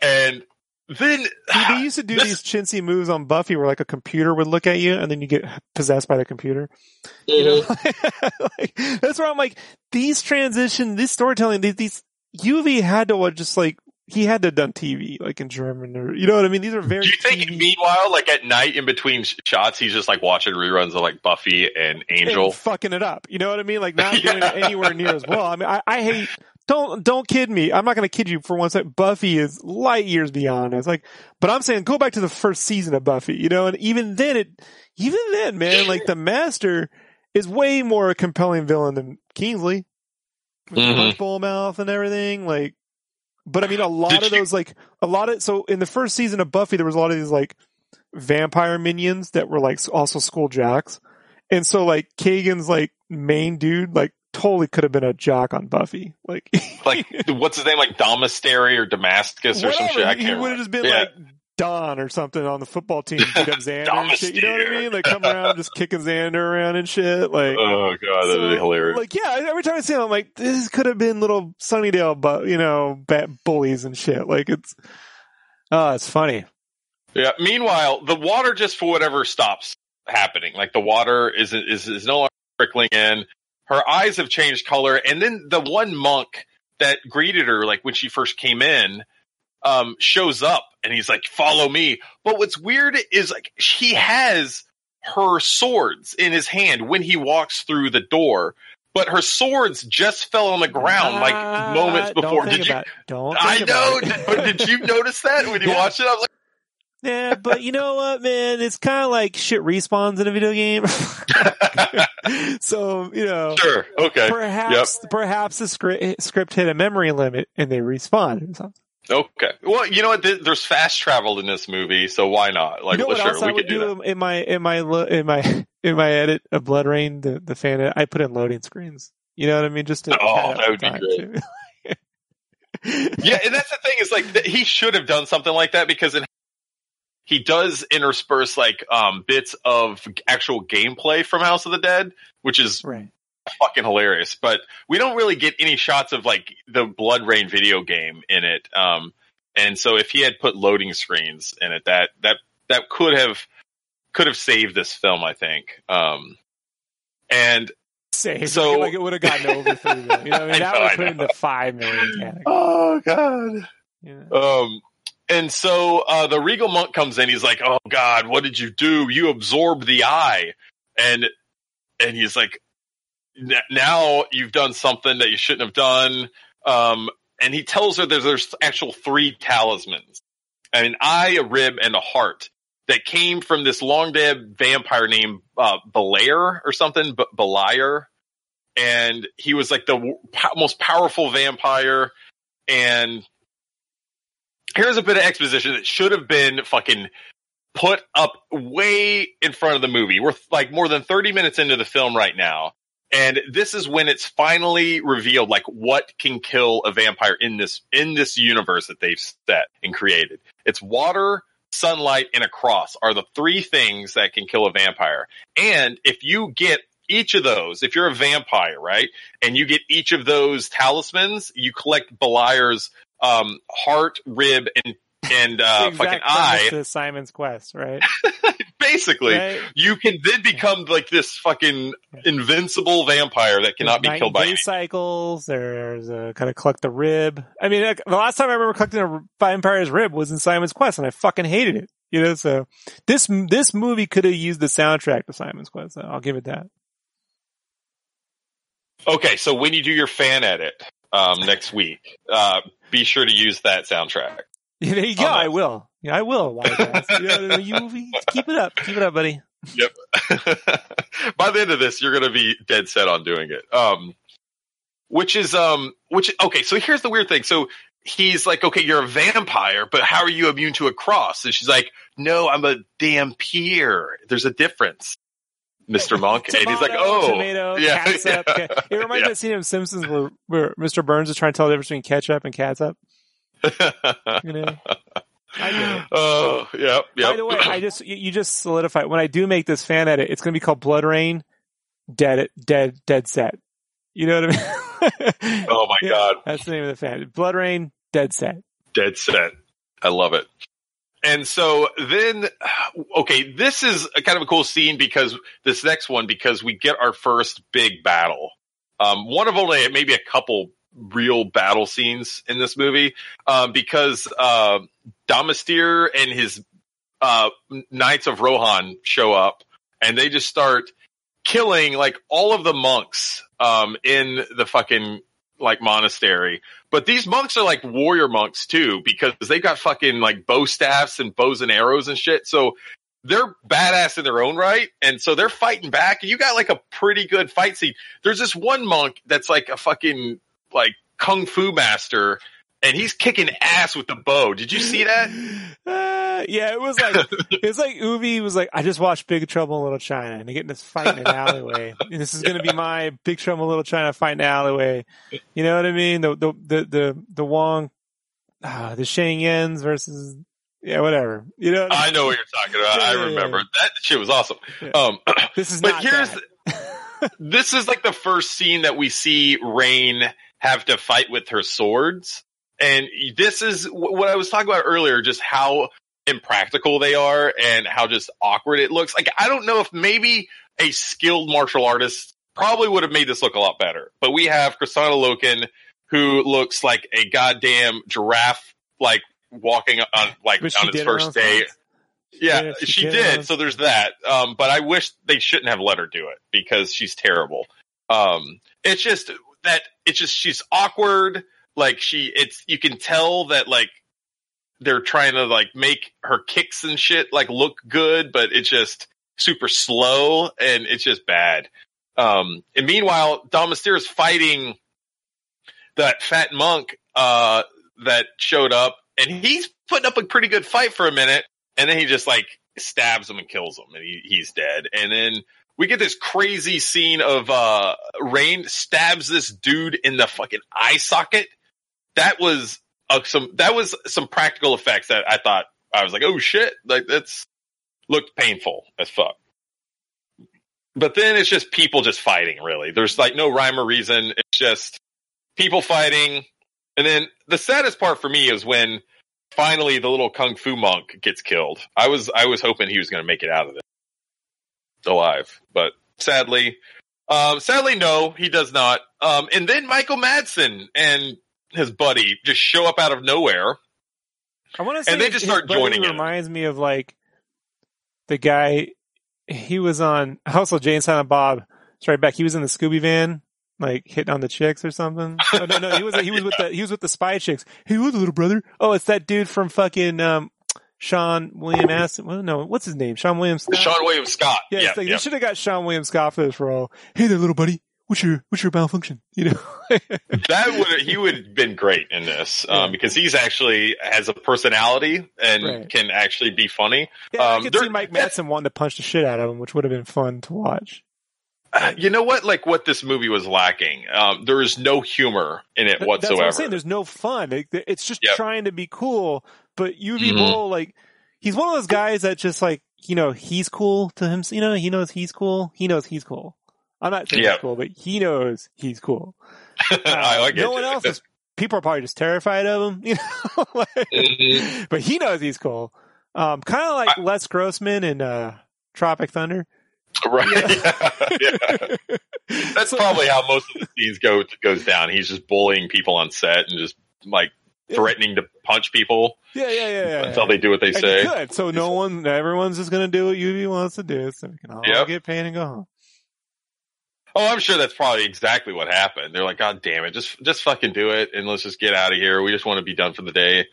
And then See, they used to do This- these chintzy moves on Buffy where like a computer would look at you and then you get possessed by the computer. You know, like, that's where I'm like, these transition, this storytelling, these, these Uwe had to just like he had to have done TV like in German or you know what I mean. These are very. Do you think, TV meanwhile, like at night in between shots, he's just like watching reruns of like Buffy and Angel? and fucking it up. You know what I mean? Like not doing it anywhere near as well. I mean, I, I hate. Don't don't kid me. I'm not going to kid you for one second. Buffy is light years beyond. It's like, but I'm saying go back to the first season of Buffy. You know, and even then, it even then, man, like the Master is way more a compelling villain than Kingsley. With Mhm. bowl mouth and everything. Like, but I mean, a lot Did of you- those, like, a lot of so in the first season of Buffy, there was a lot of these like vampire minions that were like also school jocks. And so like Kagan's like main dude like totally could have been a jock on Buffy. Like like, what's his name? Like Damastery or Damascus or some shit. I he can't would have just been Yeah. like Don or something on the football team, beat up Xander and shit. You know what I mean? Like come around just kicking Xander around and shit. Like Oh god, that'd be hilarious. Like, yeah, every time I see him, I'm like, this could have been little Sunnydale, but you know, bat bullies and shit. Like, it's, oh, it's funny. Yeah. Meanwhile, the water just for whatever stops happening. Like the water is is is no longer trickling in. Her eyes have changed color, and then the one monk that greeted her, like when she first came in, um, shows up, and he's like, "Follow me." But what's weird is like he has her swords in his hand when he walks through the door. But her swords just fell on the ground like Ah, moments before. Did you? Don't. I know. but did you notice that when you Yeah. watched it? I was like, Yeah, but you know what, man? It's kind of like shit respawns in a video game. so you know, sure, okay. perhaps perhaps the script script hit a memory limit and they something. Okay. Well, you know what? There's fast travel in this movie, so why not? Like, you know what sure, else I we would could do that. do in my in my in my in my edit of BloodRayne, the the fan edit, I put in loading screens. You know what I mean? Just to Oh, that would be great. Yeah, and that's the thing is like he should have done something like that because in, he does intersperse like um bits of actual gameplay from House of the Dead, which is right. Fucking hilarious. But we don't really get any shots of like the BloodRayne video game in it. Um, and so if he had put loading screens in it, that that that could have could have saved this film, I think. Um, and Save. So- like it would have gotten over three million. You know, I mean, I that know, would put in the five million category. oh god. Know? Um, and so uh, the regal monk comes in. He's like, "Oh God, what did you do? You absorbed the eye," and and he's like, "Now you've done something that you shouldn't have done." Um, and he tells her there's, there's actual three talismans, an eye, a rib, and a heart that came from this long dead vampire named uh, Beliar or something, B- Beliar. And he was like the w- most powerful vampire. And here's a bit of exposition that should have been fucking put up way in front of the movie. We're like more than 30 minutes into the film right now. And this is when it's finally revealed like what can kill a vampire in this in this universe that they've set and created. It's water, sunlight, and a cross are the three things that can kill a vampire. And if you get each of those, if you're a vampire, right, and you get each of those talismans, you collect Beliar's um, heart, rib, and and uh, fucking eye. To Simon's Quest, right? Basically, Right. you can then become like this fucking invincible vampire that cannot be killed by. cycles. There's a kind of collect the rib. I mean, like, the last time I remember collecting a vampire's rib was in Simon's Quest, and I fucking hated it. You know, so this this movie could have used the soundtrack to Simon's Quest. I'll give it that. Okay, so when you do your fan edit um, next week, uh, be sure to use that soundtrack. Yeah, there you go. I will. Yeah, I will. You, you, you keep it up. Keep it up, buddy. Yep. By the end of this, you're going to be dead set on doing it. Um, which is um, which okay. So here's the weird thing. So he's like, okay, you're a vampire, but how are you immune to a cross? And she's like, no, I'm a dhampir. There's a difference, Mister Monk. and he's like, oh, tomato, yeah, catsup. yeah. Ca- It reminds me Yeah. of that scene of Simpsons where, where Mr. Burns is trying to tell the difference between ketchup and catsup. You know. I get it. Oh, yep, yep. By the way, I just you, just solidify when I do make this fan edit, it's going to be called BloodRayne, Dead, Dead, Dead Set. You know what I mean? oh my Yeah, god, that's the name of the fan. BloodRayne, Dead Set. dead set. I love it. And so then, okay, this is a kind of a cool scene because this next one, because we get our first big battle. Um, one of only maybe a couple real battle scenes in this movie, um, because, uh, Domastir and his, uh, Knights of Rohan show up and they just start killing like all of the monks, um, in the fucking like monastery. But these monks are like warrior monks too, because they've got fucking like bow staffs and bows and arrows and shit. So they're badass in their own right. And so they're fighting back. And you got like a pretty good fight scene. There's this one monk that's like a fucking like kung fu master and he's kicking ass with the bow. Did you see that? Uh, yeah, it was like it's like Uwe was like, I just watched Big Trouble in Little China, and they get in this fight in an alleyway. And this is going to be my Big Trouble in Little China fight in alleyway. You know what I mean? The the the the, the Wong, uh, the Shang Yens versus yeah, whatever. You know, I I know what you're talking about. Yeah, I yeah, yeah. remember that shit was awesome. Yeah. Um, this is but here's this is like the first scene that we see Rayne have to fight with her swords. And this is what I was talking about earlier, just how impractical they are and how just awkward it looks. Like, I don't know if maybe a skilled martial artist probably would have made this look a lot better, but we have Kristanna Loken who looks like a goddamn giraffe, like walking on, like But on its first day. Yeah, Yeah, she she did did. So there's that. Um, but I wish they shouldn't have let her do it because she's terrible. Um, it's just that it's just she's awkward. Like she, it's you can tell that like they're trying to like make her kicks and shit like look good, but it's just super slow and it's just bad. Um, and meanwhile, Domastir is fighting that fat monk uh, that showed up, and he's putting up a pretty good fight for a minute, and then he just like stabs him and kills him, and he, he's dead. And then we get this crazy scene of uh, Rayne stabs this dude in the fucking eye socket. That was uh, some that was some practical effects that I thought I was like, oh shit, like that's looked painful as fuck. But then it's just people just fighting, really. There's like no rhyme or reason. It's just people fighting. And then the saddest part for me is when finally the little kung fu monk gets killed. I was I was hoping he was going to make it out of this alive, but sadly, um, sadly no, he does not. Um, and then Michael Madsen and his buddy just show up out of nowhere, I want to say And they just start joining It Reminds me of like the guy. He was on Household Jane Silent Bob. Straight back. He was in the Scooby van, like hitting on the chicks or something. Oh, no, no, he was he was with the he was with the spy chicks. Hey, what's little brother? Oh, it's that dude from fucking um, Sean William Aston. Well, no, what's his name? Sean William Scott. Sean William Scott. yeah, Yeah, like, yeah. they should have got Sean William Scott for this role. Hey there, little buddy. What's your what's your malfunction? You know. that would he would have been great in this um, Yeah. because he's actually has a personality and Right. can actually be funny. Yeah, I Um, could there- see Mike Madsen wanting to punch the shit out of him, which would have been fun to watch. Uh, You know what? Like what this movie was lacking. Um, there is no humor in it whatsoever. That's what I'm saying. There's no fun. It- it's just Yep. trying to be cool. But Uwe Mhm. Boll, like, he's one of those guys that just like, you know, he's cool to him. You know, he knows he's cool. He knows he's cool. I'm not saying he's cool, but he knows he's cool. I like Uh, no it. one else is. People are probably just terrified of him, you know. Like, Mhm. But he knows he's cool. Um, kind of like Les Grossman in uh, Tropic Thunder. right? Yeah. That's So- probably how most of the scenes go goes down. He's just bullying people on set and just like Yeah. Threatening to punch people Yeah, yeah, yeah. yeah, until yeah. they do what they And say. could. So no one, everyone's just gonna do what Uwe wants to do, so we can all Yep. get paid and go home. Oh, I'm sure that's probably exactly what happened. They're like, God damn it, just just fucking do it and let's just get out of here. We just want to be done for the day.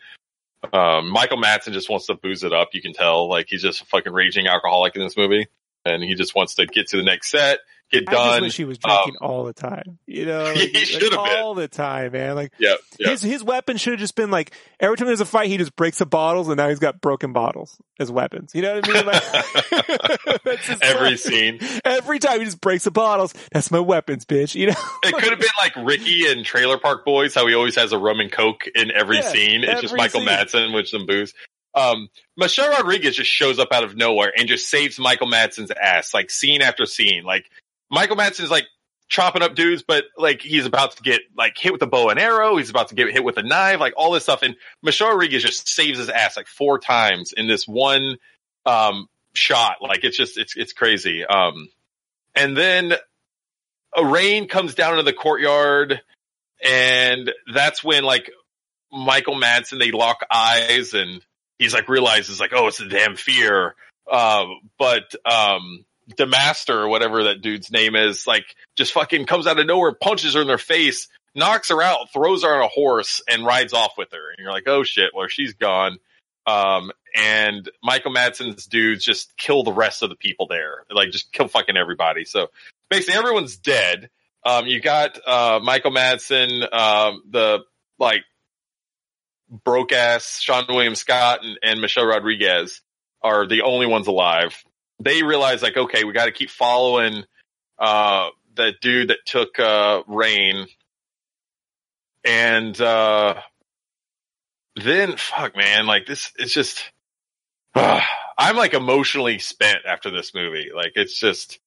Um, Michael Madsen just wants to booze it up. You can tell, like he's just a fucking raging alcoholic in this movie, and he just wants to get to the next set, get I done. wish he was drinking all the time. You know, He like, should have been. all the time, man. Like Yep, yep. his his weapon should have just been like every time there's a fight, he just breaks the bottles, and now he's got broken bottles as weapons. You know what I mean? Like, that's his Every weapon. scene. every time he just breaks the bottles. That's my weapons, bitch. You know? It could have been like Ricky and Trailer Park Boys, how he always has a rum and coke in every Yeah, scene. It's just Michael scene. Madsen with some booze. Um, Michelle Rodriguez just shows up out of nowhere and just saves Michael Madsen's ass, like scene after scene. Like Michael Madsen is like chopping up dudes, but like he's about to get like hit with a bow and arrow. He's about to get hit with a knife, like all this stuff. And Michelle Rodriguez just saves his ass like four times in this one, um, shot. Like it's just, it's, it's crazy. Um, and then a Rayne comes down into the courtyard and that's when like Michael Madsen, they lock eyes and he's like realizes like, oh, it's the dhampir. Um, but, um, the master or whatever that dude's name is, like just fucking comes out of nowhere, punches her in their face, knocks her out, throws her on a horse and rides off with her. And you're like, oh shit, well, she's gone. Um, and Michael Madsen's dudes just kill the rest of the people there. Like just kill fucking everybody. So basically everyone's dead. Um, you got, uh, Michael Madsen, um, the like broke ass Sean William Scott and, and Michelle Rodriguez are the only ones alive. They realize like, okay, we got to keep following, uh, the dude that took, uh, Rayne. And, uh, then fuck man, like this, it's just, I'm like emotionally spent after this movie. Like it's just,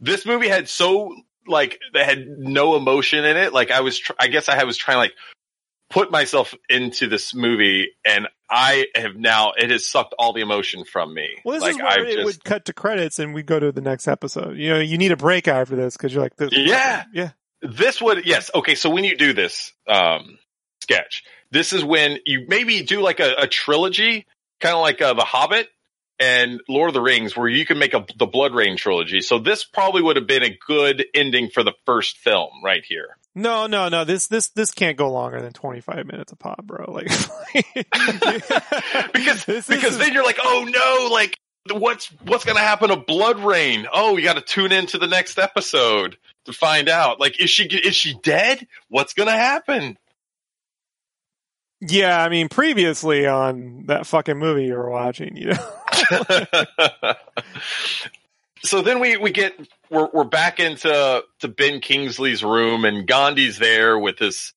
this movie had so like that had no emotion in it. Like I was, tr- I guess I was trying like put myself into this movie, and I have now it has sucked all the emotion from me. Well, this like is where I've it just, would cut to credits, and we go to the next episode. You know, you need a break after this because you're like, this, Yeah. yeah. this would yes okay. So when you do this um sketch, this is when you maybe do like a, a trilogy, kind of like uh, the Hobbit. And Lord of the Rings, where you can make a the BloodRayne trilogy. So this probably would have been a good ending for the first film right here. No, no, no. This this this can't go longer than 25 minutes a pop, bro. Like because This because then you're like, oh no, like what's what's gonna happen to BloodRayne? Oh, you got to tune into the next episode to find out. Like, is she is she dead? What's gonna happen? yeah, I mean, previously on that fucking movie you were watching, you know. so then we we get we're we're back into to Ben Kingsley's room and Gandhi's there with this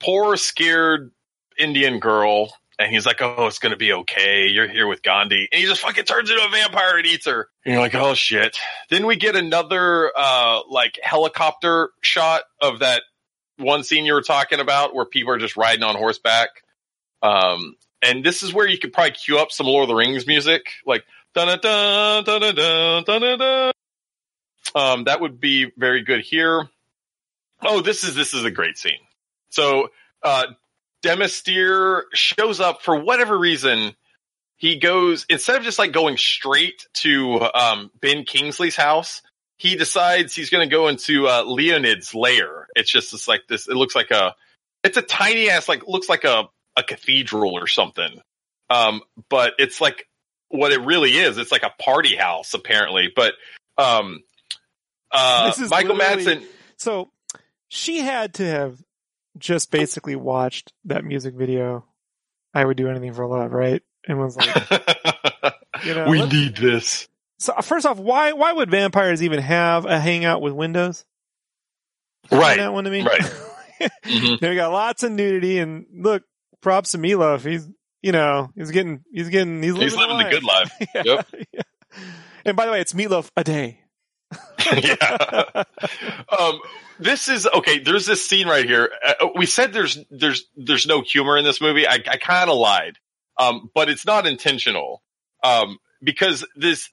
poor scared Indian girl and he's like, "Oh, it's gonna be okay. You're here with Gandhi," and he just fucking turns into a vampire and eats her. And you're like, "Oh shit!" Then we get another uh like helicopter shot of that one scene you were talking about where people are just riding on horseback. Um, and this is where you could probably cue up some Lord of the Rings music, like dun dun dun. Um, that would be very good here. Oh, this is this is a great scene. So, uh, Domastir shows up for whatever reason. He goes instead of just like going straight to um, Ben Kingsley's house. He decides he's going to go into uh, Leonid's lair. It's just this like this. It looks like a. It's a tiny ass like looks like a a cathedral or something. Um, but it's like what it really is. It's like a party house apparently. But um, uh, This is Michael Madsen. So she had to have just basically watched that music video. I would do anything for love, right? And was like, you know, we need this. so first off, why why would vampires even have a hangout with windows? Right. that one to me. Right. Mhm. they got lots of nudity, and look, props to Meatloaf. He's you know he's getting he's getting he's living, He's living the good life. yeah, Yep. yeah. And by the way, it's Meatloaf a day. yeah. Um, this is okay. There's this scene right here. Uh, we said there's there's there's no humor in this movie. I, I kind of lied, um, but it's not intentional um, because this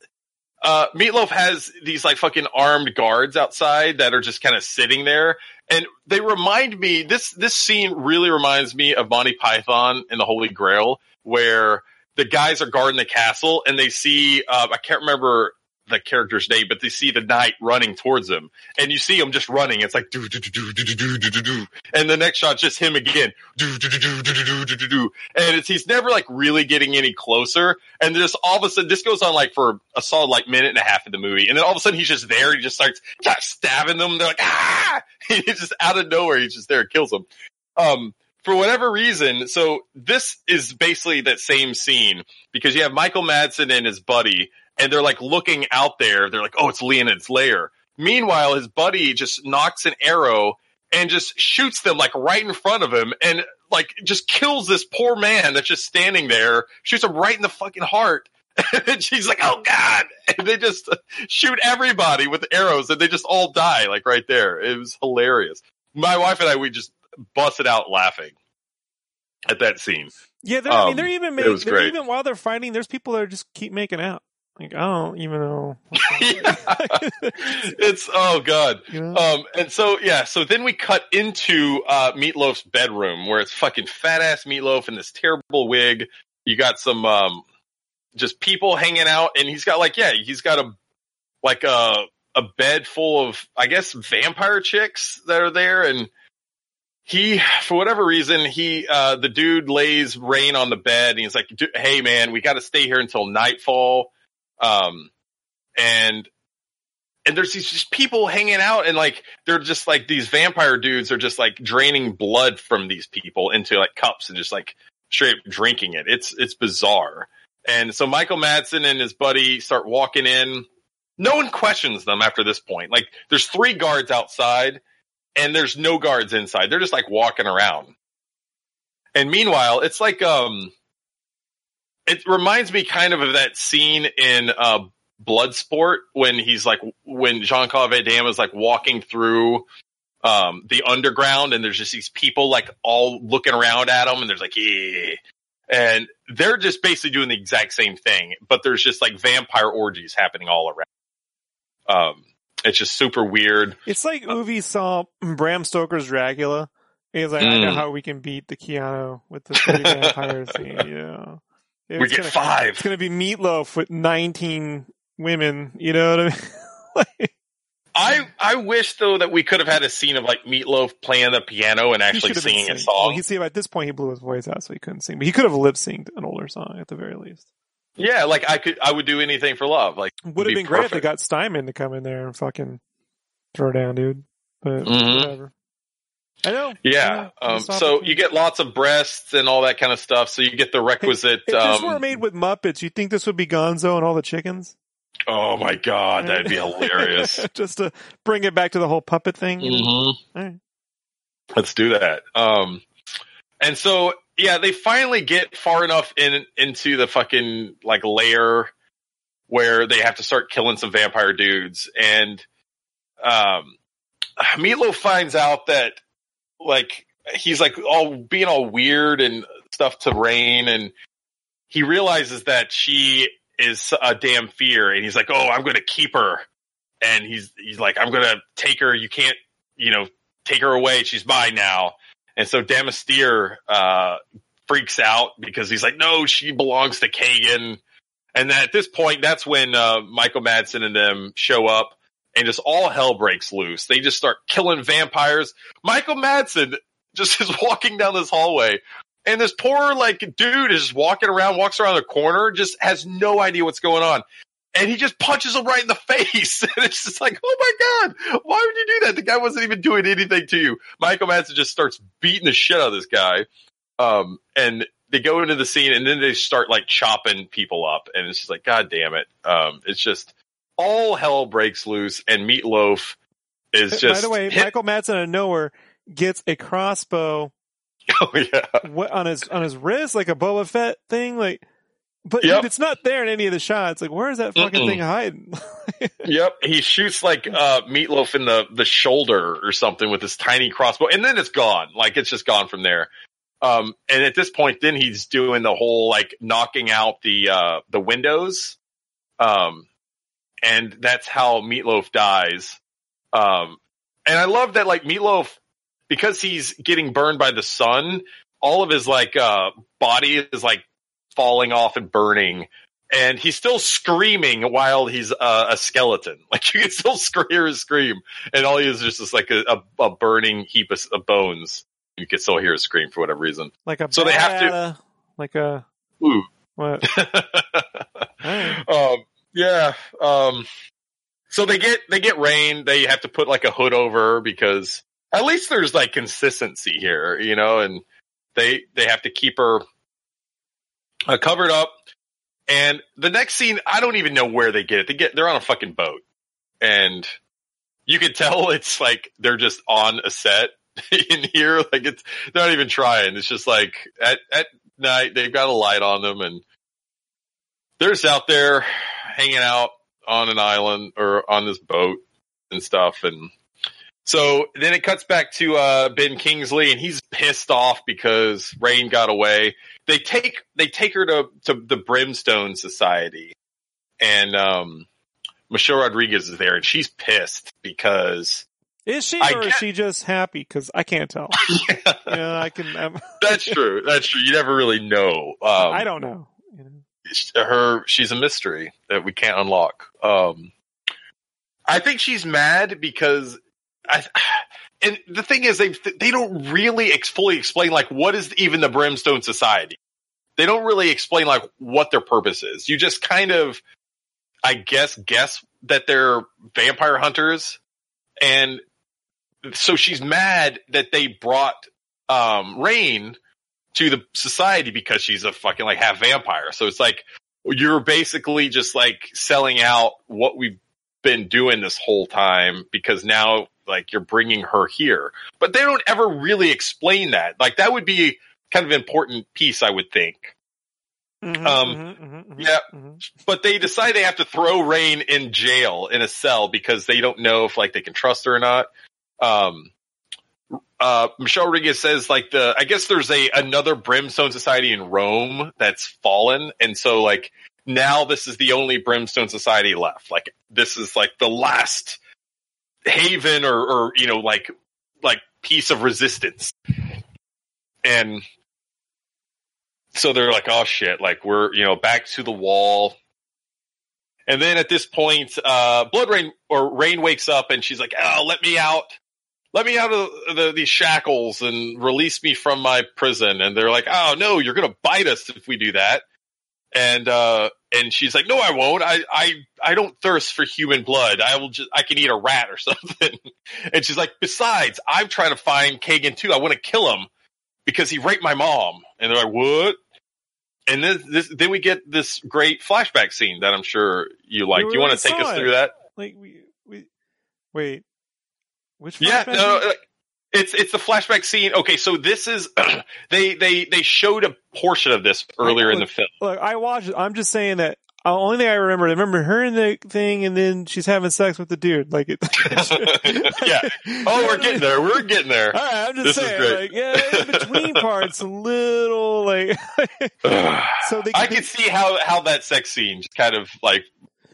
uh, Meatloaf has these like fucking armed guards outside that are just kind of sitting there, and they remind me. This this scene really reminds me of Monty Python and the Holy Grail, where the guys are guarding the castle and they see uh, I can't remember the character's name, but they see the knight running towards him, and you see him just running. It's like do do do do do do do do and the next shot's just him again, do do do do do do do do do, and it's he's never like really getting any closer, and just all of a sudden this goes on like for a solid like minute and a half of the movie, and then all of a sudden he's just there, he just starts stabbing them, they're like ah, he's just out of nowhere, he's just there, kills them. Um, for whatever reason, so this is basically that same scene because you have Michael Madsen and his buddy, and they're like looking out there. They're like, oh, it's Leonid's lair. Meanwhile, his buddy just knocks an arrow and just shoots them like right in front of him and like just kills this poor man that's just standing there, shoots him right in the fucking heart. and she's like, oh God. And they just shoot everybody with arrows and they just all die like right there. It was hilarious. My wife and I, we just busted out laughing at that scene. Yeah, they're, I mean, Um, they're even it making, they're great. even while they're fighting, there's people that just keep making out. Like I don't even know. it's oh god. you know? Um, and so yeah, so then we cut into uh, Meatloaf's bedroom where it's fucking fat ass Meatloaf in this terrible wig. You got some um, just people hanging out, and he's got like yeah, he's got a like a a bed full of I guess vampire chicks that are there, and he for whatever reason he uh, the dude lays Rayne on the bed, and he's like, hey man, we got to stay here until nightfall. Um, and and there's these just people hanging out and like they're just like these vampire dudes are just like draining blood from these people into like cups and just like straight drinking it. It's it's bizarre. And so Michael Madsen and his buddy start walking in. No one questions them after this point. Like there's three guards outside and there's no guards inside. They're just like walking around. And meanwhile, it's like um it reminds me kind of of that scene in uh Bloodsport when he's like when Jean Claude Van Damme is like walking through um the underground and there's just these people like all looking around at him and there's like yeah and they're just basically doing the exact same thing but there's just like vampire orgies happening all around um it's just super weird It's like Uwe saw Bram Stoker's Dracula. He's like, I know Mm. how we can beat the Keanu with the vampire scene. You we get gonna, five It's gonna be Meatloaf with nineteen women. You know what I mean? like, I I wish though that we could have had a scene of like Meatloaf playing the piano and actually been singing a singing. Well, song. he see at this point he blew his voice out, so he couldn't sing. But he could have lip synced an older song at the very least. yeah, like I could I would do anything for love. Like Would have be been great if they got Steinman to come in there and fucking throw down, dude. But Mhm. whatever. I know. Yeah. Um, so you get lots of breasts and all that kind of stuff. So you get the requisite. If this were um, made with Muppets, you think this would be Gonzo and all the chickens? oh my god, that'd be hilarious. Just to bring it back to the whole puppet thing. know? hmm All right. Let's do that. Um, and so yeah, they finally get far enough in into the fucking like lair where they have to start killing some vampire dudes, and um, Meatloaf finds out that like he's like all being all weird and stuff to Rayne, and he realizes that she is a dhampir, and he's like, oh, I'm gonna keep her, and he's he's like, I'm gonna take her. You can't, you know, take her away. She's mine now. And so Domastir uh, freaks out because he's like, no, she belongs to Kagan. And at this point, that's when uh, Michael Madsen and them show up and just all hell breaks loose. They just start killing vampires. Michael Madsen just is walking down this hallway and this poor like dude is just walking around, walks around the corner, just has no idea what's going on. And he just punches him right in the face. and it's just like, oh my God, why would you do that? The guy wasn't even doing anything to you. Michael Madsen just starts beating the shit out of this guy. Um, and they go into the scene and then they start like chopping people up. And it's just like, God damn it. Um, it's just all hell breaks loose and Meatloaf is just. By the way, hit- Michael Madsen out of nowhere gets a crossbow oh yeah. on his on his wrist, like a Boba Fett thing, like. But Yep. dude, it's not there in any of the shots. Like, where is that fucking Mm-mm. thing hiding? Yep, he shoots like uh meatloaf in the the shoulder or something with this tiny crossbow, and then it's gone. Like it's just gone from there. Um, and at this point, then he's doing the whole like knocking out the uh the windows. Um, and that's how Meatloaf dies. Um, and I love that like Meatloaf because he's getting burned by the sun. All of his like uh body is like falling off and burning and he's still screaming while he's uh, a skeleton. Like you can still hear his scream, and all he is is just like a, a, burning heap of, of bones. You can still hear his scream for whatever reason. like a So they have to- bada- like a Ooh. what? Alright. um, yeah. Um, so they get they get Rayne. They have to put like a hood over because at least there's like consistency here, you know. And they they have to keep her uh, covered up. And the next scene, I don't even know where they get it. They get they're on a fucking boat, and you can tell it's like they're just on a set in here. Like it's they're not even trying. It's just like at at night they've got a light on them and they're just out there hanging out on an island or on this boat and stuff. And so then it cuts back to uh, Ben Kingsley, and he's pissed off because Rayne got away. They take they take her to to the Brimstone Society, and um, Michelle Rodriguez is there, and she's pissed because Is she I or is she just happy? Because I can't tell. yeah, I can. I'm, that's true. That's true. You never really know. Um, I don't know. You know? Her she's a mystery that we can't unlock. Um, I think she's mad because I. And the thing is, they they don't really ex- fully explain like what is even the Brimstone Society. They don't really explain like what their purpose is. You just kind of, I guess, guess that they're vampire hunters, and so she's mad that they brought um, Rayne to the society because she's a fucking like half vampire. So it's like you're basically just like selling out what we've been doing this whole time because now like you're bringing her here. But they don't ever really explain that. Like that would be kind of an important piece, I would think. Mhm, Um, mhm, mhm, mhm, yeah. mhm. But they decide they have to throw Rayne in jail in a cell because they don't know if like they can trust her or not. Um, uh, Michelle Rodriguez says like the, I guess there's a, another Brimstone Society in Rome that's fallen. And so like now this is the only Brimstone Society left. Like this is like the last haven or, or, you know, like, like piece of resistance. And so they're like, oh shit, like we're, you know, back to the wall. And then at this point, uh, BloodRayne or Rayne wakes up and she's like, oh, let me out. Let me out of the, these shackles and release me from my prison. And they're like, oh no, you're going to bite us if we do that. And, uh, and she's like, no, I won't. I, I, I don't thirst for human blood. I will just, I can eat a rat or something. and she's like, besides, I'm trying to find Kagan too. I want to kill him because he raped my mom. And they're like, what? And then this, then we get this great flashback scene that I'm sure you like. Do you want to take us it. through that? Like we we wait. Which Yeah, no, it's it's the flashback scene. Okay, so this is they they they showed a portion of this earlier in the film. Look, I watched. it. I'm just saying that. The only thing I remember, I remember her in the thing, and then she's having sex with the dude. Like it. yeah. Oh, we're getting there. We're getting there. All right, I'm just This saying, like, yeah, in between parts, a little like. so they, I they- can see how how that sex scene just kind of like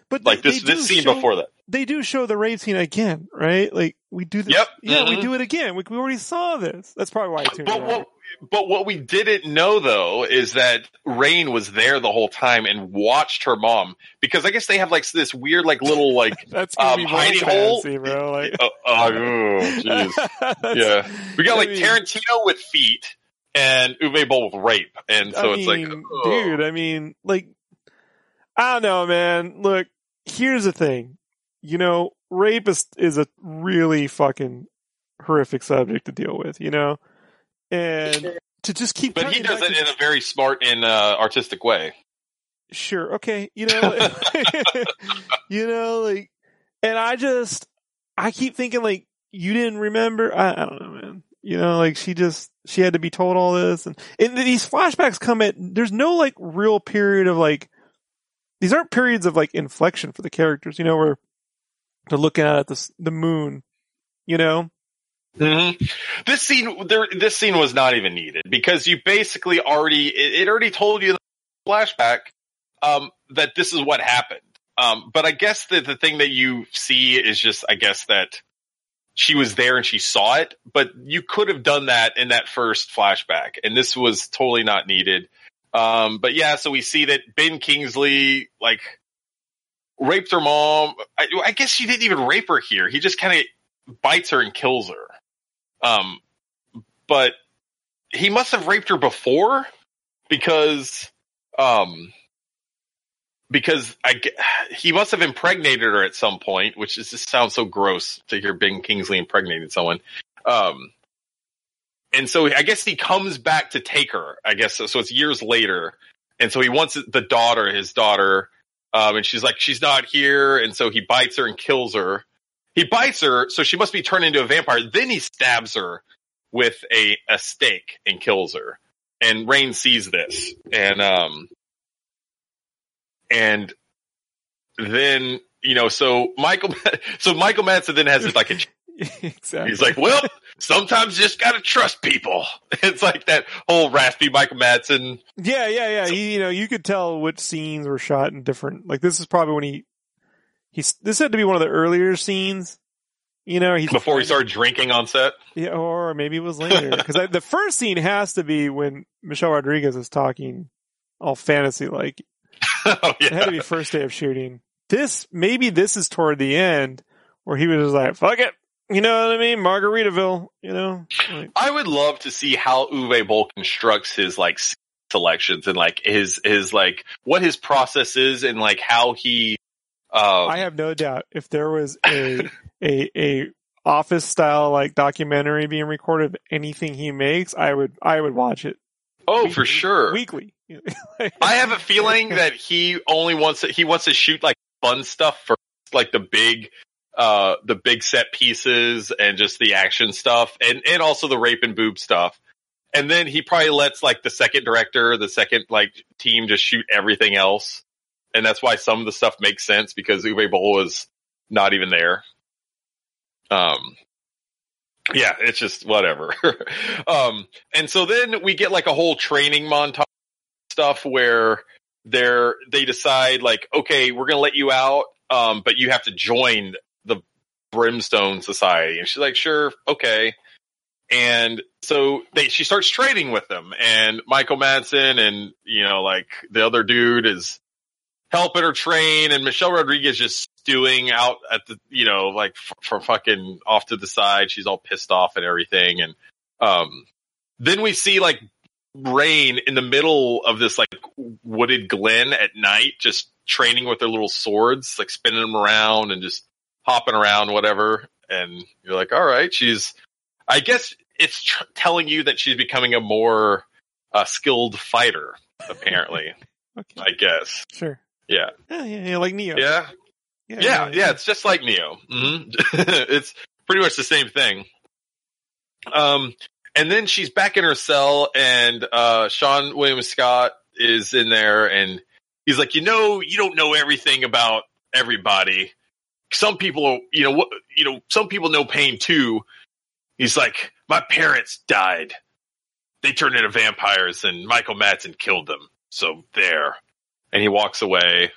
But like they- this they do this scene show- before that. they do show the rape scene again, right? Like we do this. Yep. Yeah, we Mhm. do it again. We, we already saw this. That's probably why I tuned But out. what but what we didn't know though is that Rayne was there the whole time and watched her mom because I guess they have like this weird like little like That's gonna um, be more hidey hole. bro. Like, oh, oh jeez yeah we got I like mean- Tarantino with feet and Uwe Boll with rape and so I it's mean, like oh. dude. I mean, like, I don't know, man. Look, here's the thing. You know, rape is is a really fucking horrific subject to deal with. You know, and to just keep. but he does it in a very smart and uh, artistic way sure okay you know you know like and i just i keep thinking like you didn't remember I, I don't know man you know like she just she had to be told all this and and these flashbacks come at there's no like real period of like these aren't periods of like inflection for the characters you know where they're looking at this the moon you know hmm This scene, there, this scene was not even needed because you basically already, it, it already told you the flashback, um, that this is what happened. Um, but I guess that the thing that you see is just, I guess that she was there and she saw it, but you could have done that in that first flashback and this was totally not needed. Um, but yeah, so we see that Ben Kingsley, like, raped her mom. I, I guess she didn't even rape her here. He just kind of bites her and kills her. Um, but he must have raped her before because, um, because I, he must have impregnated her at some point, which is, just sounds so gross to hear Ben Kingsley impregnated someone. Um, and so I guess he comes back to take her, I guess. So, so it's years later. And so he wants the daughter, his daughter, um, and she's like, she's not here. And so he bites her and kills her. He bites her, so she must be turned into a vampire. Then he stabs her with a, a stake and kills her. And Rayne sees this. And, um, and then, you know, so Michael, so Michael Madsen then has like a, exactly he's like, well, sometimes you just gotta trust people. It's like that whole raspy Michael Madsen. Yeah, yeah, yeah. He, you know, you could tell which scenes were shot in different. Like this is probably when he, he's. This had to be one of the earlier scenes. You know, he's Before he started drinking on set. Yeah, or maybe it was later because the first scene has to be when Michelle Rodriguez is talking all fantasy like. oh, It had to be first day of shooting. This maybe this is toward the end where he was just like, "Fuck it," you know what I mean? Margaritaville, you know. Like, I would love to see how Uwe Boll constructs his like selections and like his his like what his process is and like how he. Um, I have no doubt if there was a a a office style like documentary being recorded of anything he makes, I would I would watch it oh, for sure. weekly. I have a feeling that he only wants to, he wants to shoot like fun stuff for like the big, uh, the big set pieces and just the action stuff and, and also the rape and boob stuff. And then he probably lets like the second director, the second like team just shoot everything else. And that's why some of the stuff makes sense because Uwe Boll was not even there. Um, yeah, it's just whatever. um, and so then we get like a whole training montage stuff where they're they decide like, okay, we're gonna let you out, um, but you have to join Brimstone Society. And she's like, sure, okay. And so they she starts training with them, and Michael Madsen and you know like the other dude is helping her train, and Michelle Rodriguez just stewing out at the you know like f- from fucking off to the side. She's all pissed off and everything, and um, then we see like Rayne in the middle of this like wooded glen at night, just training with their little swords, like spinning them around and just hopping around, whatever. And you're like, all right, she's. I guess it's tr- telling you that she's becoming a more uh, skilled fighter. Apparently, okay, I guess. sure. Yeah. Yeah, yeah, yeah, like Neo. Yeah. Yeah. Yeah. It's just like Neo. hmm it's pretty much the same thing. Um, and then she's back in her cell, and uh, Seann William Scott is in there, and he's like, you know, you don't know everything about everybody. Some people, you know, what, you know, some people know pain too. He's like, my parents died. They turned into vampires, and Michael Madsen killed them. So there. And he walks away,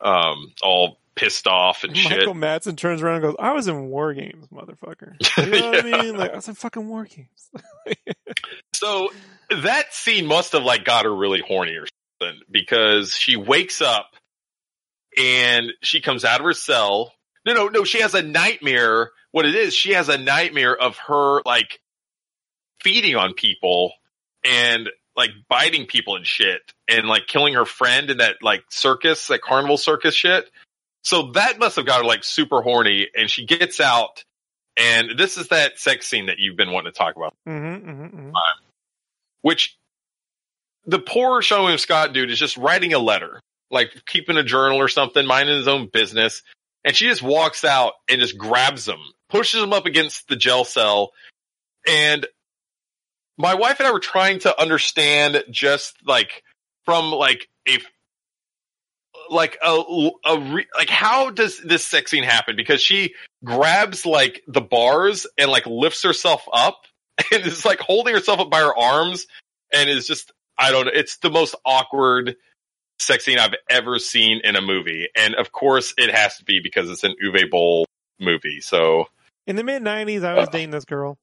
um, all pissed off and shit. Michael Madsen turns around and goes, "I was in War Games, motherfucker." You know what I mean? Like I was in fucking War Games. So that scene must have like got her really horny or something because she wakes up and she comes out of her cell. No, no, no. She has a nightmare. What it is, she has a nightmare of her like feeding on people and like biting people and shit and like killing her friend in that like circus, that carnival circus shit. So that must have got her like super horny and she gets out and this is that sex scene that you've been wanting to talk about mm-hmm, mm-hmm, mm-hmm. which the poor Seann William Scott dude is just writing a letter, like keeping a journal or something, minding his own business. And she just walks out and just grabs him, pushes him up against the gel cell. And my wife and I were trying to understand just like from like a like a, a re, like how does this sex scene happen because she grabs like the bars and like lifts herself up and is like holding herself up by her arms and is just I don't know. It's the most awkward sex scene I've ever seen in a movie, and of course it has to be because it's an Uwe Boll movie. So In the mid '90s, I was dating this girl,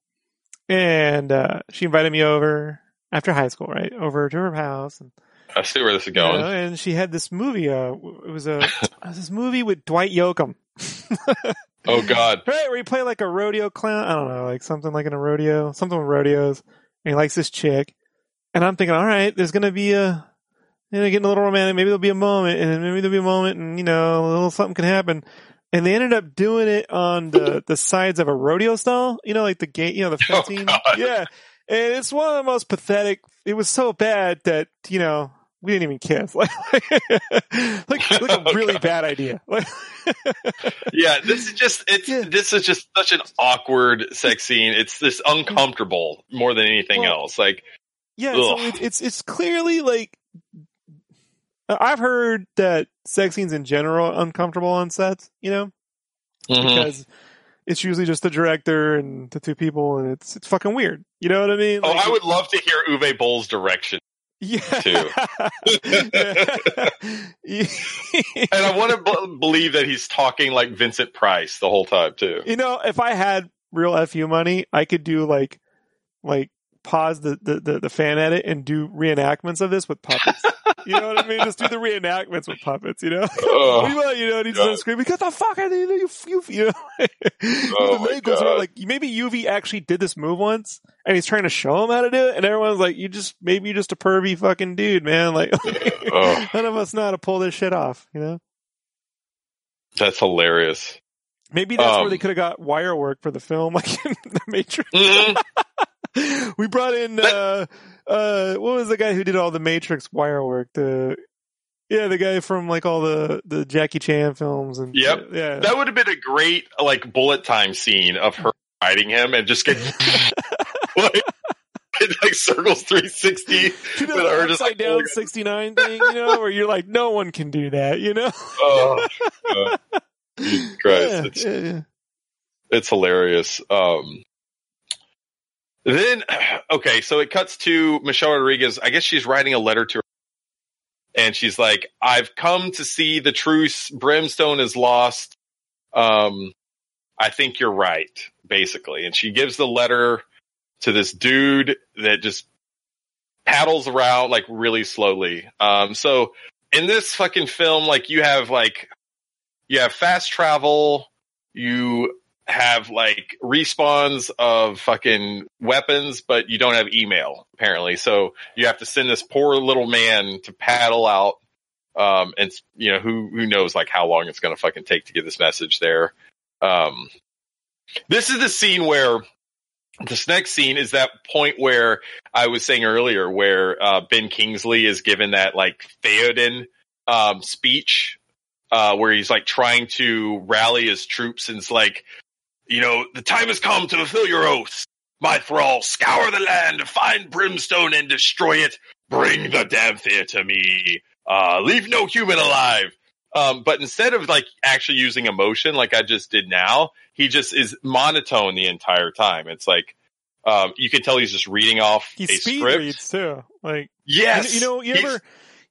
and uh, she invited me over after high school, right, over to her house, and I see where this is you going. know, and she had this movie. Uh, it was a it was this movie with Dwight Yoakam. Oh God, Right, where he play like a rodeo clown. I don't know, like something like in a rodeo, something with rodeos. And he likes this chick. And I'm thinking, all right, there's gonna be a, you know, getting a little romantic. Maybe there'll be a moment, and maybe there'll be a moment, and you know, a little something can happen. And they ended up doing it on the the sides of a rodeo stall. You know, like the gate, you know, the Oh, fencing. God. yeah, and it's one of the most pathetic. It was so bad that you know. We didn't even kiss, like, like, like a Oh, really God. bad idea. Yeah, this is just it's Yeah. this is just such an awkward sex scene. It's this uncomfortable more than anything Well, else. Like Yeah, so it, it's it's clearly like I've heard that sex scenes in general are uncomfortable on sets, you know, mhm. because it's usually just the director and the two people, and it's it's fucking weird. You know what I mean? oh, I would love to hear Uwe Boll's direction, yeah. too. Yeah. and I want to b- believe that he's talking like Vincent Price the whole time too. you know, if I had real fu money, I could do like like pause the, the, the, the fan edit and do reenactments of this with puppets. you know what I mean? Just do the reenactments with puppets, you know? Ugh. Meanwhile, you know, and he's just screaming, "Get the fuck out of here, you, you, you know!" Oh the goes around, like maybe Uwe actually did this move once, and he's trying to show him how to do it, and everyone's like, "You just maybe you're just a pervy fucking dude, man." Like, Ugh. none of us know how to pull this shit off, you know. That's hilarious. Maybe that's where Um, they could have got wire work for the film, like in the Matrix. Mhm. we brought in uh uh what was the guy who did all the Matrix wire work? The yeah, the guy from like all the the Jackie Chan films and Yep. yeah. That would have been a great like bullet time scene of her fighting him and just get like, like circles 360 Do with that her upside like down pulling- 69 thing, you know, where you're like, no one can do that, you know? oh. Jesus Christ. yeah, It's yeah, yeah. it's hilarious. Um, then, okay, so it cuts to Michelle Rodriguez. I guess she's writing a letter to her, and she's like, "I've come to see the truth. Brimstone is lost. Um, I think you're right, basically." And she gives the letter to this dude that just paddles around like really slowly. Um, so in this fucking film, like you have like you have fast travel, you have like respawns of fucking weapons, but you don't have email apparently. So you have to send this poor little man to paddle out. Um, and you know, who, who knows like how long it's going to fucking take to get this message there. Um, this is the scene where this next scene is that point where I was saying earlier where, uh, Ben Kingsley is given that like Theoden, um, speech, uh, where he's like trying to rally his troops and it's like, you know, the time has come to fulfill your oaths. My thralls, scour the land, find brimstone and destroy it. Bring the dhampir to me. Uh, leave no human alive. Um, but instead of like actually using emotion like I just did now, he just is monotone the entire time. It's like, um, you can tell he's just reading off He a speed script. reads too. Like, Yes. you know, you ever,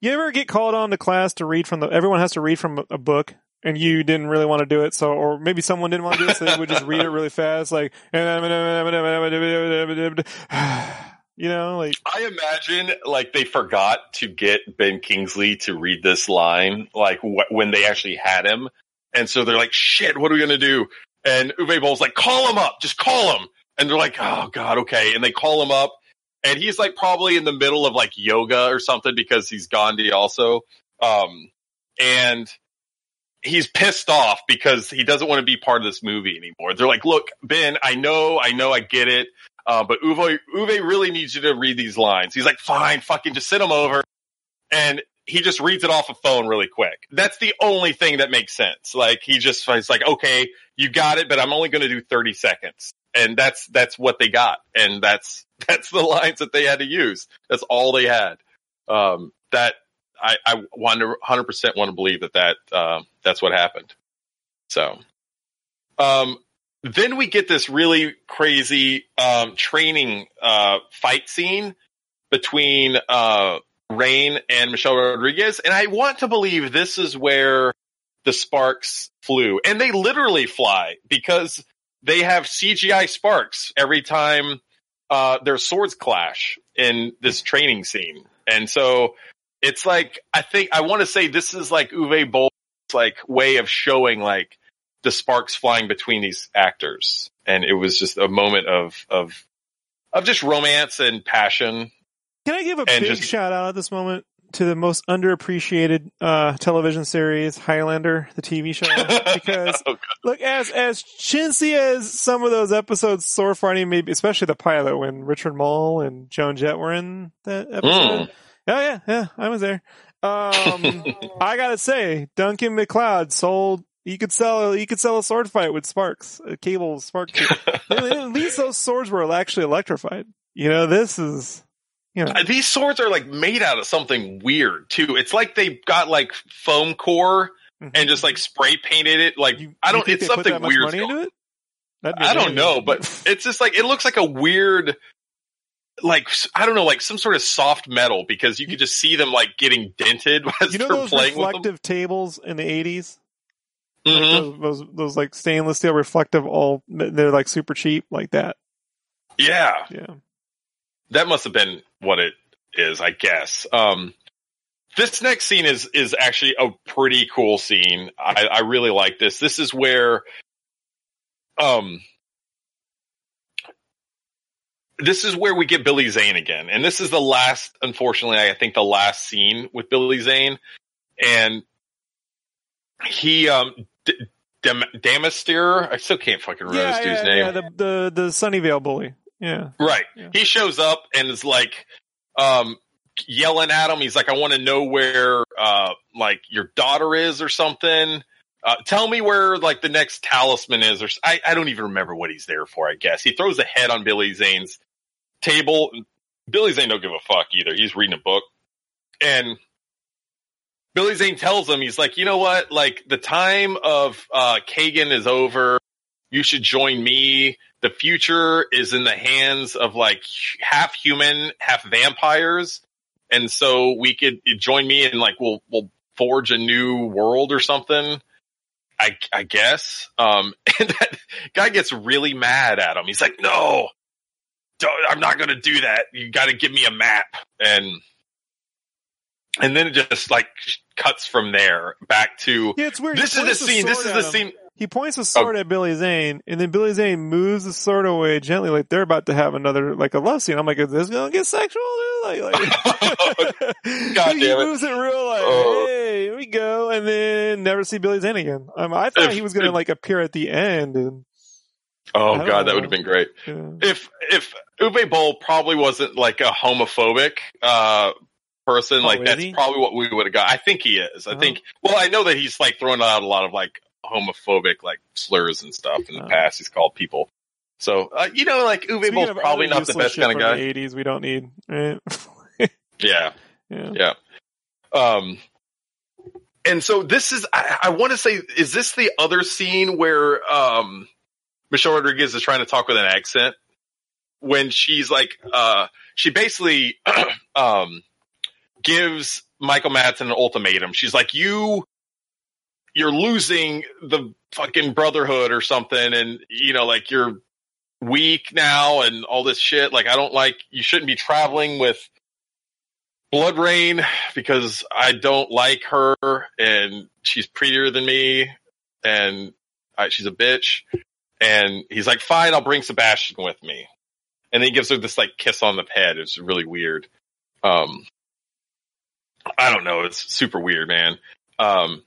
you ever get called on to class to read from the, everyone has to read from a book and you didn't really want to do it, so or maybe someone didn't want to do it, so they would just read it really fast, like you know, like I imagine like they forgot to get Ben Kingsley to read this line, like wh- when they actually had him, and so they're like, "Shit, what are we gonna do?" And Uwe Boll's like, "Call him up, just call him." And they're like, "Oh God, okay." And they call him up, and he's like probably in the middle of like yoga or something because he's Gandhi also, um, and he's pissed off because he doesn't want to be part of this movie anymore. They're like, "Look, Ben, I know, I know, I get it." Uh, but Uwe, Uwe really needs you to read these lines. He's like, fine, fucking just send them over. And he just reads it off a phone really quick. That's the only thing that makes sense. Like he just, he's like, okay, you got it, but I'm only going to do 30 seconds. And that's, that's what they got. And that's, that's the lines that they had to use. That's all they had. Um, that I, I want to 100% want to believe that that, uh, that's what happened. So, um, then we get this really crazy um, training uh, fight scene between uh, Rayne and Michelle Rodriguez, and I want to believe this is where the sparks flew, and they literally fly because they have CGI sparks every time uh, their swords clash in this training scene, and so it's like I think I want to say this is like Uwe Boll's like way of showing like the sparks flying between these actors. And it was just a moment of, of, of just romance and passion. Can I give a big just- shout out at this moment to the most underappreciated uh, television series, Highlander, the TV show? Because Oh, look, as as chintzy as some of those episodes, fighting, maybe especially the pilot when Richard Moll and Joan Jett were in that episode. Mm. Oh yeah, yeah, I was there. Um, I gotta say, Duncan MacLeod sold. You could sell. You could sell a sword fight with sparks, a cable spark. At least those swords were actually electrified. You know, this is. You know, Uh, These swords are like made out of something weird too. It's like they got like foam core and just like spray painted it. Like You- I don't. It's something weird. I don't know, but it's just like it looks like a weird, like I don't know, like some sort of soft metal because you could just see them like getting dented as you know they're those playing with them. reflective tables in the eighties, Mhm. those, those those like stainless steel reflective, all they're like super cheap, like that. Yeah, Yeah, that must have been what it is, I guess. Um, this next scene is is actually a pretty cool scene. I, I really like this. This is where, um, this is where we get Billy Zane again, and this is the last. Unfortunately, I think the last scene with Billy Zane, and he um. D- Dam- Domastir, I still can't fucking remember yeah, this dude's yeah, name. yeah, the the the Sunnyvale bully. Yeah, Right. Yeah. He shows up and is like, um, yelling at him. He's like, I want to know where, uh, like your daughter is or something. Uh, tell me where like the next talisman is or I don't even remember what he's there for, I guess. He throws a head on Billy Zane's table. Billy Zane don't give a fuck either. He's reading a book and Billy Zane tells him, he's like, you know what? Like the time of, uh, Kagan is over. You should join me the future is in the hands of like half human, half vampires. And so we could join me and like we'll we'll forge a new world or something. I I guess. Um and that guy gets really mad at him. He's like, "No. I'm not going to do that. You got to give me a map." And and then it just like cuts from there back to yeah, it's weird. This is the scene. This is the scene. He points a sword at Billy Zane, and then Billy Zane moves the sword away gently, like they're about to have another like a love scene. I'm like, is this gonna get sexual? Like, like God he damn it. moves it real like, Oh. hey, here we go, and then never see Billy Zane again. Um, I thought If- he was gonna like appear at the end, and Oh god, that would have been great. yeah. if if Uwe Boll probably wasn't like a homophobic uh person, Oh, like that's he? probably what we would have got. I think he is. I Oh. think well, I know that he's like throwing out a lot of like homophobic like slurs and stuff in the past. He's called people. So uh, you know, like Uwe Boll's probably not the best kind of guy. '80s, we don't need. Right? Yeah. yeah. Yeah. Um, and so this is, I, I want to say, is this the other scene where, um, Michelle Rodriguez is trying to talk with an accent when she's like, uh, she basically, um, gives Michael Madsen an ultimatum. She's like, you, you're losing the fucking brotherhood or something and you know like you're weak now and all this shit. Like I don't like you shouldn't be traveling with BloodRayne because I don't like her and she's prettier than me and I, she's a bitch. And he's like fine I'll bring Sebastian with me. And then he gives her this like kiss on the head. It's really weird. Um I don't know. It's super weird man. Um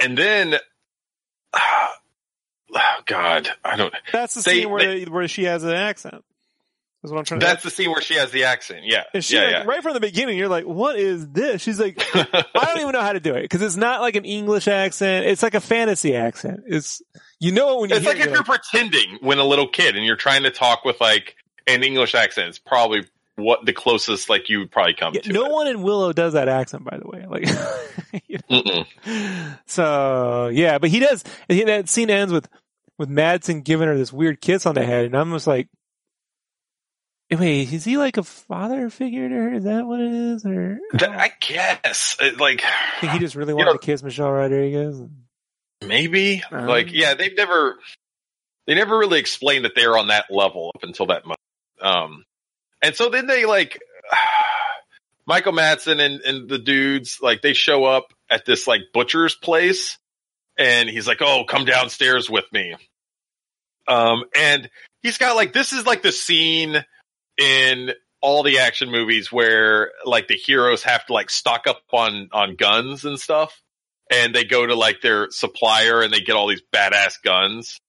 and then, oh God, I don't. That's the They- scene where they, where she has an accent. Is what I'm trying to. That's the scene where she has the accent. Yeah, and she yeah, like, yeah. right from the beginning, you're like, "What is this?" She's like, "I don't even know how to do it because it's not like an English accent. It's like a fantasy accent. It's you know when you It's like it, if you're pretending when a little kid and you're trying to talk with like an English accent. It's probably what the closest like you would probably come Yeah, to. no it. one in Willow does that accent, by the way. Like, you know. So yeah, but he does. He- that scene ends with with Madsen giving her this weird kiss on the head, and I'm just like, wait, is he like a father figure to her? Is that what it is, or That- I guess It, like I think he just really You wanted know- to kiss Michelle Rodriguez? maybe Um, like yeah they've never they never really explained that they're on that level up until that moment. Um, and so then they like Michael Madsen and, and the dudes like they show up at this like butcher's place and he's like, Oh, come downstairs with me. Um, and he's got like, this is like the scene in all the action movies where like the heroes have to like stock up on, on guns and stuff. And they go to like their supplier and they get all these badass guns.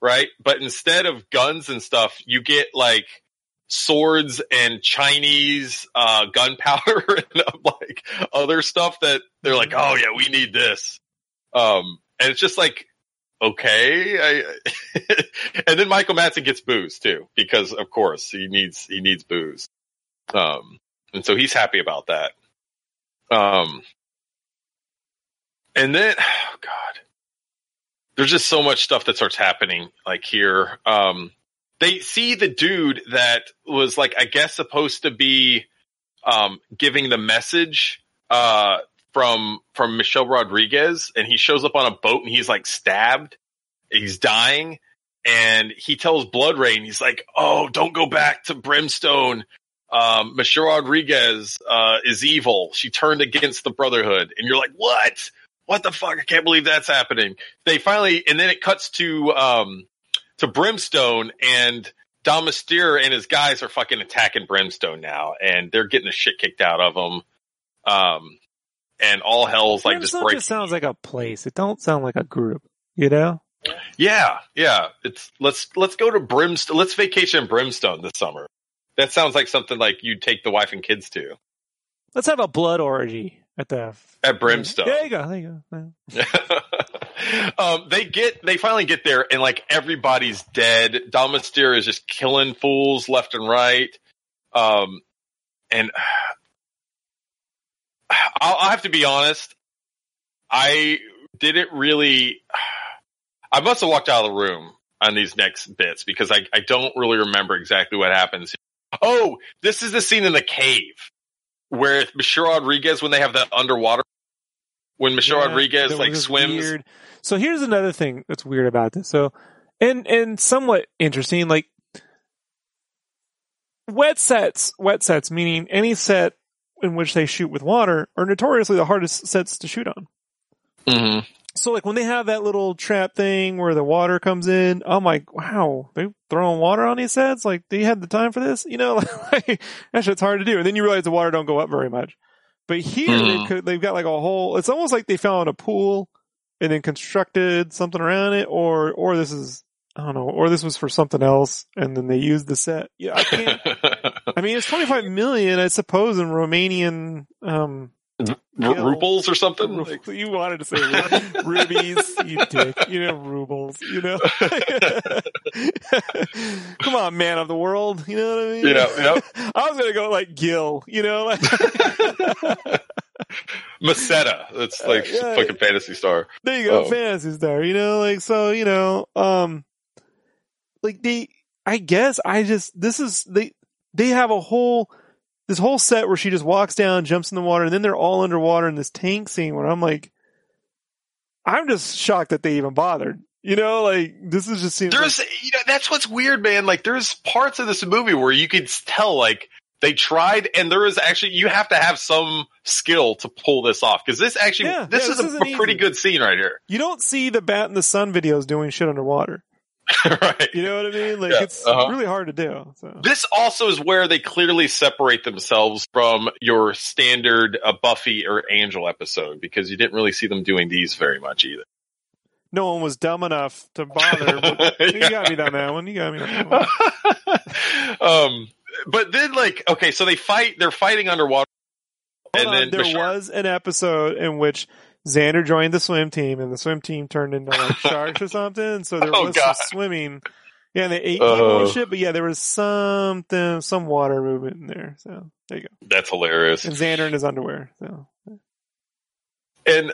Right. But instead of guns and stuff, you get like swords and Chinese uh, gunpowder and like other stuff that they're like, oh yeah, we need this. Um, and it's just like, okay. I, and then Michael Madsen gets booze too, because of course he needs he needs booze. Um, and so he's happy about that. Um, and then, oh God, there's just so much stuff that starts happening like here. Um, they see the dude that was like, I guess supposed to be, um, giving the message, uh, from, from Michelle Rodriguez and he shows up on a boat and he's like stabbed. He's dying and he tells BloodRayne, he's like, Oh, don't go back to Brimstone. Um, Michelle Rodriguez, uh, is evil. She turned against the Brotherhood. And you're like, what? What the fuck? I can't believe that's happening. They finally, and then it cuts to, um, to Brimstone and Dom Mysterio and his guys are fucking attacking Brimstone now and they're getting the shit kicked out of them. Um, and all hell's like just breaking. just sounds like a place. It don't sound like a group. You know? Yeah, yeah. It's let's let's go to Brimstone. Let's vacation in Brimstone this summer. That sounds like something like you'd take the wife and kids to Let's have a blood orgy at the at Brimstone. There you go. There you go. um, they get they finally get there and like everybody's dead. Dom is just killing fools left and right. Um, and I'll, I'll have to be honest. I didn't really. I must have walked out of the room on these next bits because I, I don't really remember exactly what happens. Oh, this is the scene in the cave where Michelle Rodriguez when they have that underwater when Michelle Yeah, Rodriguez like swims. weird- So here's another thing that's weird about this. So, and and somewhat interesting, like wet sets, wet sets, meaning any set in which they shoot with water, are notoriously the hardest sets to shoot on. Mm-hmm. So like when they have that little trap thing where the water comes in, I'm like, wow, they're throwing water on these sets? Like, they had the time for this? You know, like, that shit's hard to do. And then you realize the water don't go up very much. But here they Mhm. could, they've got like a whole, it's almost like they found a pool and then constructed something around it or, or this is, I don't know, or this was for something else and then they used the set. Yeah, I can't, I mean, it's 25 million, I suppose, in Romanian, um, R- rubles or something. Ru- Like- you wanted to say ru- rubies, you dick. You know, rubles, you know? Come on, man of the world. You know what I mean? You know, yep. I was to go like Gil, you know? Like, Meseta. That's like Uh, yeah. fucking Phantasy Star. there you go, Oh. Phantasy Star, you know? Like, so, you know, um, like they, I guess I just, this is, they, they have a whole, this whole set where she just walks down, jumps in the water, and then they're all underwater in this tank scene where I'm like, I'm just shocked that they even bothered. You know, like this is just seems. There's, like, you know, that's what's weird, man. Like, there's parts of this movie where you could tell, like, they tried, and there is actually you have to have some skill to pull this off because this actually Yeah, this yeah, is this a, a pretty easy. good scene right here. you don't see the Bat in the Sun videos doing shit underwater. right. You know what I mean? Like Yeah, it's uh-huh. really hard to do. So This also is where they clearly separate themselves from your standard uh, Buffy or Angel episode because you didn't really see them doing these very much either. no one was dumb enough to bother. But you got me on that one. You got me on that one. um, but then like, okay, so they fight, they're fighting underwater. Hold and on, then there was an episode in which Xander joined the swim team, and the swim team turned into like sharks or something. So there Oh, was God. some swimming. Yeah, and they ate people and shit. But yeah, there was something, some water movement in there. So there you go. that's hilarious. And Xander in his underwear. So and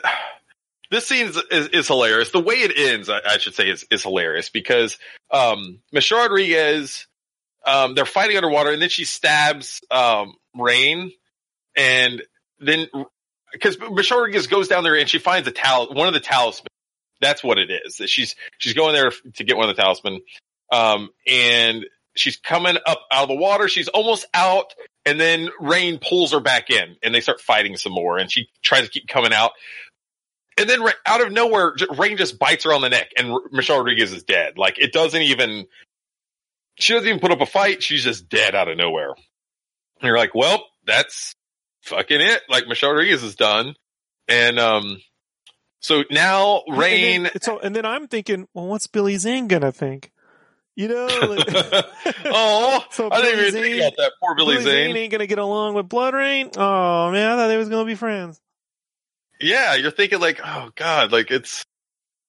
this scene is, is, is hilarious. The way it ends, I, I should say, is, is hilarious because um, Michelle Rodriguez, um, they're fighting underwater, and then she stabs um, Rayne, and then because Michelle Rodriguez goes down there and she finds a tal one of the talismans. That's what it is. She's she's going there to get one of the talisman, um, and she's coming up out of the water. She's almost out, and then Rayne pulls her back in, and they start fighting some more. And she tries to keep coming out, and then ra- out of nowhere, Rayne just bites her on the neck, and Michelle Rodriguez is dead. Like it doesn't even. She doesn't even put up a fight. She's just dead out of nowhere. And you're like, well, that's fucking it. Like Michelle Rodriguez is done, and um, so now And Rayne. then, it's all, and then I'm thinking, well, what's Billy Zane gonna think? You know, like, oh, So I didn't Billy even think Zane- about that. Poor Billy, Zane. ain't gonna get along with BloodRayne. Oh man, I thought they was gonna be friends. Yeah, you're thinking like, oh god, like it's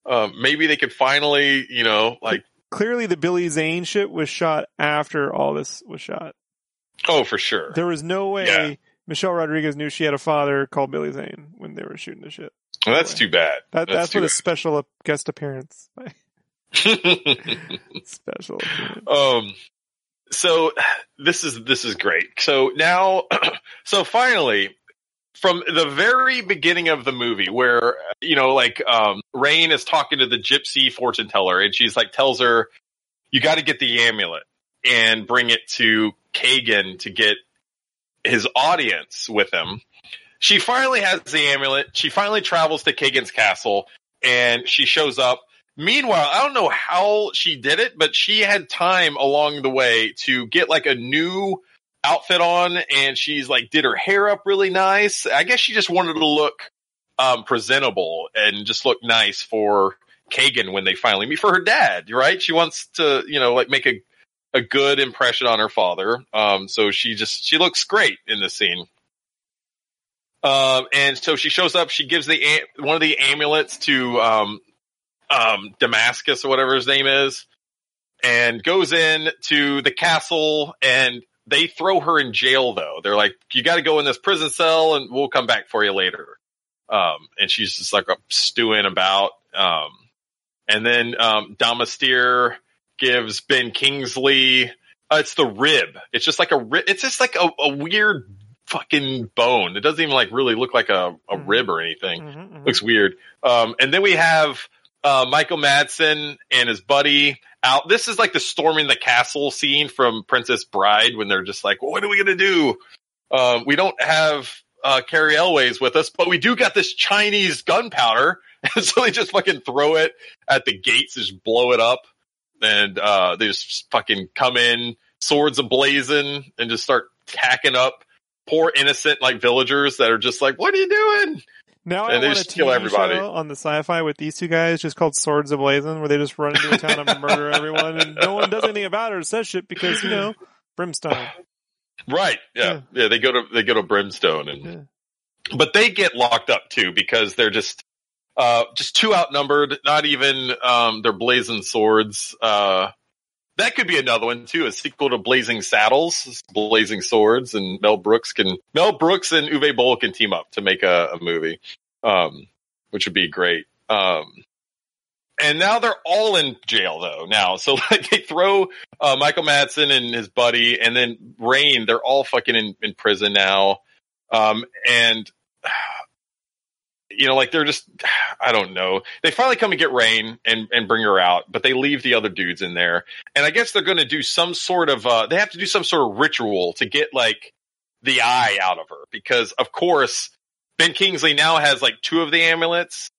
um, maybe they could finally, you know, like Clearly, the Billy Zane shit was shot after all this was shot. oh for sure. There was no way Yeah. Michelle Rodriguez knew she had a father called Billy Zane when they were shooting the shit. Well, that's too bad. That, that's, too what a special guest appearance. special appearance. um, so this is this is great. So now, so finally, from the very beginning of the movie, where you know, like um, Rayne is talking to the gypsy fortune teller, and she's like, tells her, "You got to get the amulet and bring it to Kagan to get his audience with him." She finally has the amulet. She finally travels to Kagan's castle, and she shows up. Meanwhile, I don't know how she did it, but she had time along the way to get like a new outfit on and she's like did her hair up really nice. I guess she just wanted to look um presentable and just look nice for Kagan when they finally meet for her dad, right? She wants to, you know, like make a a good impression on her father. Um so she just she looks great in this scene. Um, and so she shows up. She gives the one of the amulets to um, um, Damascus or whatever his name is, and goes in to the castle. And they throw her in jail. Though they're like, "You got to go in this prison cell, and we'll come back for you later." Um, and she's just like stewing about. Um, and then um, Domastir gives Ben Kingsley. Uh, it's the rib. It's just like a rib. It's just like a, a weird fucking bone. It doesn't even like really look like a, a Mhm. rib or anything. Mhm, mhm. Looks weird. Um, and then we have uh, Michael Madsen and his buddy out. This is like the storming the castle scene from Princess Bride when they're just like, "What are we gonna do?" Um, we don't have uh, Cary Elwes with us, but we do got this Chinese gunpowder, so they just fucking throw it at the gates, just blow it up, and uh, they just fucking come in, swords ablazing, and just start tacking up poor innocent like villagers that are just like, "What are you doing?" Now And I they want a just kill everybody. on the sci-fi with these two guys, just called Swords Ablazing, where they just run into a town and murder everyone, and no one does anything about it or says shit because you know brimstone. Right? Yeah. yeah, They go to they go to Brimstone, and Yeah. but they get locked up too because they're just uh just too outnumbered. Not even um their blazing swords. Uh, that could be another one too. A sequel to Blazing Saddles, Blazing Swords, and Mel Brooks can Mel Brooks and Uwe Boll can team up to make a, a movie, um, which would be great. Um, and now they're all in jail though now. So like they throw uh, Michael Madsen and his buddy, and then Rayne. They're all fucking in, in prison now. Um, and you know, like they're just, I don't know. They finally come and get Rayne and, and bring her out, but they leave the other dudes in there. And I guess they're going to do some sort of, uh, they have to do some sort of ritual to get like the eye out of her because of course Ben Kingsley now has like two of the amulets,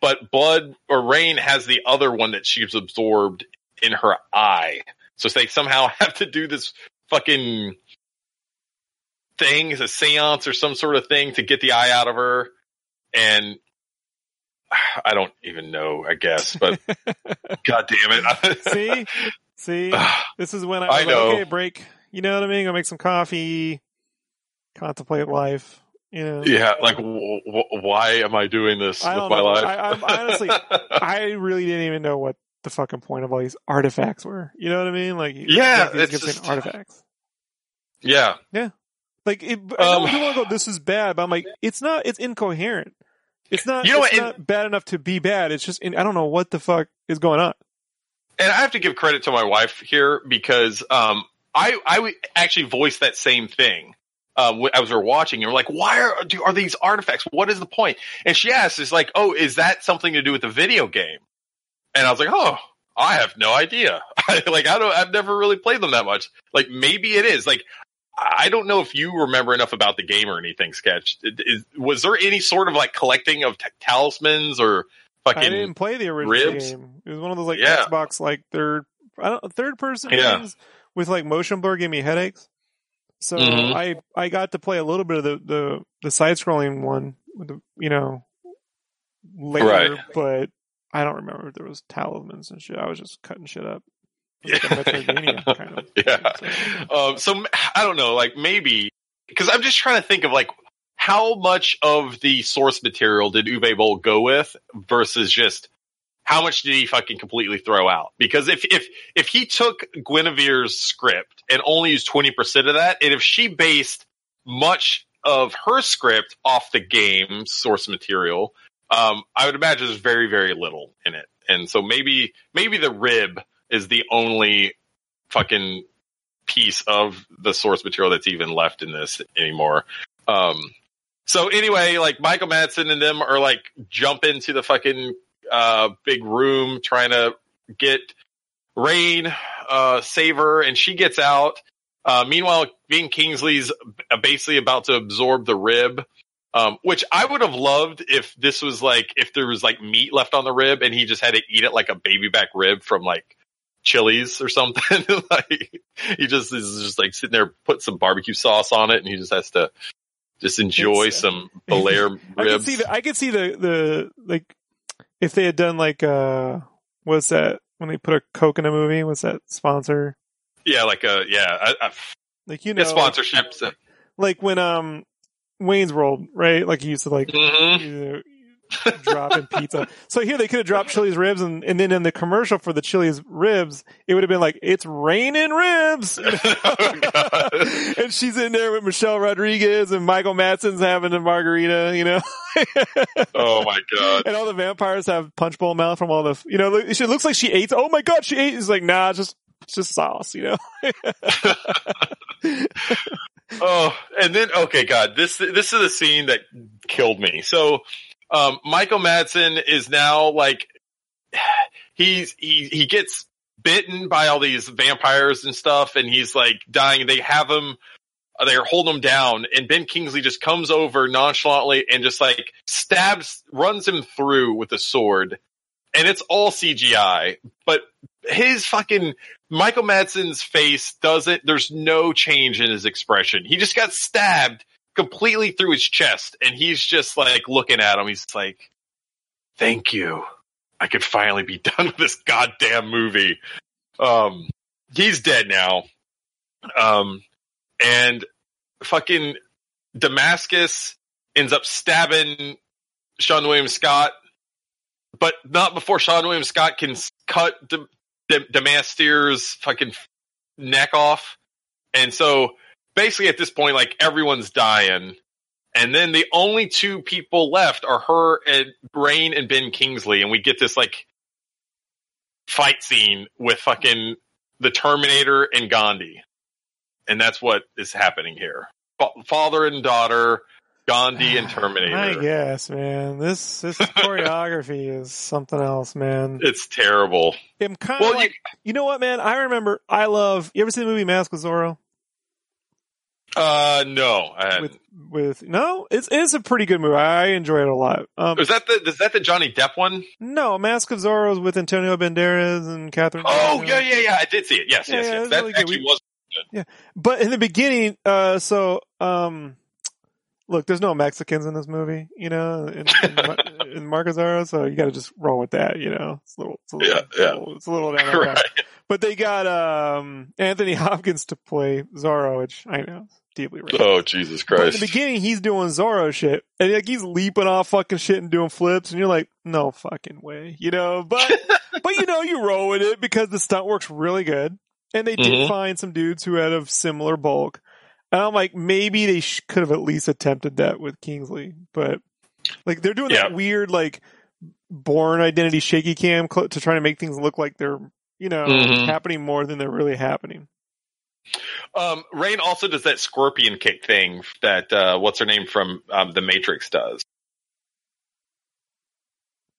but Blood or Rayne has the other one that she's absorbed in her eye. So they somehow have to do this fucking thing, a seance or some sort of thing to get the eye out of her. And I don't even know, I guess, but god damn it. see, see, this is when I, I was know. like, okay, break. You know what I mean? Go make some coffee, contemplate life. You know, yeah, like w- w- why am I doing this I with my know. life? I, I'm honestly, I really didn't even know what the fucking point of all these artifacts were. You know what I mean? Like, Yeah, it's just- artifacts. Yeah, yeah. Like, it, I know Um, you want to go, this is bad, but I'm like, it's not, it's incoherent. It's not, You know it's what, not bad enough to be bad. It's just, I don't know what the fuck is going on. and I have to give credit to my wife here because um, I I actually voiced that same thing um, wh- as we're watching. And we're like, why are do, are these artifacts? What is the point? And she asked, "Is like, oh, is that something to do with the video game?" And I was like, oh, I have no idea. like, I don't, I've never really played them that much. Like, maybe it is. Like, I don't know if you remember enough about the game or anything. Sketch is, was there any sort of like collecting of t- talismans or fucking? I didn't play the original ribs? game. It was one of those like Yeah. Xbox like third, I don't third person Yeah. games with like motion blur gave me headaches. So Mhm. I I got to play a little bit of the the, the side scrolling one with the you know later, Right. but I don't remember if there was talismans and shit. I was just cutting shit up. It like Metroidvania kind of. yeah. Um, so I don't know, like maybe because I'm just trying to think of like how much of the source material did Uwe Boll go with versus just how much did he fucking completely throw out? Because if if if he took Guinevere's script and only used twenty percent of that, and if she based much of her script off the game source material, um, I would imagine there's very very little in it, and so maybe maybe the rib is the only fucking piece of the source material that's even left in this anymore. Um, so anyway, like Michael Madsen and them are like jump into the fucking uh, big room trying to get Rayne, uh, save her, and she gets out. Uh, meanwhile, Ben Kingsley's basically about to absorb the rib. Um, which I would have loved if this was like if there was like meat left on the rib and he just had to eat it like a baby back rib from like Chili's or something. like he just is just like sitting there, put some barbecue sauce on it, and he just has to just enjoy It's, uh, some Beliar I could ribs. see the I could see the the like if they had done like uh what's that when they put a Coke in a movie? What's that sponsor? yeah, like a yeah, a, a, Like you know, sponsorships. like when um Wayne's World, right? Like he used to like Mhm. you know, drop in pizza. So here they could have dropped Chili's ribs, and, and then in the commercial for the Chili's ribs, it would have been like it's raining ribs, Oh, God. and she's in there with Michelle Rodriguez and Michael Madsen's having a margarita, you know, oh my god! and all the vampires have punch bowl mouth from all the, you know, she looks like she ate. Oh my god, she ate. It's like nah, it's just it's just sauce, you know. Oh, and then okay, God, this this is the scene that killed me. So, um, Michael Madsen is now like he's he he gets bitten by all these vampires and stuff, and he's like dying. They have him, they're holding him down, and Ben Kingsley just comes over nonchalantly and just like stabs, runs him through with a sword, and it's all CGI, but his fucking Michael Madsen's face doesn't, there's no change in his expression. He just got stabbed completely through his chest and he's just like looking at him. He's like, thank you. I could finally be done with this goddamn movie. Um, he's dead now. Um, and fucking Damascus ends up stabbing Seann William Scott, but not before Seann William Scott can cut D- D- Domastir's fucking neck off. And so basically at this point, like everyone's dying. And then the only two people left are her and Brain and Ben Kingsley. And we get this like fight scene with fucking the Terminator and Gandhi. And that's what is happening here. Father and daughter Gandhi and Terminator. I guess, man. This this choreography is something else, man. It's terrible. I'm kind of Well, like, you, know what, man? I remember. I love. You ever see the movie Mask of Zorro? Uh, no. With with no, it's it's a pretty good movie. I enjoy it a lot. Um, is that the is that the Johnny Depp one? no, Mask of Zorro is with Antonio Banderas and Catherine. Oh Zeta. yeah, yeah, yeah. I did see it. Yes, Yeah, yes, yeah, yes. was That really good. actually We- was. But in the beginning, uh, so um, look, there's no Mexicans in this movie, you know, in, in, in Mark Zorro, so you got to just roll with that, you know. It's a little, it's a little, Yeah, yeah. Little, it's a little down. Right. But they got um Anthony Hopkins to play Zorro, which I know deeply racist. Oh Jesus But in the beginning, he's doing Zorro shit, and like he's leaping off fucking shit and doing flips, and you're like, no fucking way, you know. But but you know, you roll with it because the stunt works really good, and they did Mhm. find some dudes who had a similar bulk, and I'm like, maybe they sh- could have at least attempted that with Kingsley, but like they're doing that weird like Bourne Identity shaky cam cl- to try to make things look like they're you know Mhm. happening more than they're really happening. Um, Rain also does that scorpion kick thing that uh, what's her name from um, the Matrix does.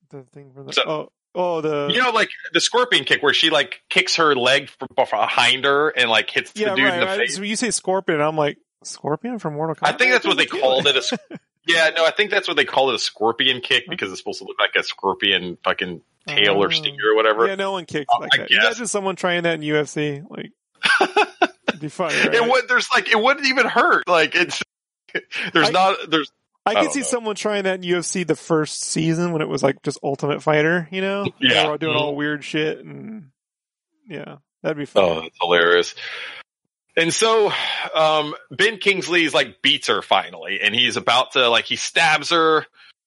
The thing for the So- oh oh the You know, like the scorpion kick where she like kicks her leg from behind her and like hits yeah the dude right. in the right. face. So when you say scorpion, I'm like scorpion from Mortal Kombat. I think that's what they called it. A, yeah, no, I think that's what they call it a scorpion kick because it's supposed to look like a scorpion fucking tail or Oh. stinger or whatever. Yeah, no one kicks Oh, like I that. guess. Imagine someone trying that in UFC. Like, it'd be funny. Right? It would. There's like it wouldn't even hurt. Like it's there's I- not there's I I could see know. someone trying that in UFC the first season when it was like just Ultimate Fighter. You know, Yeah. they were doing all weird shit, and yeah, that'd be fun. Oh, that's hilarious. And so, um, Ben Kingsley's like beats her finally, and he's about to like he stabs her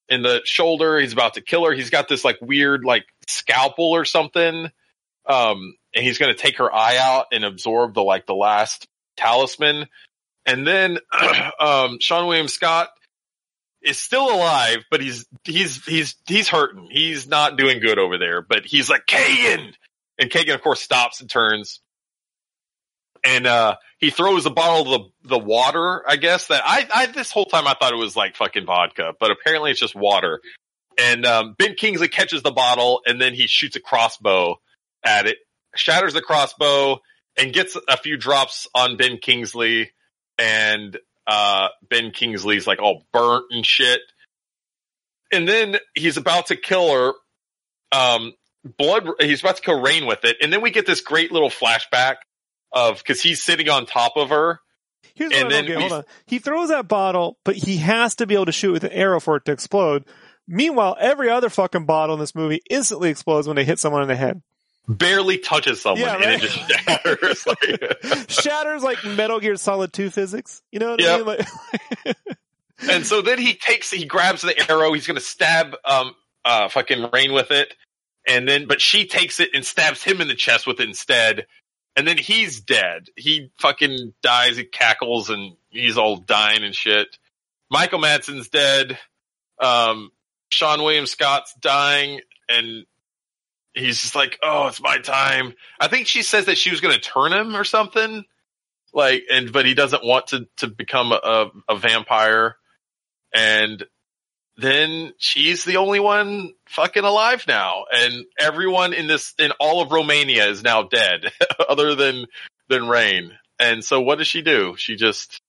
in the shoulder. He's about to kill her. He's got this like weird like scalpel or something, um, and he's going to take her eye out and absorb the like the last talisman. And then, um, Seann William Scott is still alive, but he's he's he's he's hurting. He's not doing good over there. But he's like Kagan, and Kagan of course stops and turns and uh he throws a bottle of the the water i guess that i i this whole time i thought it was like fucking vodka but apparently it's just water and um ben kingsley catches the bottle and then he shoots a crossbow at it shatters the crossbow and gets a few drops on ben kingsley and uh ben kingsley's like all burnt and shit and then he's about to kill her um blood he's about to kill Rayne with it and then we get this great little flashback of because he's sitting on top of her. Here's what and I we- Hold on. He throws that bottle, but he has to be able to shoot with an arrow for it to explode. Meanwhile, every other fucking bottle in this movie instantly explodes when they hit someone in the head. Barely touches someone Yeah, and it just shatters. Like- Shatters like Metal Gear Solid 2 physics. You know what I mean? Like, and so then he takes, he grabs the arrow. He's going to stab, um, uh, fucking Rayne with it. And then, but she takes it and stabs him in the chest with it instead. And then he's dead. He fucking dies. He cackles and he's all dying and shit. Michael Madsen's dead. Um, Seann William Scott's dying and he's just like, Oh, it's my time. I think she says that she was going to turn him or something. Like, and, but he doesn't want to, to become a, a vampire. And then she's the only one fucking alive now. And everyone in this, in all of Romania is now dead other than, than Rayne. And so what does she do? She just,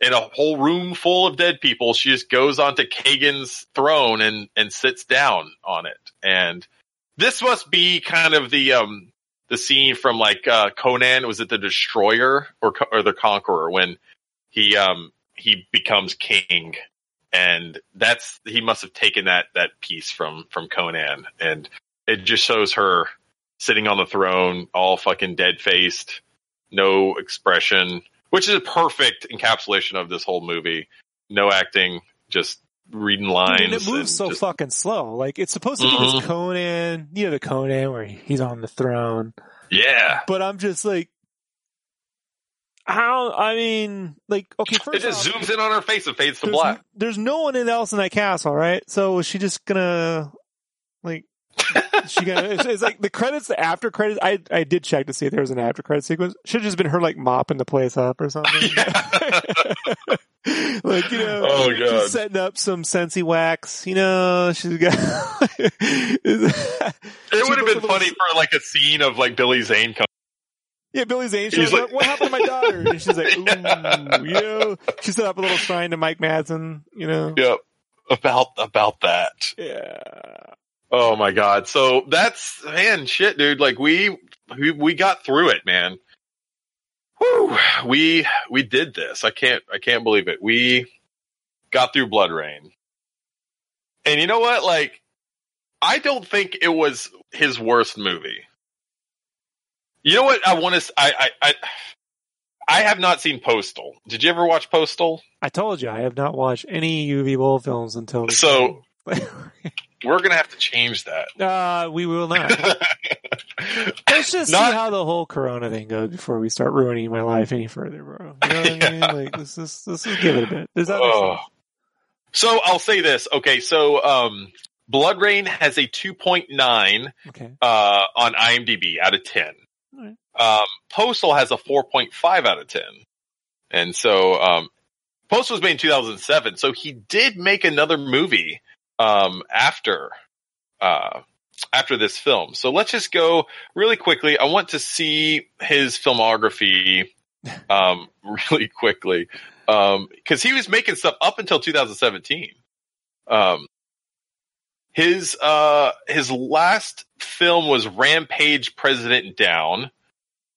in a whole room full of dead people, she just goes onto Kagan's throne and, and sits down on it. And this must be kind of the, um, the scene from like, uh, Conan, was it the destroyer or, or the conqueror when he, um, he becomes king? And that's he must have taken that that piece from from Conan, and it just shows her sitting on the throne, all fucking dead faced, no expression, which is a perfect encapsulation of this whole movie. No acting, just reading lines. and it moves and so just- fucking slow. Like, it's supposed to be this Mhm. Conan, you know, the Conan where he's on the throne. yeah. But I'm just like, how, I mean, like, okay, first It just off, zooms in on her face and fades to black. there's no one else in that castle, right? So is she just gonna like she gonna it's, it's like the credits, the after credits. I I did check to see if there was an after credit sequence. Should have just been her like mopping the place up or something. like like you know, Oh, she's setting up some Scentsy wax. You know, she's got. It She would have been little- funny for like a scene of like Billy Zane coming. yeah, Billy Zane She's shows like- What happened to my daughter? And she's like, ooh, you know, she set up a little shrine to Mike Madsen. You know, Yep. About about that. yeah. Oh my god. So that's man, shit, dude. Like we we we got through it, man. Whew. We we did this. I can't I can't believe it. We got through BloodRayne. And you know what? Like I don't think it was his worst movie. You know what? I want to. I, I I I have not seen Postal. Did you ever watch Postal? I told you I have not watched any Uwe Boll films until So-. We're gonna have to change that. uh, we will not. Let's just Not- see how the whole Corona thing goes before we start ruining my life any further, bro. You know what I mean? Like let's just let's just give it a bit. Does that make Oh. sense? So I'll say this. Okay, so um, BloodRayne has a 2.9 Okay. uh, on IMDb out of 10. Alright. Um, Postal has a 4.5 out of 10. And so um, Postal was made in 2007. So he did make another movie um, after uh, after this film. So let's just go really quickly. I want to see his filmography um, really quickly Um because he was making stuff up until 2017. Um, his uh, his last film was Rampage President Down,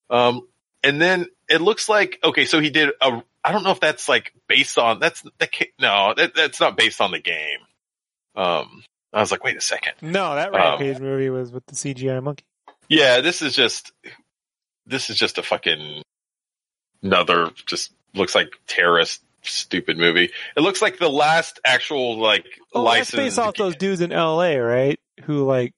um, and then it looks like okay, so he did a. I don't know if that's like based on that's that no that, that's not based on the game. Um, I was like, wait a second. No, that Um, Rampage movie was with the CGI monkey. Yeah, this is just this is just a fucking another just looks like terrorist stupid movie. It looks like the last actual like Oh, that's licensed based off those dudes in L.A., right? Who like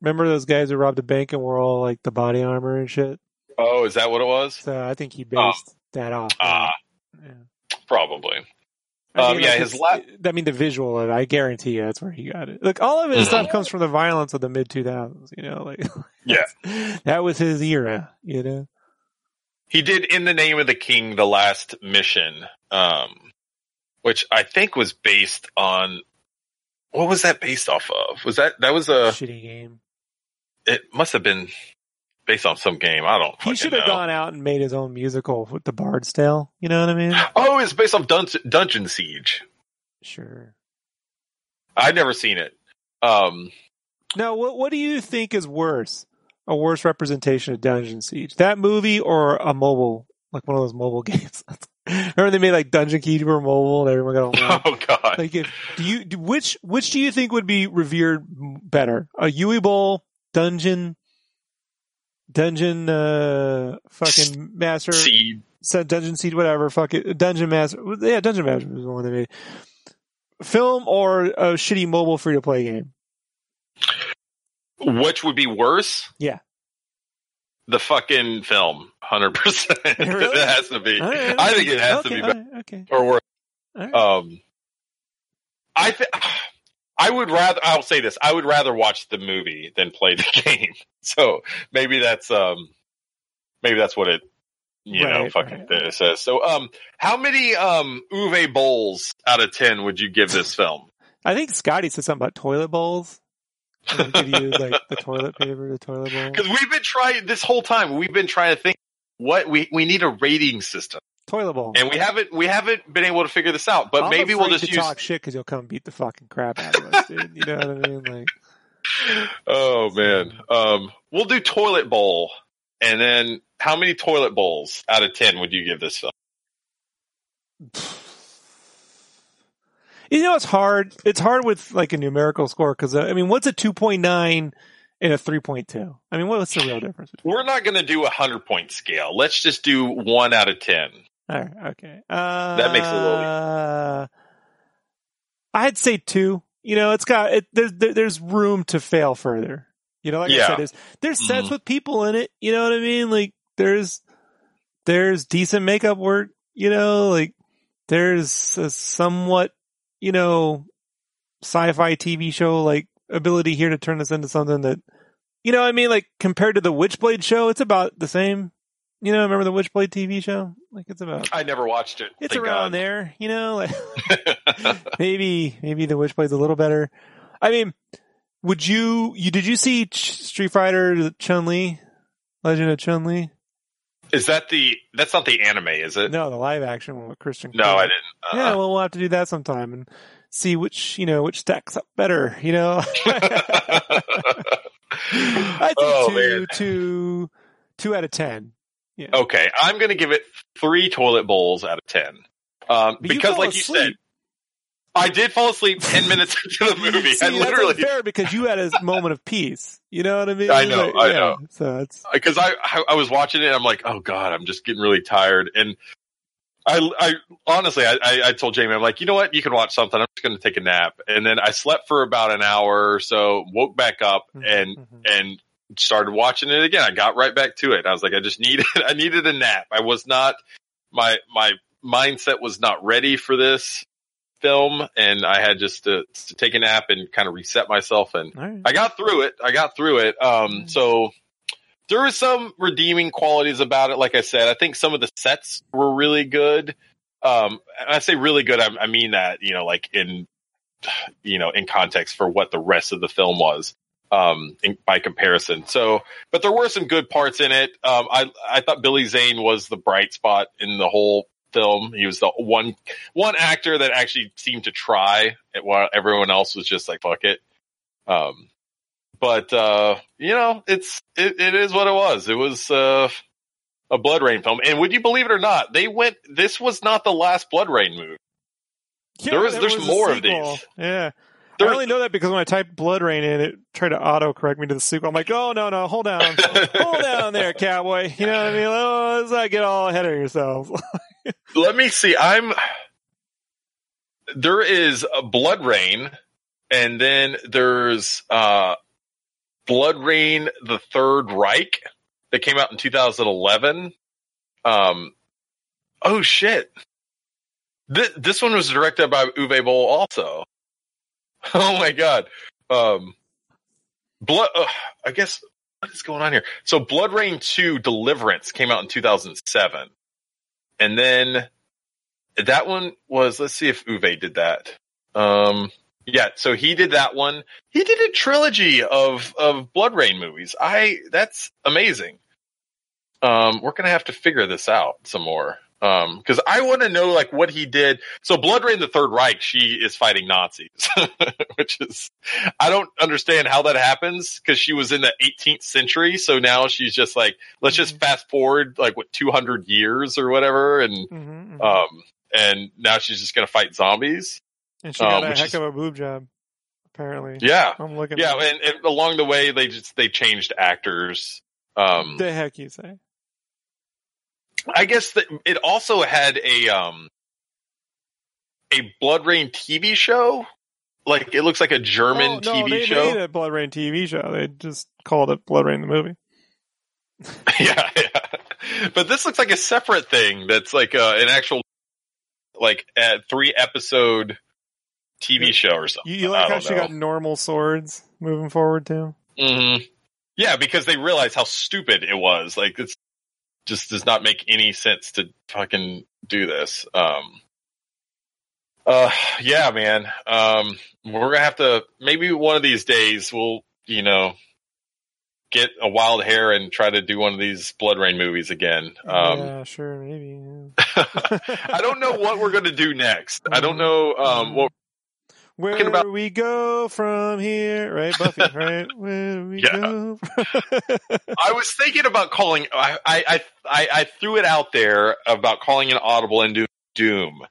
remember those guys who robbed a bank and wore all like the body armor and shit. Oh, is that what it was? So I think he based that off. Ah, yeah. probably. I Um, mean, yeah, like, his it's- I mean, the visual of it, I guarantee you that's where he got it. Look, all of his Mhm. stuff comes from the violence of the mid 2000s, you know, like, Yeah. that was his era, you know? He did in the name of the king the last mission, um, which I think was based on what was that based off of? Was that that was a Shitty game. it must have been based on some game. I don't He should have know. gone out and made his own musical with the Bard's Tale, you know what I mean? Oh, it's based off Dun- Dungeon Siege. Sure. I've never seen it. Um, Now, what, what do you think is worse? A worse representation of Dungeon Siege? That movie or a mobile, like one of those mobile games? Remember they made like Dungeon Keeper mobile and everyone got online? oh god. like if do you which which do you think would be revered better a Uwe Boll dungeon dungeon uh fucking master Seed. said dungeon seed whatever fuck it dungeon master yeah dungeon master was the one they made film or a shitty mobile free to play game Which would be worse? Yeah. The fucking film, hundred percent. Really? It has to be. Right, I think it has okay, to be better right, okay or worse. right. Um, I think I would rather. I'll say this: I would rather watch the movie than play the game. So maybe that's um, maybe that's what it you know fucking right. says. So um, how many um Uwe bowls out of ten would you give this film? I think Scotty said something about toilet bowls And you like the toilet paper the toilet bowl Because we've been trying this whole time. We've been trying to think what we we need a rating system, toilet bowl and we haven't we haven't been able to figure this out. But I'm maybe we'll just use. talk shit because you'll come beat the fucking crap out of us, dude. You know what I mean? Like, Oh man, um, we'll do toilet bowl, and then how many toilet bowls out of ten would you give this film? you know, it's hard. It's hard with like a numerical score because uh, I mean, what's a two point nine and a three point two? I mean, what's the real difference? Between We're not going to do a hundred point scale. Let's just do one out of ten. All right, okay. Uh, That makes it a little Uh, I'd say two. You know, it's got it. There's there, there's room to fail further. You know, like I said, there's there's sets Mhm. with people in it. You know what I mean? Like there's there's decent makeup work. You know, like there's a somewhat you know sci-fi TV show like ability here to turn this into something that you know. what I mean, like compared to the Witchblade show, it's about the same. You know, remember the Witchblade TV show? Like it's about. I never watched it. It's around God. there, you know. Like maybe maybe the Witchblade's a little better. I mean, would you you did you see Ch- Street Fighter Chun Li, Legend of Chun Li? Is that the? That's not the anime, is it? No, the live action one with Christian. No, Cole. I didn't. Uh, Yeah, well, we'll have to do that sometime and see which you know which stacks up better. You know, I think Oh, two, two, two out of ten. Okay, I'm going to give it three toilet bowls out of ten. Um, because, like you said. I did fall asleep ten minutes into the movie. See, I literally unfair because you had a moment of peace. You know what I mean? I know, I know. So it's because I, I I was watching it. and I'm like, oh god, I'm just getting really tired. And I I honestly, I I, I told Jamie, I'm like, you know what, you can watch something. I'm just going to take a nap. And then I slept for about an hour or so, woke back up, and Mhm. and started watching it again. I got right back to it. I was like, I just needed I needed a nap. I was not my my mindset was not ready for this film, and I had just to, to take a nap and kind of reset myself and. Right. I got through it. I got through it. Um, so there was some redeeming qualities about it. Like I said, I think some of the sets were really good. Um, and I say really good. I, I mean that, you know, like in, you know, in context for what the rest of the film was, um, in, by comparison. So, but there were some good parts in it. Um, I, I thought Billy Zane was the bright spot in the whole film. He was the one, one actor that actually seemed to try while everyone else was just like, fuck it. Um, but uh, you know, it's it, it is what it was. It was uh, a BloodRayne film, and would you believe it or not, they went. This was not the last BloodRayne movie. Yeah, there was- there there's was more of these. Yeah. There- I only know that because when I typed BloodRayne in, it tried to auto correct me to the sequel. I'm like, oh no, no, hold down, hold down there, cowboy. You know what I mean? Oh, let's not get all ahead of yourselves. Let me see. I'm. There is a BloodRayne, and then there's uh, BloodRayne: The Third Reich that came out in 2011. Um, oh shit! This this one was directed by Uwe Boll also. Oh my god! Um, Blood. Uh, I guess what is going on here? So, BloodRayne Two: Deliverance came out in 2007. And then that one was, let's see if Uwe did that. Um, yeah, so he did that one. He did a trilogy of, of BloodRayne movies. I, that's amazing. Um, we're to have to figure this out some more. Um, cause I want to know like what he did. So BloodRayne, the Third Reich, she is fighting Nazis, which is, I don't understand how that happens because she was in the 18th century. So now she's just like, let's just fast forward like what 200 years or whatever. And, Mhm, mhm. um, and now she's just going to fight zombies. and she got um, a heck is- of a boob job, apparently. Yeah. I'm looking. Yeah. And, and along the way, they just, they changed actors. Um, the heck you say? I guess that it also had a, um, a BloodRayne TV show. Like it looks like a German oh, no, TV they show. made a BloodRayne TV show. They just called it BloodRayne the movie. yeah, yeah. But this looks like a separate thing that's like uh, an actual, like a three episode TV show or something. You, you like how she know. got normal swords moving forward too? hmm Yeah, because they realized how stupid it was. Like it's just does not make any sense to fucking do this. Um uh yeah, man. Um we're gonna have to maybe one of these days we'll, you know, get a wild hair and try to do one of these BloodRayne movies again. Um yeah, sure, maybe. yeah. I don't know what we're gonna do next. I don't know um what Where talking about- we go from here, right, Buffy? Right, where do we Yeah. go. I was thinking about calling. I, I I I threw it out there about calling an audible and do Doom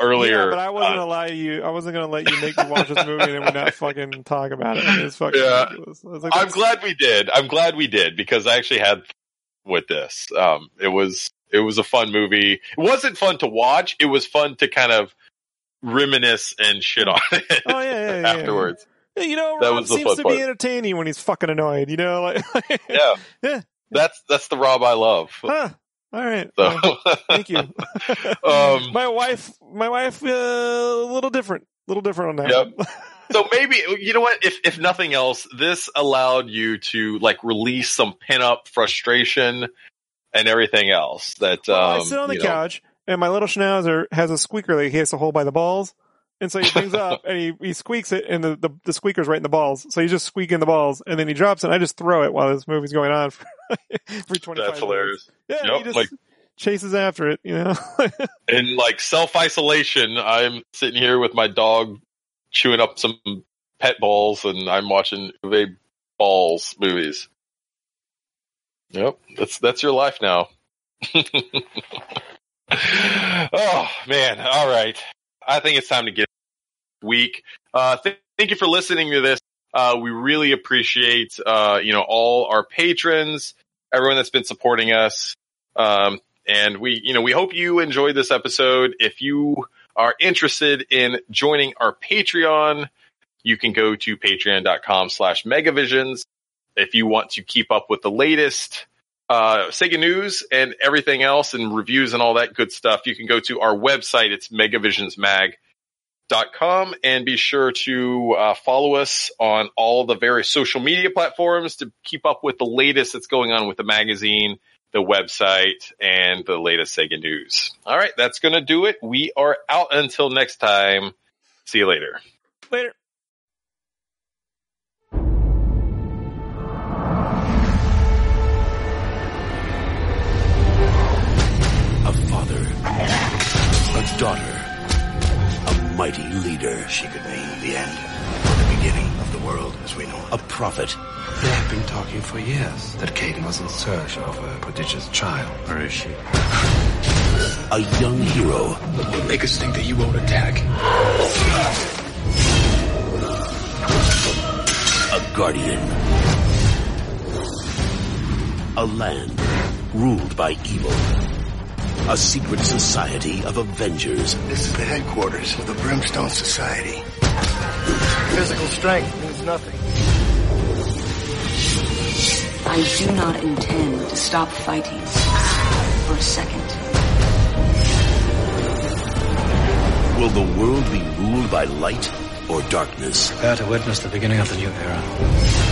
earlier. Yeah, but I wasn't uh, gonna lie to you. I wasn't gonna let you make me watch this movie and then we not fucking talk about it. It's fucking Yeah. ridiculous. Like, I'm glad we did. I'm glad we did because I actually had with this. Um, it was it was a fun movie. It wasn't fun to watch. It was fun to kind of reminisce and shit on it Oh yeah, yeah, yeah. afterwards. Yeah, You know, That Rob seems to part. be entertaining when he's fucking annoyed. You know, like, Yeah, Yeah. That's that's the Rob I love. huh. All right. So, Well, thank you. Um, my wife, my wife, uh, a little different, a little different on that. Yep. so maybe you know what? If if nothing else, this allowed you to like release some pin up frustration and everything else. That Well, um, I sit on the know, couch and my little schnauzer has a squeaker that he has to hold by the balls. And so he brings up and he, he squeaks it and the, the, the squeaker's right in the balls. So he's just squeaking the balls and then he drops it and I just throw it while this movie's going on for, for 25 That's hilarious. minutes. Yeah, he just like- chases after it, you know? In like self isolation, I'm sitting here with my dog chewing up some pet balls, and I'm watching Uwe Balls movies. Yep, that's that's your life now. Oh man! All right, I think it's time to get week. Uh, th- thank you for listening to this. Uh, we really appreciate uh, you know all our patrons, everyone that's been supporting us. Um, and we, you know, we hope you enjoyed this episode. If you are interested in joining our Patreon, you can go to patreon.com slash megavisions. If you want to keep up with the latest uh, Sega news and everything else and reviews and all that good stuff, you can go to our website. It's megavisionsmag.com and be sure to uh, follow us on all the various social media platforms to keep up with the latest that's going on with the magazine the website and the latest Sega news. All right, that's going to do it. We are out until next time. See you later. Later. Daughter, a mighty leader, She could mean the end, or the beginning of the world as we know a prophet, They have been talking for years that Caden was in search of a prodigious child. Where is she? a young hero, Make us think that you won't attack. a guardian. A land ruled by evil. A secret society of avengers. This is the headquarters of the Brimstone Society. Physical strength means nothing. I do not intend to stop fighting for a second. Will the world be ruled by light or darkness? Prepare to witness the beginning of the new era.